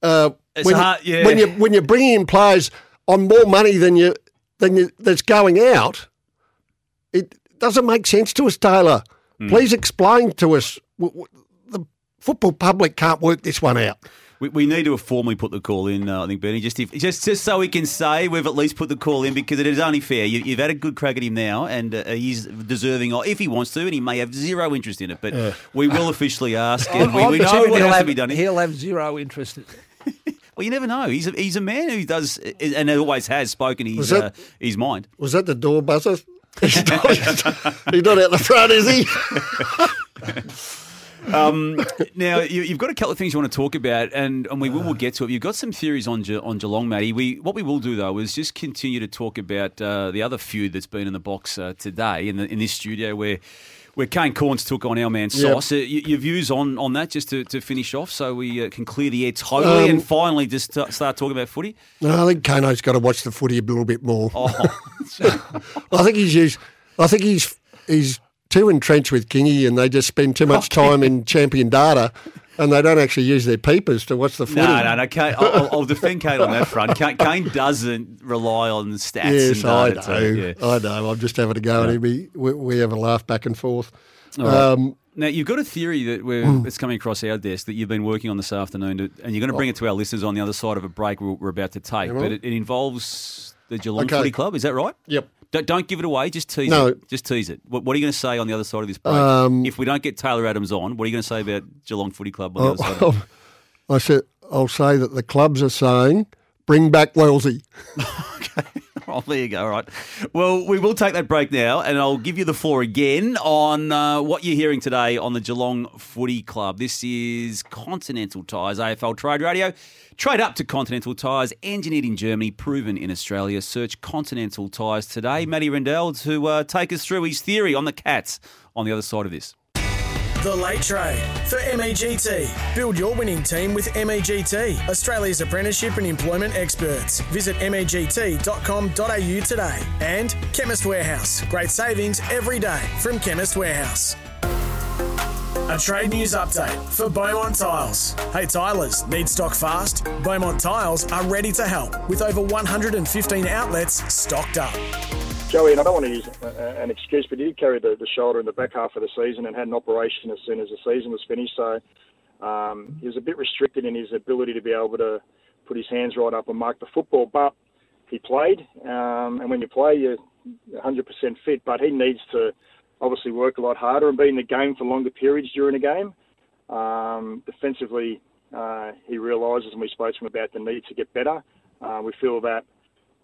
Y: Uh,
D: It's
Y: when,
D: hard- yeah.
Y: when you when you're bringing in players on more money than you than you that's going out, it doesn't make sense to us, Taylor.
D: Hmm.
Y: Please explain to us. W- w- The football public can't work this one out.
D: We, we need to have formally put the call in, uh, I think, Bernie, just if, just just so we can say we've at least put the call in because it is only fair. You, you've had a good crack at him now, and uh, he's deserving, of, if he wants to, and he may have zero interest in it, but
Y: Yeah.
D: we will officially ask, and we, we know what
E: he'll
D: has to
E: have-
D: be done.
E: He'll have zero interest.
D: Well, you never know. He's a, he's a man who does, and always has spoken his,
Y: that-
D: uh, his mind.
Y: Was that the door buzzer? he's, not, he's not out the front, is he?
D: Um, now you, you've got a couple of things you want to talk about, and, and we will we'll get to it. You've got some theories on Ge- on Geelong, Matty. We what we will do though is just continue to talk about uh, the other feud that's been in the box uh, today in the, in this studio where. Where Kane Cornes took on our man
Y: Yep.
D: Sauce. Uh, your views on, on that, just to, to finish off, so we uh, can clear the air totally
Y: Um,
D: and finally just uh, start talking about footy.
Y: No, I think Kano's got to watch the footy a little bit more.
D: Oh,
Y: I think he's used, I think he's he's too entrenched with Kingy, and they just spend too much time in champion data, and they don't actually use their peepers to watch the footy.
D: no, no, no. Kane, I'll, I'll- defend Kane on that front. Kane, Kane doesn't rely on the stats.
Y: Yes,
D: and
Y: I know.
D: to- yeah.
Y: I know. I'm just having a go at him. We, we have a laugh back and forth.
D: Right.
Y: Um,
D: now you've got a theory that we're,
Y: Mm.
D: that's coming across our desk that you've been working on this afternoon, to, and you're going to bring it to our listeners on the other side of a break we're, we're about to take. But it, it involves the Geelong
Y: Okay.
D: Footy Club. Is that right?
Y: Yep.
D: Don't, don't give it away. Just tease
Y: No.
D: it. Just tease it. What, what are you going to say on the other side of this break?
Y: Um,
D: if we don't get Taylor Adams on, what are you going to say about Geelong Footy Club on the other side?
Y: I, I said, I'll say that the clubs are saying, bring back Wellsy.
D: Oh, there you go. All right. Well, we will take that break now, and I'll give you the floor again on uh, what you're hearing today on the Geelong Footy Club. This is Continental Tires, AFL Trade Radio. Trade up to Continental Tires, engineered in Germany, proven in Australia. Search Continental Tires today. Matty Rendell to uh, take us through his theory on the Cats on the other side of this.
C: The Late Trade for MEGT. Build your winning team with MEGT, Australia's apprenticeship and employment experts. Visit MEGT.com.au today. And Chemist Warehouse. Great savings every day from Chemist Warehouse. A trade news update for Beaumont Tiles. Hey Tilers, need stock fast? Beaumont Tiles are ready to help with over 115 outlets stocked up.
S: Joey, and I don't want to use uh, an excuse, but he did carry the, the shoulder in the back half of the season and had an operation as soon as the season was finished. So um, he was a bit restricted in his ability to be able to put his hands right up and mark the football. But he played, um, and when you play, you're 100% fit. But he needs to obviously work a lot harder and be in the game for longer periods during a game. Um, defensively, uh, he realises, and we spoke to him about the need to get better. Uh, we feel that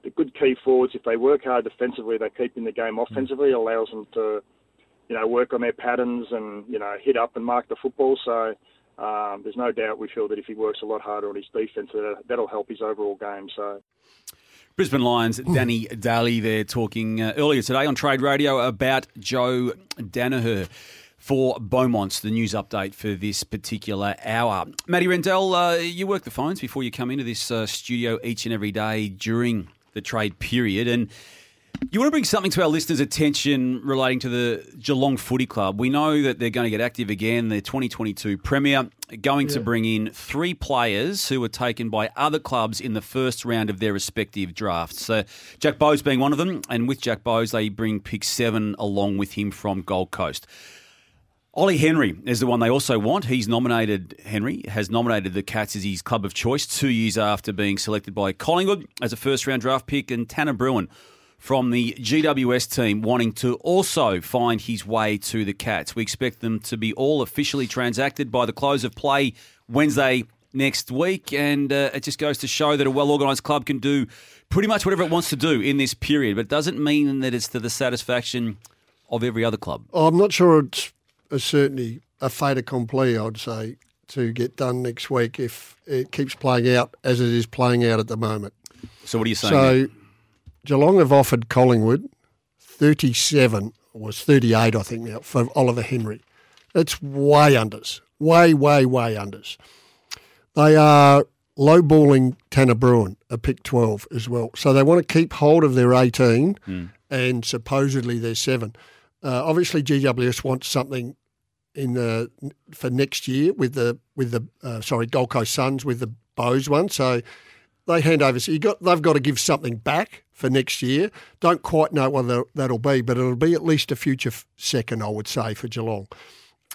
S: the good key forwards, if they work hard defensively, they keep in the game offensively. It allows them to, you know, work on their patterns and you know hit up and mark the football. So um, there's no doubt we feel that if he works a lot harder on his defence, that that'll help his overall game. So.
D: Brisbane Lions, Danny Daly there talking uh, earlier today on Trade Radio about Joe Daniher for Beaumont's, the news update for this particular hour. Matty Rendell, uh, you work the phones before you come into this uh, studio each and every day during the trade period. And You want to bring something to our listeners' attention relating to the Geelong Footy Club. We know that they're going to get active again. They're 2022 Premier, going to bring in three players who were taken by other clubs in the first round of their respective drafts. So Jack Bowes being one of them, and with Jack Bowes, they bring pick seven along with him from Gold Coast. Ollie Henry is the one they also want. He's nominated, Henry has nominated the Cats as his club of choice two years after being selected by Collingwood as a first round draft pick, and Tanner Bruhn from the GWS team wanting to also find his way to the Cats. We expect them to be all officially transacted by the close of play Wednesday next week, and uh, it just goes to show that a well organised club can do pretty much whatever it wants to do in this period, but it doesn't mean that it's to the satisfaction of every other club.
Y: I'm not sure it's a certainty, a fait accompli, I'd say, to get done next week if it keeps playing out as it is playing out at the moment.
D: So what are you saying?
Y: So? Geelong have offered Collingwood 37, was 38, I think now, for Oliver Henry. It's way unders, way, way, way unders. They are lowballing Tanner Bruhn, a pick 12 as well. So they want to keep hold of their 18
D: Mm.
Y: and supposedly their 7. Uh, obviously, GWS wants something in the for next year with the with the uh, sorry Gold Coast Suns with the Bowes one. So they hand over. So you got they've got to give something back for next year. Don't quite know whether that- that'll be, but it'll be at least a future second, I would say, for Geelong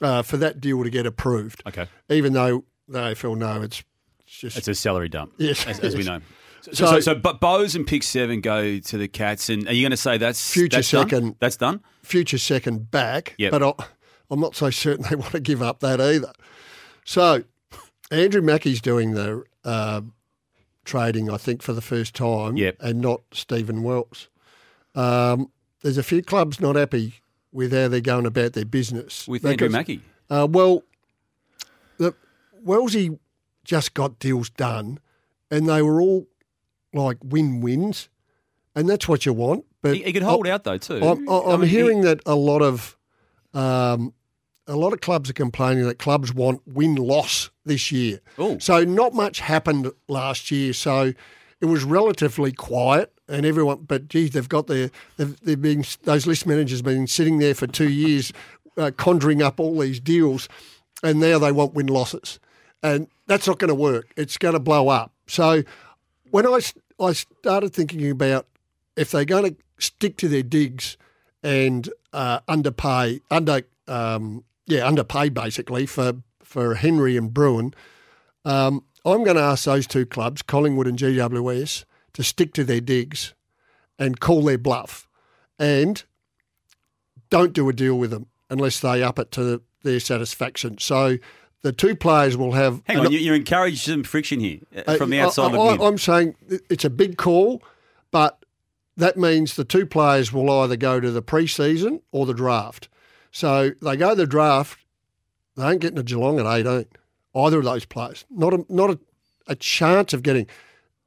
Y: uh, for that deal to get approved.
D: Okay.
Y: Even though the AFL know it's, it's just
D: It's a salary dump,
Y: Yes,
D: as, as we know. So,
Y: So-
D: so, so, but Bowes and pick seven go to the Cats, and are you going to say that's
Y: future
D: that's done?
Y: second.
D: That's done.
Y: Future second back.
D: Yep.
Y: But I, I'm not so certain they want to give up that either. So Andrew Mackie's doing the uh, trading, I think, for the first time.
D: Yep.
Y: And not Stephen Wells. Um, there's a few clubs not happy with how they're going about their business.
D: With Andrew
Y: Because-
D: Mackie.
Y: Uh, well, the Wellsy just got deals done, and they were all like win-wins, and that's what you want. But
D: He, he could hold out though too.
Y: I'm, I'm
D: I mean, he-
Y: hearing that a lot of um, a lot of clubs are complaining that clubs want win loss this year.
D: Oh.
Y: So not much happened last year. So it was relatively quiet, and everyone. But geez, they've got their they've, they've been those list managers have been sitting there for two years, uh, conjuring up all these deals, and now they want win losses, and that's not going to work. It's going to blow up. So when I I started thinking about if they're going to stick to their digs and uh, underpay under um, yeah underpaid basically for for Henry and Bruhn, um, I'm going to ask those two clubs, Collingwood and GWS, to stick to their digs and call their bluff, and don't do a deal with them unless they up it to their satisfaction. So. The two players will have.
D: Hang on, you, you encourage some friction here uh, from the
Y: Uh,
D: outside
Y: I,
D: in.
Y: am saying it's a big call, but that means the two players will either go to the pre-season or the draft. So they go to the draft, they ain't getting a Geelong at 18. Either of those players. Not a, not a, a chance of getting.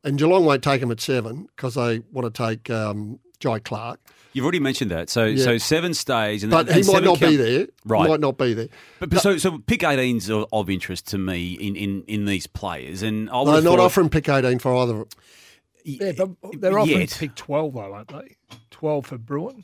Y: And Geelong won't take them at seven because they want to take um, Jhye Clark.
D: You've already mentioned that. So
Y: Yeah.
D: so seven stays, and
Y: But
D: and
Y: he might
D: seven
Y: not be there.
D: Right,
Y: Might not be there.
D: But, but so so pick 18's of, of interest to me in, in, in these players, and I would
Y: They're not offering pick 18 for either. of them.
E: Yeah, but they're offering
D: Yet.
E: pick 12, though, aren't they? 12 for Bruhn.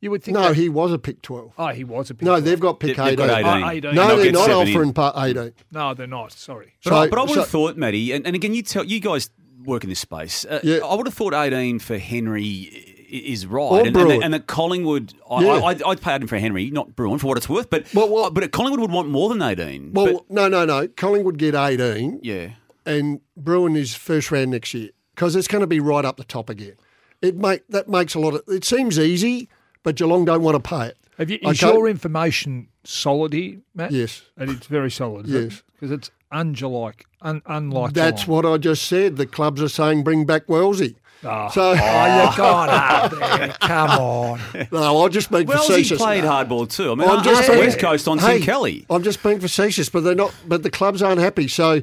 E: You would think
Y: No,
E: that-
Y: he was a pick 12.
E: Oh, he was a pick
Y: No,
E: 12.
Y: they've got pick
D: They- they've got
Y: 18.
D: 18.
E: Oh, 18.
Y: No,
D: They'll
Y: they're not
D: seven
Y: offering part 18.
E: No, they're not. Sorry.
D: But, I, but I would
Y: so-
D: have thought, Matty, and, and again, you tell you guys work in this space. Uh,
Y: Yeah.
D: I would have thought 18 for Henry is right,
Y: Or
D: and, and,
Y: Bruhn.
D: that, and that Collingwood, I,
Y: Yeah.
D: I, I'd, I'd pay 18 for Henry, not Bruhn, for what it's worth. But uh, but Collingwood would want more than 18.
Y: Well,
D: But-
Y: no, no, no. Collingwood get 18.
D: yeah.
Y: and Bruhn is first round next year because it's going to be right up the top again. It make that makes a lot of. It seems easy, but Geelong don't want to pay it.
E: Have you, is your information solid here, Matt?
Y: Yes.
E: And it's very solid.
Y: Yes.
E: Because it's unlike, un, unlike
Y: That's
E: Geelong.
Y: what I just said. The clubs are saying bring back Wellsy.
E: Oh,
Y: So
E: oh, you've gone up there. Come on.
Y: no, I'm just being
D: Well, he
Y: facetious.
D: played hardball too. I mean,
Y: I'm
D: I'm
Y: just
D: just
Y: being-
D: West Coast on
Y: hey,
D: Tim Kelly.
Y: I'm just being facetious, but they're not. But the clubs aren't happy. So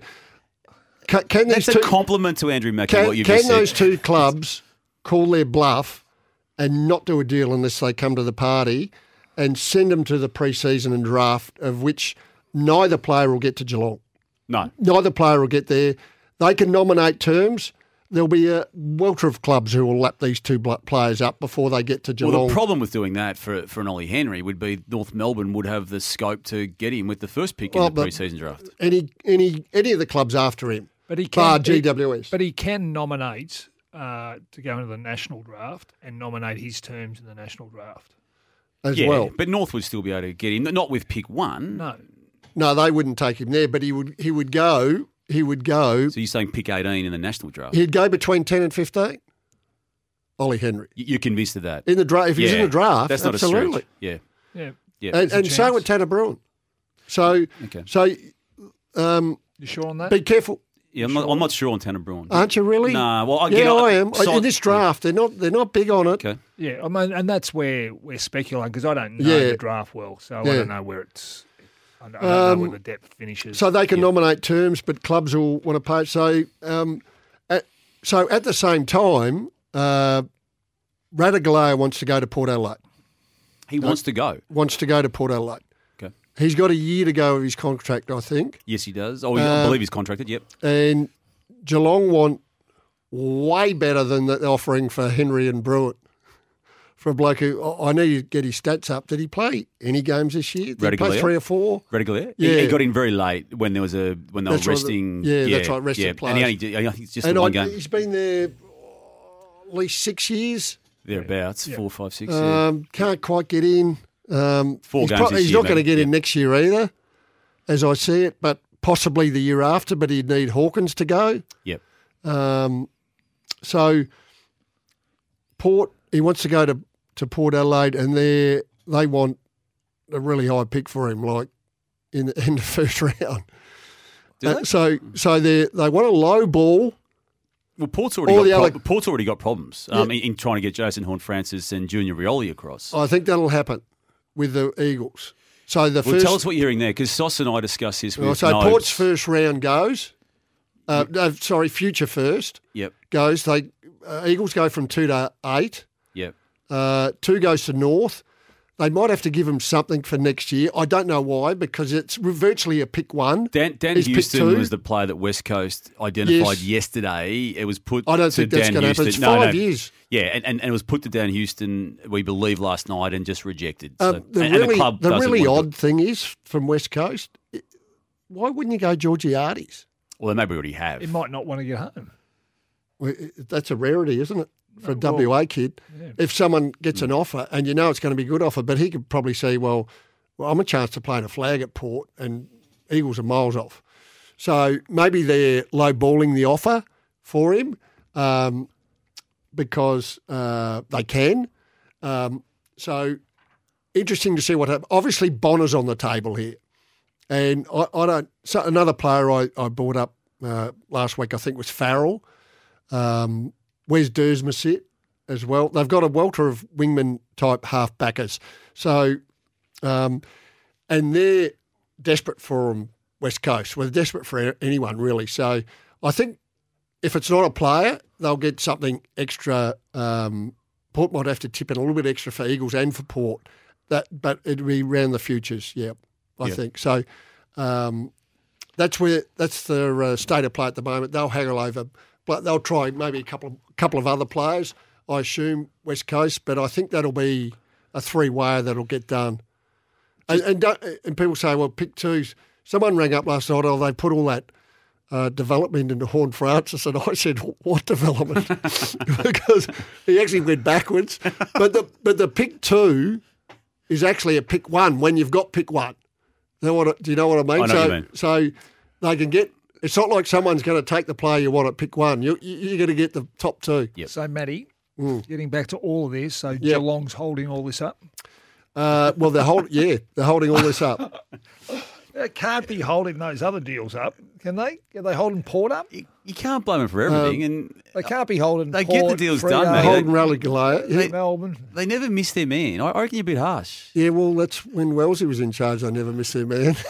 Y: can, can these
D: That's
Y: two
D: a compliment to Andrew Mackie,
Y: can,
D: what you've
Y: can
D: just said.
Y: those two clubs call their bluff and not do a deal unless they come to the party and send them to the pre-season and draft, of which neither player will get to Geelong.
D: No.
Y: Neither player will get there. They can nominate terms, there'll be a welter of clubs who will lap these two players up before they get to Geelong.
D: Well, the problem with doing that for for an Ollie Henry would be North Melbourne would have the scope to get him with the first pick
Y: Well,
D: in the
Y: but-
D: preseason draft.
Y: any any any of the clubs after him,
E: But he
Y: bar
E: can. he-
Y: GWS.
E: but he can nominate uh, to go into the national draft and nominate his terms in the national draft.
Y: as
D: yeah,
Y: well.
D: but North would still be able to get him, not with pick one.
E: No.
Y: No, they wouldn't take him there, but he would he would go he would go
D: So you're saying pick 18 in the national draft?
Y: he'd go between ten and fifteen. Ollie Henry
D: You- You're convinced of that?
Y: in the draft. If he's in the draft,
D: that's not a stretch. Yeah,
E: Yeah.
D: yeah.
Y: and, and same with Tanner Bruhn. So
D: Okay.
Y: so um,
E: You sure on that?
Y: be careful.
D: Yeah, I'm not, I'm not sure on Tanner Bruhn.
Y: Aren't you really?
D: Nah, well,
Y: yeah,
D: again,
Y: I am.
D: so-
Y: in this draft, they're not they're not big on it.
D: Okay.
E: Yeah, I mean, and that's where we're speculating because I don't know
Y: Yeah.
E: the draft well, so I don't know where it's. I don't, I don't know
Y: Um,
E: where the depth finishes.
Y: So they can nominate terms, but clubs will want to pay. So, um, at, so at the same time, uh, Ratugolea wants to go to Port Adelaide.
D: He wants to go.
Y: Wants to go to Port Adelaide. He's got a year to go of his contract, I think,
D: Yes, he does. Oh, I
Y: Um,
D: believe he's contracted. Yep.
Y: and Geelong want way better than the offering for Henry and Bruhn. For a bloke who I need to get his stats up. Did he play any games this year? Did he play three or four?
D: Ratugolea?
Y: Yeah.
D: He, he got in very late when there was a when they
Y: That's
D: were
Y: right,
D: resting.
Y: yeah, that's right, resting
D: yeah.
Y: players.
D: And he only, I think it's just
Y: and
D: one
Y: I,
D: game.
Y: He's been there at least six years.
D: thereabouts, four, five, six. yeah.
Y: Um, can't quite get in. Um,
D: Four
Y: he's
D: games
Y: pro- he's
D: year,
Y: not going to get in next year either, as I see it, but possibly the year after. But he'd need Hawkins to go.
D: Yep.
Y: Um, so Port, he wants to go to, to Port Adelaide, and they they want a really high pick for him, like in the, in the first round. Uh, so so they they want a low ball.
D: Well, Port's already
Y: All
D: got
Y: other-
D: Port's already got problems um, in, in trying to get Jason Horne-Francis and Junior Rioli across.
Y: I think that'll happen with the Eagles. So the
D: well,
Y: first
D: tell us what you're hearing there, because Sauce and I discussed this with
Y: Well, so. Port's first round goes. Uh, no, sorry, future first
D: Yep,
Y: goes. They uh, Eagles go from two to eight.
D: yep.
Y: Uh, two goes to North. They might have to give him something for next year. I don't know why because it's virtually a pick one.
D: Dan, Dan
Y: He's pick
D: Houston
Y: two.
D: was the player that West Coast identified
Y: Yes.
D: yesterday. It was put.
Y: I don't
D: to
Y: think that's
D: Dan
Y: gonna happen.
D: Houston.
Y: It's
D: No,
Y: five
D: no.
Y: years.
D: Yeah, and, and, and it was put to Dan Houston, we believe, last night and just rejected. So,
Y: Um, the
D: and, and
Y: really,
D: club
Y: the
D: doesn't
Y: really
D: want to
Y: odd thing is from West Coast. it- Why wouldn't you go Georgiades?
D: Well, they maybe already have.
E: he might not want to get home.
Y: Well, it- That's a rarity, isn't it, for a
E: Well,
Y: WA kid?
E: yeah.
Y: If someone gets an offer and you know it's going to be a good offer, but he could probably say, well, well, I'm a chance to play in a flag at Port and Eagles are miles off. So maybe they're low balling the offer for him um, because uh, they can. Um, so interesting to see what happens. Obviously, Bonar's on the table here. And I, I don't. So another player I, I brought up uh, last week, I think, was Farrell. Um, where's Duursma sit as well? They've got a welter of wingman type half backers. So, um, and they're desperate for them, West Coast. Well, they're desperate for anyone, really. So I think if it's not a player, they'll get something extra. Um, Port might have to tip in a little bit extra for Eagles and for Port. That, but it'll be round the futures. Yeah, I
D: Yeah.
Y: think so. Um, that's where that's the uh, state of play at the moment. They'll haggle over, they'll try maybe a couple of couple of other players. I assume West Coast, but I think that'll be a three way that'll get done. And and, and people say, well, pick twos. Someone rang up last night. Oh, they put all that uh, development into Horne-Francis, and I said, what development? because he actually went backwards. But the but the pick two is actually a pick one when you've got pick one. You know what, do you know what I mean?
D: I
Y: so,
D: mean.
Y: so they can get. It's not like someone's going to take the player you want at pick one. You, you, you're going to get the top two.
E: So, Matty,
Y: Mm.
E: getting back to all of this, so Geelong's holding all this up.
Y: Uh, well, they're hold, yeah, they're holding all this up.
E: They can't be holding those other deals up, can they? Are they holding Port up?
D: You, you can't blame them for everything, uh, and
E: They can't be holding.
D: they get the
E: Port,
D: deals
E: Freo,
D: done, mate.
Y: Holding Ratugolea. Yeah.
E: Melbourne.
D: they never miss their man. I, I reckon you're a bit harsh.
Y: yeah, well, that's when Wellsy was in charge. I never miss their man.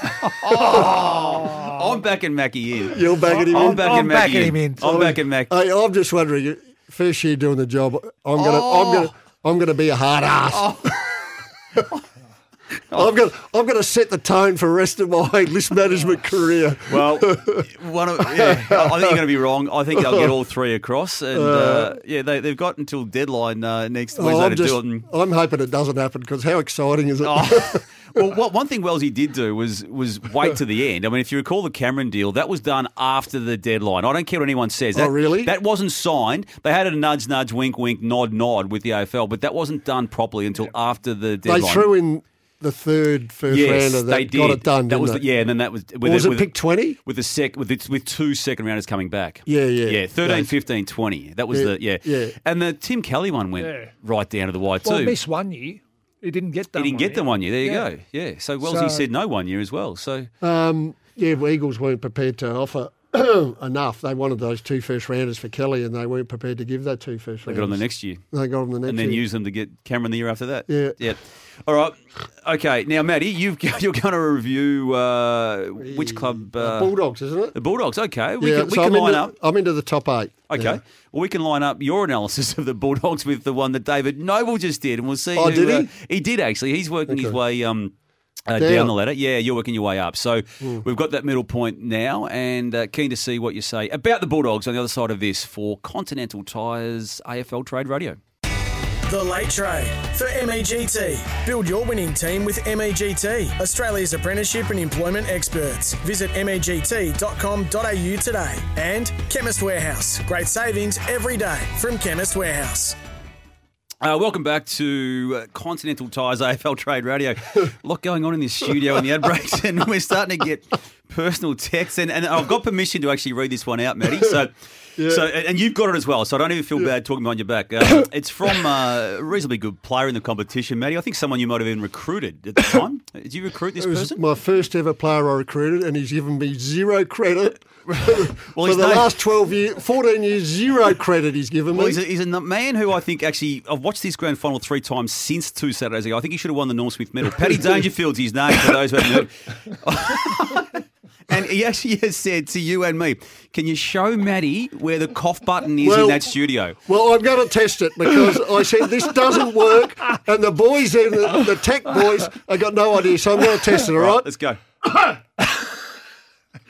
Y: Oh.
D: I'm backing Mackie in.
Y: You're backing him
D: I'm
Y: in?
D: backing
E: I'm
D: Mackie
E: backing
D: in.
E: him in.
D: I'm backing Mac.
Y: Hey, I'm just wondering. First year doing the job, I'm gonna, I'm
D: Oh.
Y: gonna, I'm gonna be a hard ass. Oh. I've got I've got to set the tone for the rest of my list management career.
D: Well, one of yeah, I think you're going to be wrong. I think they'll get all three across, and uh, yeah, they, they've got until deadline uh, next
Y: Oh,
D: Wednesday
Y: I'm,
D: to
Y: just,
D: do it. And,
Y: I'm hoping it doesn't happen because how exciting is it?
D: Oh. well, what one thing Wellsy did do was was wait to the end. I mean, if you recall the Cameron deal, that was done after the deadline. I don't care what anyone says.
Y: Oh,
D: That,
Y: really?
D: That wasn't signed. They had a nudge, nudge, wink, wink, nod, nod with the AFL, but that wasn't done properly until after the deadline.
Y: they threw in the third first
D: yes,
Y: rounder that
D: they did.
Y: got it done.
D: That
Y: didn't
D: was
Y: they?
D: the, yeah, and then that was with
Y: was
D: it,
Y: it
D: with
Y: pick 20?
D: with the sec with the, with two second rounders coming back.
Y: Yeah, yeah.
D: yeah, 13,
Y: They-
D: 15, 20. That was
Y: Yeah,
D: the yeah,
Y: yeah.
D: And the Tim Kelly one went
E: Yeah.
D: right down to the wire
E: Well,
D: too.
E: missed one year. He didn't get that.
D: he didn't get the one year. There you go. Yeah. So Wellsy
E: So-
D: said no one year as well. So
Y: Um, yeah, well, Eagles weren't prepared to offer enough. They wanted those two first rounders for Kelly, and they weren't prepared to give that two first
D: they
Y: rounders.
D: got on the next year.
Y: They got on the next year.
D: and then
Y: year.
D: use them to get Cameron the year after that.
Y: Yeah.
D: Yeah. All right. Okay. Now, Maddie, you've you're going to review uh, which club? Uh,
Y: Bulldogs, isn't it?
D: The Bulldogs. Okay. We
Y: yeah,
D: can, we
Y: so
D: can
Y: I'm
D: line
Y: into,
D: up.
Y: I'm into the top eight.
D: Okay.
Y: Yeah.
D: Well, we can line up your analysis of the Bulldogs with the one that David Noble just did, and we'll see.
Y: Oh,
D: who,
Y: did he?
D: uh, he did actually. He's working his way um, uh,
Y: Down.
D: down. the ladder. Yeah, you're working your way up. So
Y: Mm.
D: we've got that middle point now, and uh, keen to see what you say about the Bulldogs on the other side of this for Continental Tires AFL Trade Radio.
C: The Late Trade for MEGT. Build your winning team with MEGT, Australia's apprenticeship and employment experts. Visit MEGT.com.au today. And Chemist Warehouse. Great savings every day from Chemist Warehouse.
D: Uh, welcome back to uh, Continental Tires AFL Trade Radio. A lot going on in this studio in the ad breaks, and we're starting to get personal texts. And, and I've got permission to actually read this one out, Matty. So,
Y: Yeah.
D: so and you've got it as well. So I don't even feel bad talking behind your back. Uh, it's from uh, a reasonably good player in the competition, Matty. I think someone you might have even recruited at the time. Did you recruit this
Y: It was
D: person?
Y: my first ever player I recruited, and he's given me zero credit.
D: Well,
Y: For the last 12 years, 14 years, zero credit he's given
D: Well,
Y: me.
D: he's a, he's a man who I think actually I've watched this grand final three times since two Saturdays ago. I think he should have won the Norm Smith medal. Paddy Dangerfield's his name for those who haven't heard. And he actually has said to you and me, "Can you show Maddie where the cough button is
Y: Well-
D: in that studio?"
Y: Well, I'm going to test it because I said this doesn't work, and the boys, there, the, the tech boys, I got no idea. So I'm going to test it. All right?
D: let's go.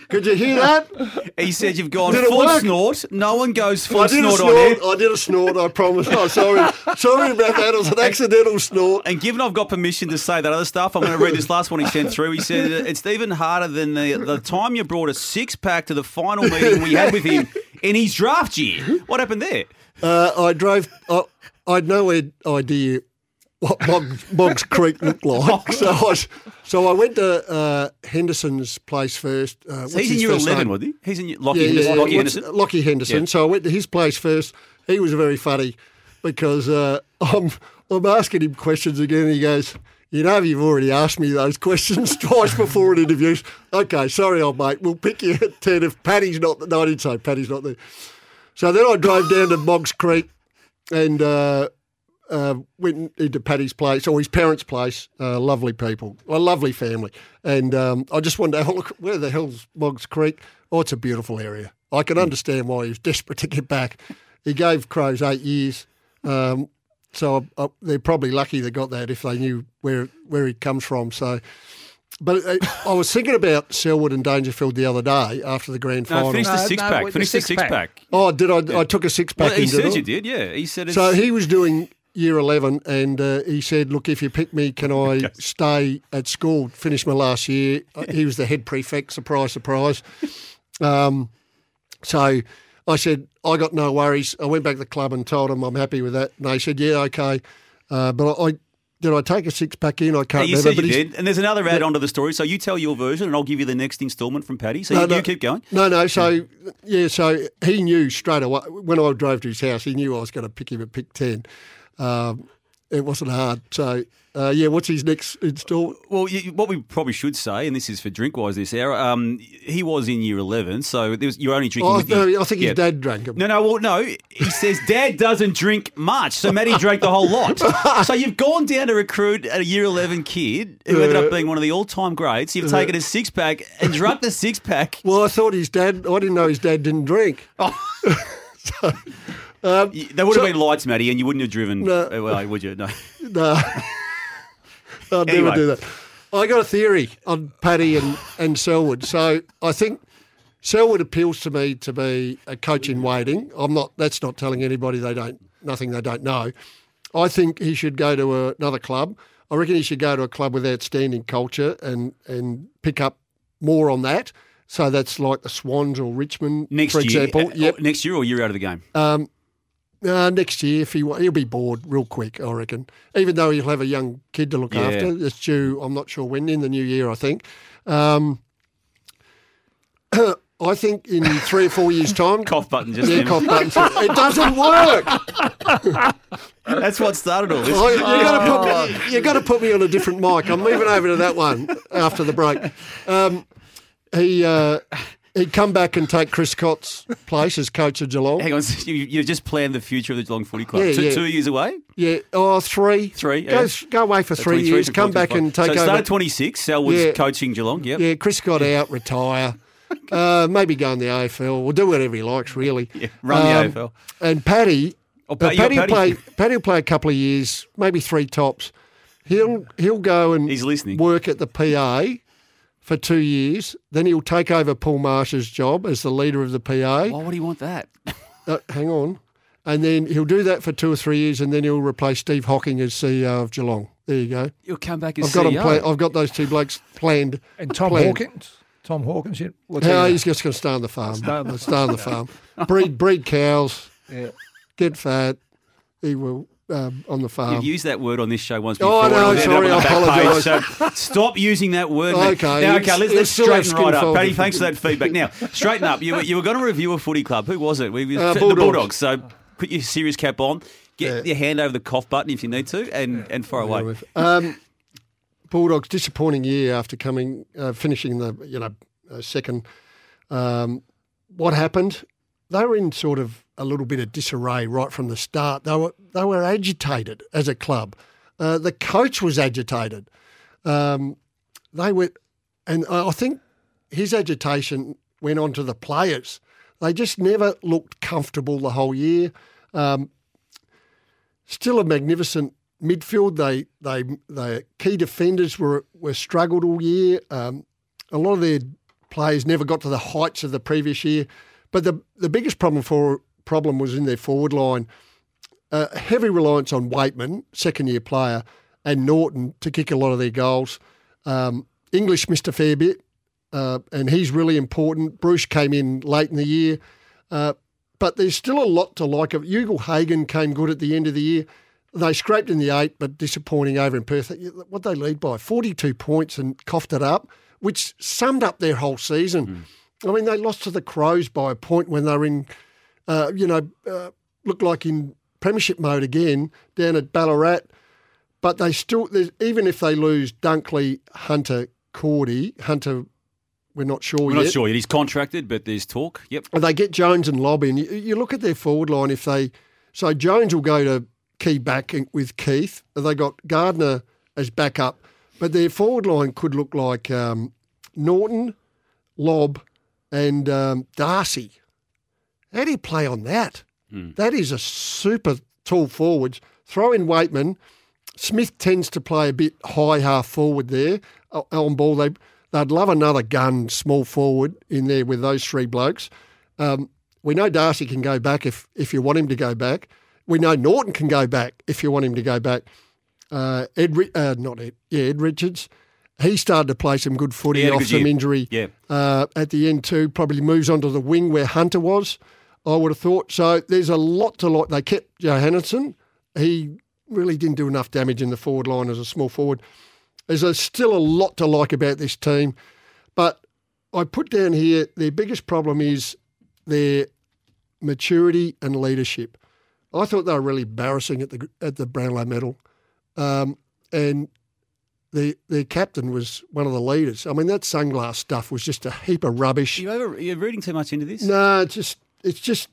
Y: Could you hear that?
D: He said you've gone
Y: Did it
D: full snort. No one goes full
Y: I did a
D: snort,
Y: snort.
D: on air.
Y: I did a snort. I promise. Oh, sorry, sorry about that. It was an accidental snort.
D: And given I've got permission to say that other stuff, I'm going to read this last one he sent through. He said it's even harder than the, the time you brought a six pack to the final meeting we had with him in his draft year. What happened there?
Y: Uh, I drove. I, I had no idea what Boggs, Boggs Creek looked like. So I, s- so I went to uh, Henderson's place first. Uh,
D: So he's in
Y: his
D: year 11,
Y: name?
D: was he? He's in year- Lachie Henderson. Lachie
Y: what's-
D: Henderson?
Y: Lachie Henderson.
D: Yeah.
Y: So I went to his place first. He was very funny because uh, I'm I'm asking him questions again. And he goes, "You know, you've already asked me those questions twice before in interviews. Okay, sorry, old mate. We'll pick you at ten if Paddy's not. No, I didn't say Paddy's not there. So then I drove down to Moggs Creek and uh, uh, went into Paddy's place or his parents' place. Uh, lovely people, a lovely family. And um, I just wanted to have a look. Where the hell's Moggs Creek? Oh, it's a beautiful area. I can understand why he was desperate to get back. He gave Crows eight years. Um, so uh, they're probably lucky they got that if they knew where where he comes from. So, but uh, I was thinking about Selwood and Dangerfield the other day after the grand
D: No,
Y: final.
D: finish the six pack. Finish the six pack.
Y: Oh, did I? I took a six pack.
D: Well, he
Y: in, did
D: said you did, yeah. He said it's.
Y: So he was doing year 11 and uh, he said, Look, if you pick me, can I stay at school, finish my last year? He was the head prefect, surprise, surprise. Um, so I said, I got no worries. I went back to the club and told them I'm happy with that. And they said, Yeah, okay. Uh, but I, did I take a six pack in? I can't remember. but
D: did. And there's another add on to the story. So you tell your version and I'll give you the next instalment from Paddy. So
Y: No,
D: you,
Y: no.
D: you keep going.
Y: No, no. So yeah, so he knew straight away when I drove to his house. He knew I was going to pick him at pick ten. Um, it wasn't hard. So uh, yeah, what's his next install?
D: Well, you, what we probably should say, and this is for Drinkwise this hour, um, he was in year 11, so there was, you're only drinking
Y: Oh,
D: with
Y: no,
D: your-
Y: I think his dad drank 'em.
D: No, no, well, no. He says dad doesn't drink much, so Matty drank the whole lot. so you've gone down to recruit a year 11 kid who ended up being one of the all-time greats. You've taken a six-pack and drunk the six-pack.
Y: Well, I thought his dad. I didn't know his dad didn't drink. so, um,
D: There would have been lights, Matty, and you wouldn't have driven.
Y: No.
D: uh, well, would you? No.
Y: no. I'd
D: Anyway.
Y: never do that. I got a theory on Paddy and, and Selwood. So I think Selwood appeals to me to be a coach in waiting. I'm not. That's not telling anybody they don't nothing they don't know. I think he should go to a, another club. I reckon he should go to a club with outstanding culture and and pick up more on that. So that's like the Swans or Richmond,
D: Next
Y: for
D: year,
Y: example.
D: uh,
Y: Yep.
D: next year or year out of the game.
Y: Um, uh, next year, if he wa- he'll be bored real quick, I reckon. Even though he'll have a young kid to look
D: Yeah.
Y: after, it's due. I'm not sure when in the new year. I think. Um, I think in three or four years' time,
D: cough button just
Y: yeah,
D: then.
Y: cough button. It doesn't work.
D: That's what started all this.
Y: Oh, you got to put me, you got to put me on a different mic. I'm moving over to that one after the break. Um, he uh, he'd come back and take Chris Scott's place as coach of Geelong.
D: Hang on, so you, you just planned the future of the Geelong Footy Club.
Y: Yeah,
D: two,
Y: yeah.
D: two years away?
Y: Yeah, oh, three.
D: Three,
Y: Go,
D: yeah.
Y: go away for
D: So
Y: three years, come back and take
D: so
Y: over.
D: start at 26, Selwood's
Y: Yeah.
D: coaching Geelong, yep.
Y: Yeah, Chris got out, retire. Uh, maybe go in the AFL. We'll do whatever he likes, really. Um,
D: Yeah, run the AFL.
Y: And Paddy,
D: Oh,
Y: uh,
D: Pa-
Y: Paddy, will
D: Paddy.
Y: play. Paddy will play a couple of years, maybe three tops. He'll he'll go and
D: He's listening.
Y: work at the PA for two years. Then he'll take over Paul Marsh's job as the leader of the PA.
D: Why would he want that?
Y: Uh, hang on. And then he'll do that for two or three years, and then he'll replace Steve Hocking as CEO of Geelong. There you go.
D: He'll come back as
Y: I've got 'em
D: CEO.
Y: plan- I've got those two blokes planned.
E: And Tom
Y: planned.
E: Hawkins. Tom Hawkins. Yeah, what's
Y: No, he's just going to stay on the farm.
E: Stay on the-
Y: stay on the farm. Breed breed cows.
E: Yeah.
Y: Get fat. He will um, on the farm.
D: You've used that word on this show once
Y: Oh,
D: before.
Y: I know, sorry, I
D: on the back page,
Y: apologise.
D: So stop using that word.
Y: Okay,
D: Now, okay, let's, let's straighten right up.
Y: folded.
D: Paddy, thanks for that feedback. Now, straighten up. You, were- you were going to review a footy club. Who was it? We,
Y: Uh,
D: the
Y: Bulldogs.
D: Bulldogs. So put your serious cap on. Get your hand over the cough button if you need to, and, and far away.
Y: Um, Bulldogs disappointing year after coming uh, finishing the you know uh, second. Um, what happened? They were in sort of a little bit of disarray right from the start. They were they were agitated as a club. Uh, the coach was agitated. Um, they were, and I think his agitation went on to the players. They just never looked comfortable the whole year. Um, still a magnificent midfield. They they the key defenders were were struggled all year. Um, a lot of their players never got to the heights of the previous year. But the the biggest problem for problem was in their forward line. Uh, heavy reliance on Weightman, second year player, and Naughton to kick a lot of their goals. Um, English missed a fair bit, uh, and he's really important. Bruce came in late in the year. Uh, but there's still a lot to like of Ugle-Hagan came good at the end of the year. They scraped in the eight, but disappointing over in Perth. What they lead by 42 points and coughed it up, which summed up their whole season. I mean, they lost to the Crows by a point when they were in, uh, you know, uh, looked like in premiership mode again down at Ballarat. But they still, there's- even if they lose Dunkley, Hunter, Cordy, Hunter, we're not sure yet.
D: We're
Y: yet.
D: not sure yet. He's contracted, but there's talk. Yep.
Y: And they get Jones and Lobb in. You, you look at their forward line. If they so Jones will go to key back with Keath. They got Gardner as backup, but their forward line could look like um, Naughton, Lobb, and um, Darcy. How do you play on that? That is a super tall forwards. Throw in Weightman. Smith tends to play a bit high half forward there on ball. They they'd love another gun small forward in there with those three blokes. Um, we know Darcy can go back if if you want him to go back. We know Naughton can go back if you want him to go back. Uh, Ed, uh, not Ed, yeah, Ed Richards. He started to play some good footy off some
D: year.
Y: injury
D: Yeah.
Y: uh, at the end too. Probably moves onto the wing where Hunter was. I would have thought. So there's a lot to like. They kept Johannisen. He really didn't do enough damage in the forward line as a small forward. There's a, still a lot to like about this team, but I put down here their biggest problem is their maturity and leadership. I thought they were really embarrassing at the at the Brownlow Medal, um, and the their captain was one of the leaders. I mean, that sunglass stuff was just a heap of rubbish.
D: You over, you're reading too much into this?
Y: No, it's just it's just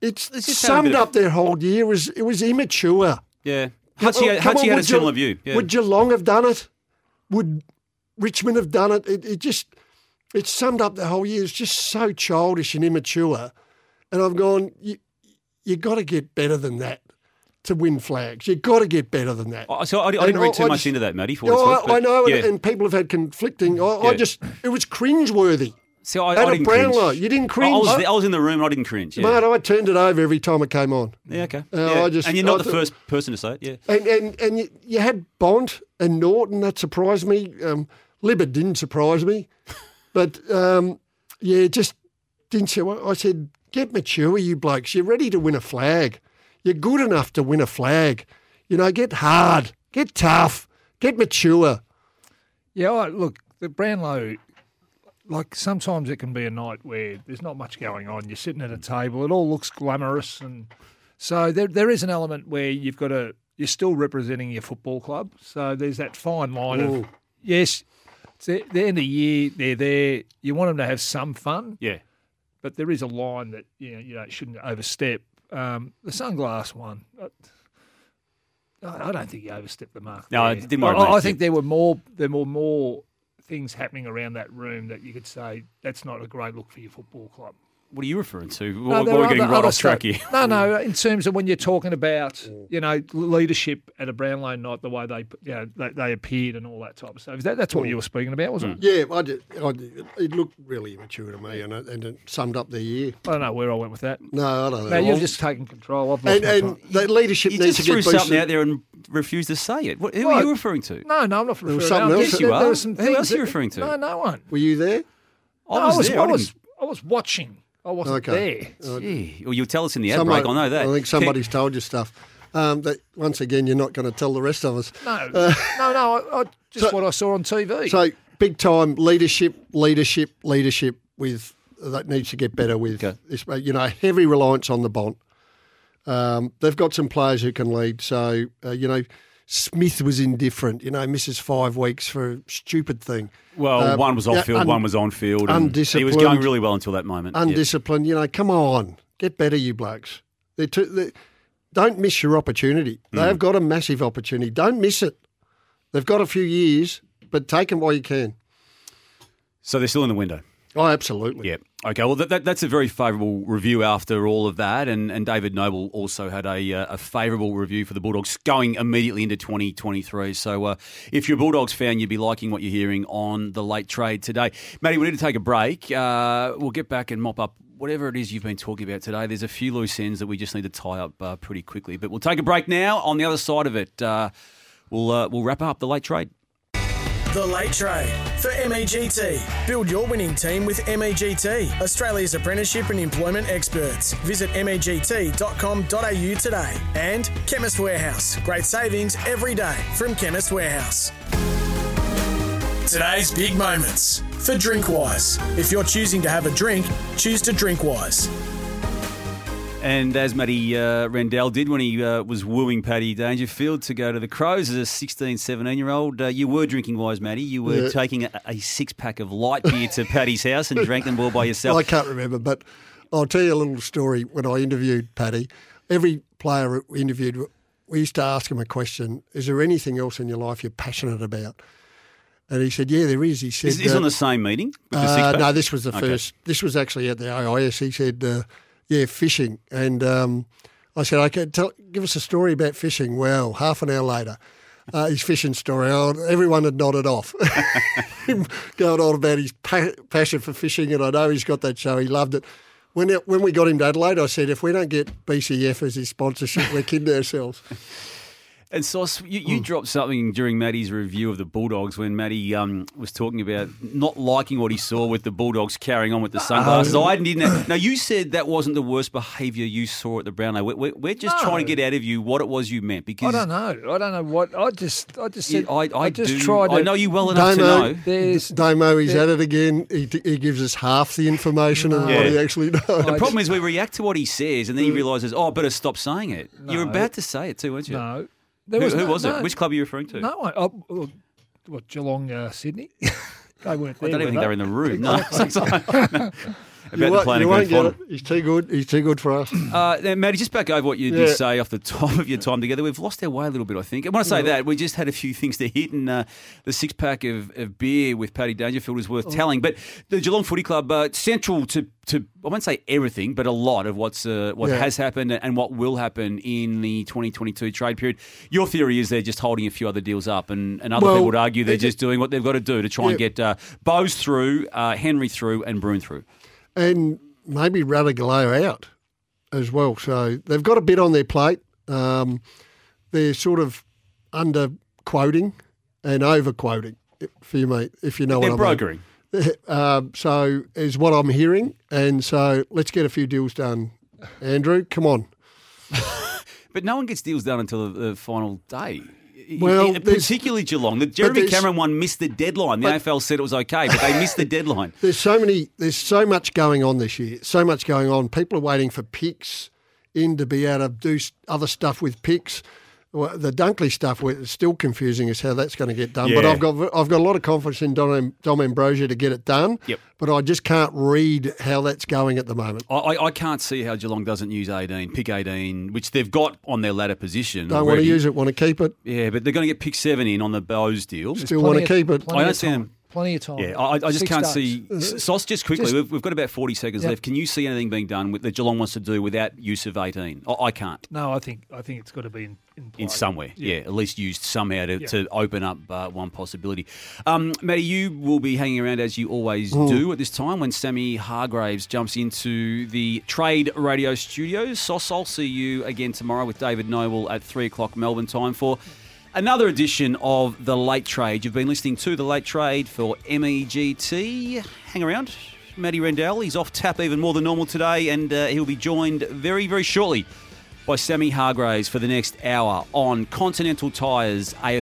Y: it's
D: Let's just
Y: summed up their whole year. It was it was immature.
D: Yeah. Hutchie,
Y: come
D: Hutchie
Y: on,
D: had a
Y: would
D: similar
Y: Ge-
D: view. Yeah.
Y: Would Geelong have done it? Would Richmond have done it? It, it just it summed up the whole year. It's just so childish and immature. And I've gone, you you got to get better than that to win flags. You've got to get better than that.
D: Oh, so I, I didn't read too
Y: I
D: much
Y: just-
D: into that, Matty. For what it's
Y: I, I know, and,
D: yeah.
Y: and people have had conflicting. I, I
D: Yeah.
Y: just, it was cringeworthy.
D: See, I,
Y: At
D: I
Y: a
D: didn't
Y: Brownlow,
D: cringe.
Y: you didn't cringe.
D: I was,
Y: I-
D: there- I was in the room. and I didn't cringe. Yeah.
Y: Mate, I turned it over every time it came on.
D: yeah, okay.
Y: Uh,
D: Yeah.
Y: I just-
D: and you're not
Y: I
D: the
Y: thought-
D: first person to say it. Yeah.
Y: And and, and you, you had Bont and Naughton. That surprised me. Um, Libert didn't surprise me, but um, yeah, just didn't. Say, I said, get mature, you blokes. You're ready to win a flag. You're good enough to win a flag. You know, get hard, get tough, get mature.
E: Yeah, I, look, the Brownlow, like sometimes it can be a night where there's not much going on. You're sitting at a table, it all looks glamorous, and so there there is an element where you've got to you're still representing your football club. So there's that fine line
Y: Ooh.
E: of yes, it's the, the end of the year, they're there. You want them to have some fun,
D: Yeah.
E: but there is a line that you know you know shouldn't overstep. Um, the sunglass one. uh, I I don't think he overstepped the mark.
D: No,
E: there.
D: it didn't worry
E: I. I think there were more there were more things happening around that room that you could say that's not a great look for your football club.
D: What are you referring to?
E: No,
D: What,
E: there
D: we're
E: are
D: getting right off track here.
E: No, no. Hmm. In terms of when you're talking about, hmm. you know, leadership at a Brownlow night, the way they, you know, they, they appeared and all that type of stuff. Is that that's what hmm. you were speaking about, wasn't it?
Y: Yeah, I did, I did. It looked really immature to me, and it, and it summed up their year.
E: I don't know where I went with that.
Y: No, I don't know.
E: No, you're just taking control. I've
Y: and,
E: my
Y: and the leadership
D: You
Y: needs
D: just
Y: to
D: threw
Y: get boosted.
D: something out there and refused to say it. What, who
E: Well,
D: are you referring to?
E: No, no, I'm not
Y: There was
E: referring.
Y: something
E: I'm-
Y: else.
D: Yes, you are. Who else are you referring to?
E: No, no one.
Y: Were you there?
D: I was
E: I was,
D: didn't-
E: I was watching. I wasn't
Y: Okay.
E: there.
Y: Uh,
D: Gee, well, you'll tell us in the ad
Y: Somebody-
D: break. I know that.
Y: I think somebody's told you stuff. Um, that once again, you're not going to tell the rest of us.
E: No,
Y: Uh,
E: no, no. I, I, just
Y: so-
E: what I saw on TV.
Y: So big time leadership, leadership, leadership with that needs to get better with this. You know, heavy reliance on the Bont. Um, they've got some players who can lead. So uh, you know, Smith was indifferent. You know, misses five weeks for a stupid thing.
D: Well,
Y: Uh,
D: one was off field,
Y: un-
D: one was on field. and He was going really well until that moment.
Y: Undisciplined. You know, come on, get better, you blokes. They're too, they, don't miss your opportunity.
D: Hmm.
Y: They've got a massive opportunity. Don't miss it. They've got a few years, but take them while you can.
D: So they're still in the window.
Y: Oh, absolutely.
D: Yeah. Okay. Well, that, that, that's a very favourable review after all of that, and, and David Noble also had a uh, a favourable review for the Bulldogs going immediately into 2023. So, uh, if you're a Bulldogs fan, you'd be liking what you're hearing on the late trade today. Matty, we need to take a break. Uh, we'll get back and mop up whatever it is you've been talking about today. There's a few loose ends that we just need to tie up uh, pretty quickly, but we'll take a break now. On the other side of it, uh, we'll uh, we'll wrap up the late trade.
C: The Late Trade for MEGT. Build your winning team with MEGT, Australia's apprenticeship and employment experts. Visit megt.com.au today. And Chemist Warehouse. Great savings every day from Chemist Warehouse. Today's big moments for Drinkwise. If you're choosing to have a drink, choose to Drinkwise.
D: And as Matty uh, Rendell did when he uh, was wooing Paddy Dangerfield to go to the Crows as a 16, 17 year old, uh, you were drinking wise, Matty. You were
Y: Yeah.
D: taking a, a six pack of light beer to Paddy's house and drank them all by yourself.
Y: I can't remember, but I'll tell you a little story. When I interviewed Paddy, every player we interviewed, we used to ask him a question: "Is there anything else in your life you're passionate about?" And he said, "Yeah, there is." He said,
D: Is this
Y: uh,
D: on the same meeting? The
Y: Uh, no, this was the
D: Okay.
Y: first. This was actually at the AIS. He said, uh, "Yeah, fishing." And um, I said, "Okay, tell, give us a story about fishing." Well, half an hour later, uh, his fishing story. Oh, everyone had nodded off. Going on about his pa- passion for fishing, and I know he's got that show. He loved it. When it, when we got him to Adelaide, I said, "If we don't get BCF as his sponsorship, we're kidding ourselves."
D: And Sauce, you, you dropped something during Matty's review of the Bulldogs when Matty um, was talking about not liking what he saw with the Bulldogs carrying on with the sunglasses.
Y: Oh.
D: I didn't. Now you said that wasn't the worst behaviour you saw at the Brownlow. We're, we're, we're just
E: No.
D: trying to get out of you what it was you meant because I
E: don't know. I don't know what. I just, I just
D: Yeah,
E: said.
D: I- I
E: just
D: do-
E: tried. To,
D: I know you well enough to know.
E: There's-
Y: Damo, he's
E: there-
Y: at it again. He, he gives us half the information of what he actually knows.
D: the problem is we react to what he says and then he realises, oh, I better stop saying it. You were
E: No.
D: about to say it too, weren't you?
E: No.
D: Who, who
E: no-
D: was
E: no.
D: it? Which club are you referring to?
E: No one. Oh, oh, what Geelong, uh, Sydney? they weren't
D: I don't even think they're in the room. No.
Y: You
D: the
Y: won't-
D: playing
Y: won't
D: grand
Y: get
D: final.
Y: He's too good. He's too good for us.
D: Uh, now, Matty, just back over what you
Y: Yeah.
D: did say off the top of your time together. We've lost our way a little bit, I think. And when I say
Y: Yeah.
D: that, we just had a few things to hit, and uh, the six pack of, of beer with Paddy Dangerfield is worth
Y: Oh.
D: telling. But the Geelong Footy Club, uh, central to, to, I won't say everything, but a lot of what's uh, what
Y: Yeah.
D: has happened and what will happen in the 2022 trade period. Your theory is they're just holding a few other deals up, and, and other
Y: Well,
D: people would argue they're just doing what they've got to do to try and get uh, Bowes through, uh, Henry through, and Bruhn through.
Y: And maybe Ratugolea out as well. So they've got a bit on their plate. Um, they're sort of under quoting and over quoting for you, mate, if you know
D: They're
Y: what I mean.
D: brokering.
Y: Um, so is what I'm hearing, and so let's get a few deals done. Andrew, come on.
D: But no one gets deals done until the, the final day.
Y: Well,
D: particularly Geelong. The Jeremy Cameron one missed the deadline. The AFL said it was okay, but they missed the deadline.
Y: There's so many. There's so much going on this year. So much going on. People are waiting for picks in to be able to do other stuff with picks. Well, the Dunkley stuff we- it's still confusing as how that's going to get done. But I've got I've got a lot of confidence in Dom, Dom Ambrogio to get it done.
D: Yep.
Y: But I just can't read how that's going at the moment.
D: I, I, I can't see how Geelong doesn't use 18, pick 18, which they've got on their ladder position.
Y: Don't want to use it. Want to keep it.
D: Yeah, but they're going to get pick seven in on the Bowes deal.
Y: Still want to keep it.
D: I don't see them.
Z: Plenty of time.
D: Yeah, I, I just
Z: Six
D: can't
Z: days.
D: see. S- Sauce, just quickly,
Z: Just-
D: we've, we've got about 40 seconds left. Can you see anything being done with, that Geelong wants to do without use of 18? I, I can't.
E: No, I think I think it's got to be in,
D: in somewhere. Yeah. at least used somehow to,
E: Yeah.
D: to open up uh, one possibility. Um, Matty, you will be hanging around as you always
Y: Mm.
D: do at this time when Sammy Hargraves jumps into the Trade Radio studios. Sauce, I'll see you again tomorrow with David Noble at three o'clock Melbourne time for. Another edition of The Late Trade. You've been listening to The Late Trade for MEGT. Hang around. Matty Rendell, he's off tap even more than normal today, and uh, he'll be joined very, very shortly by Sammy Hargraves for the next hour on Continental Tires AFL.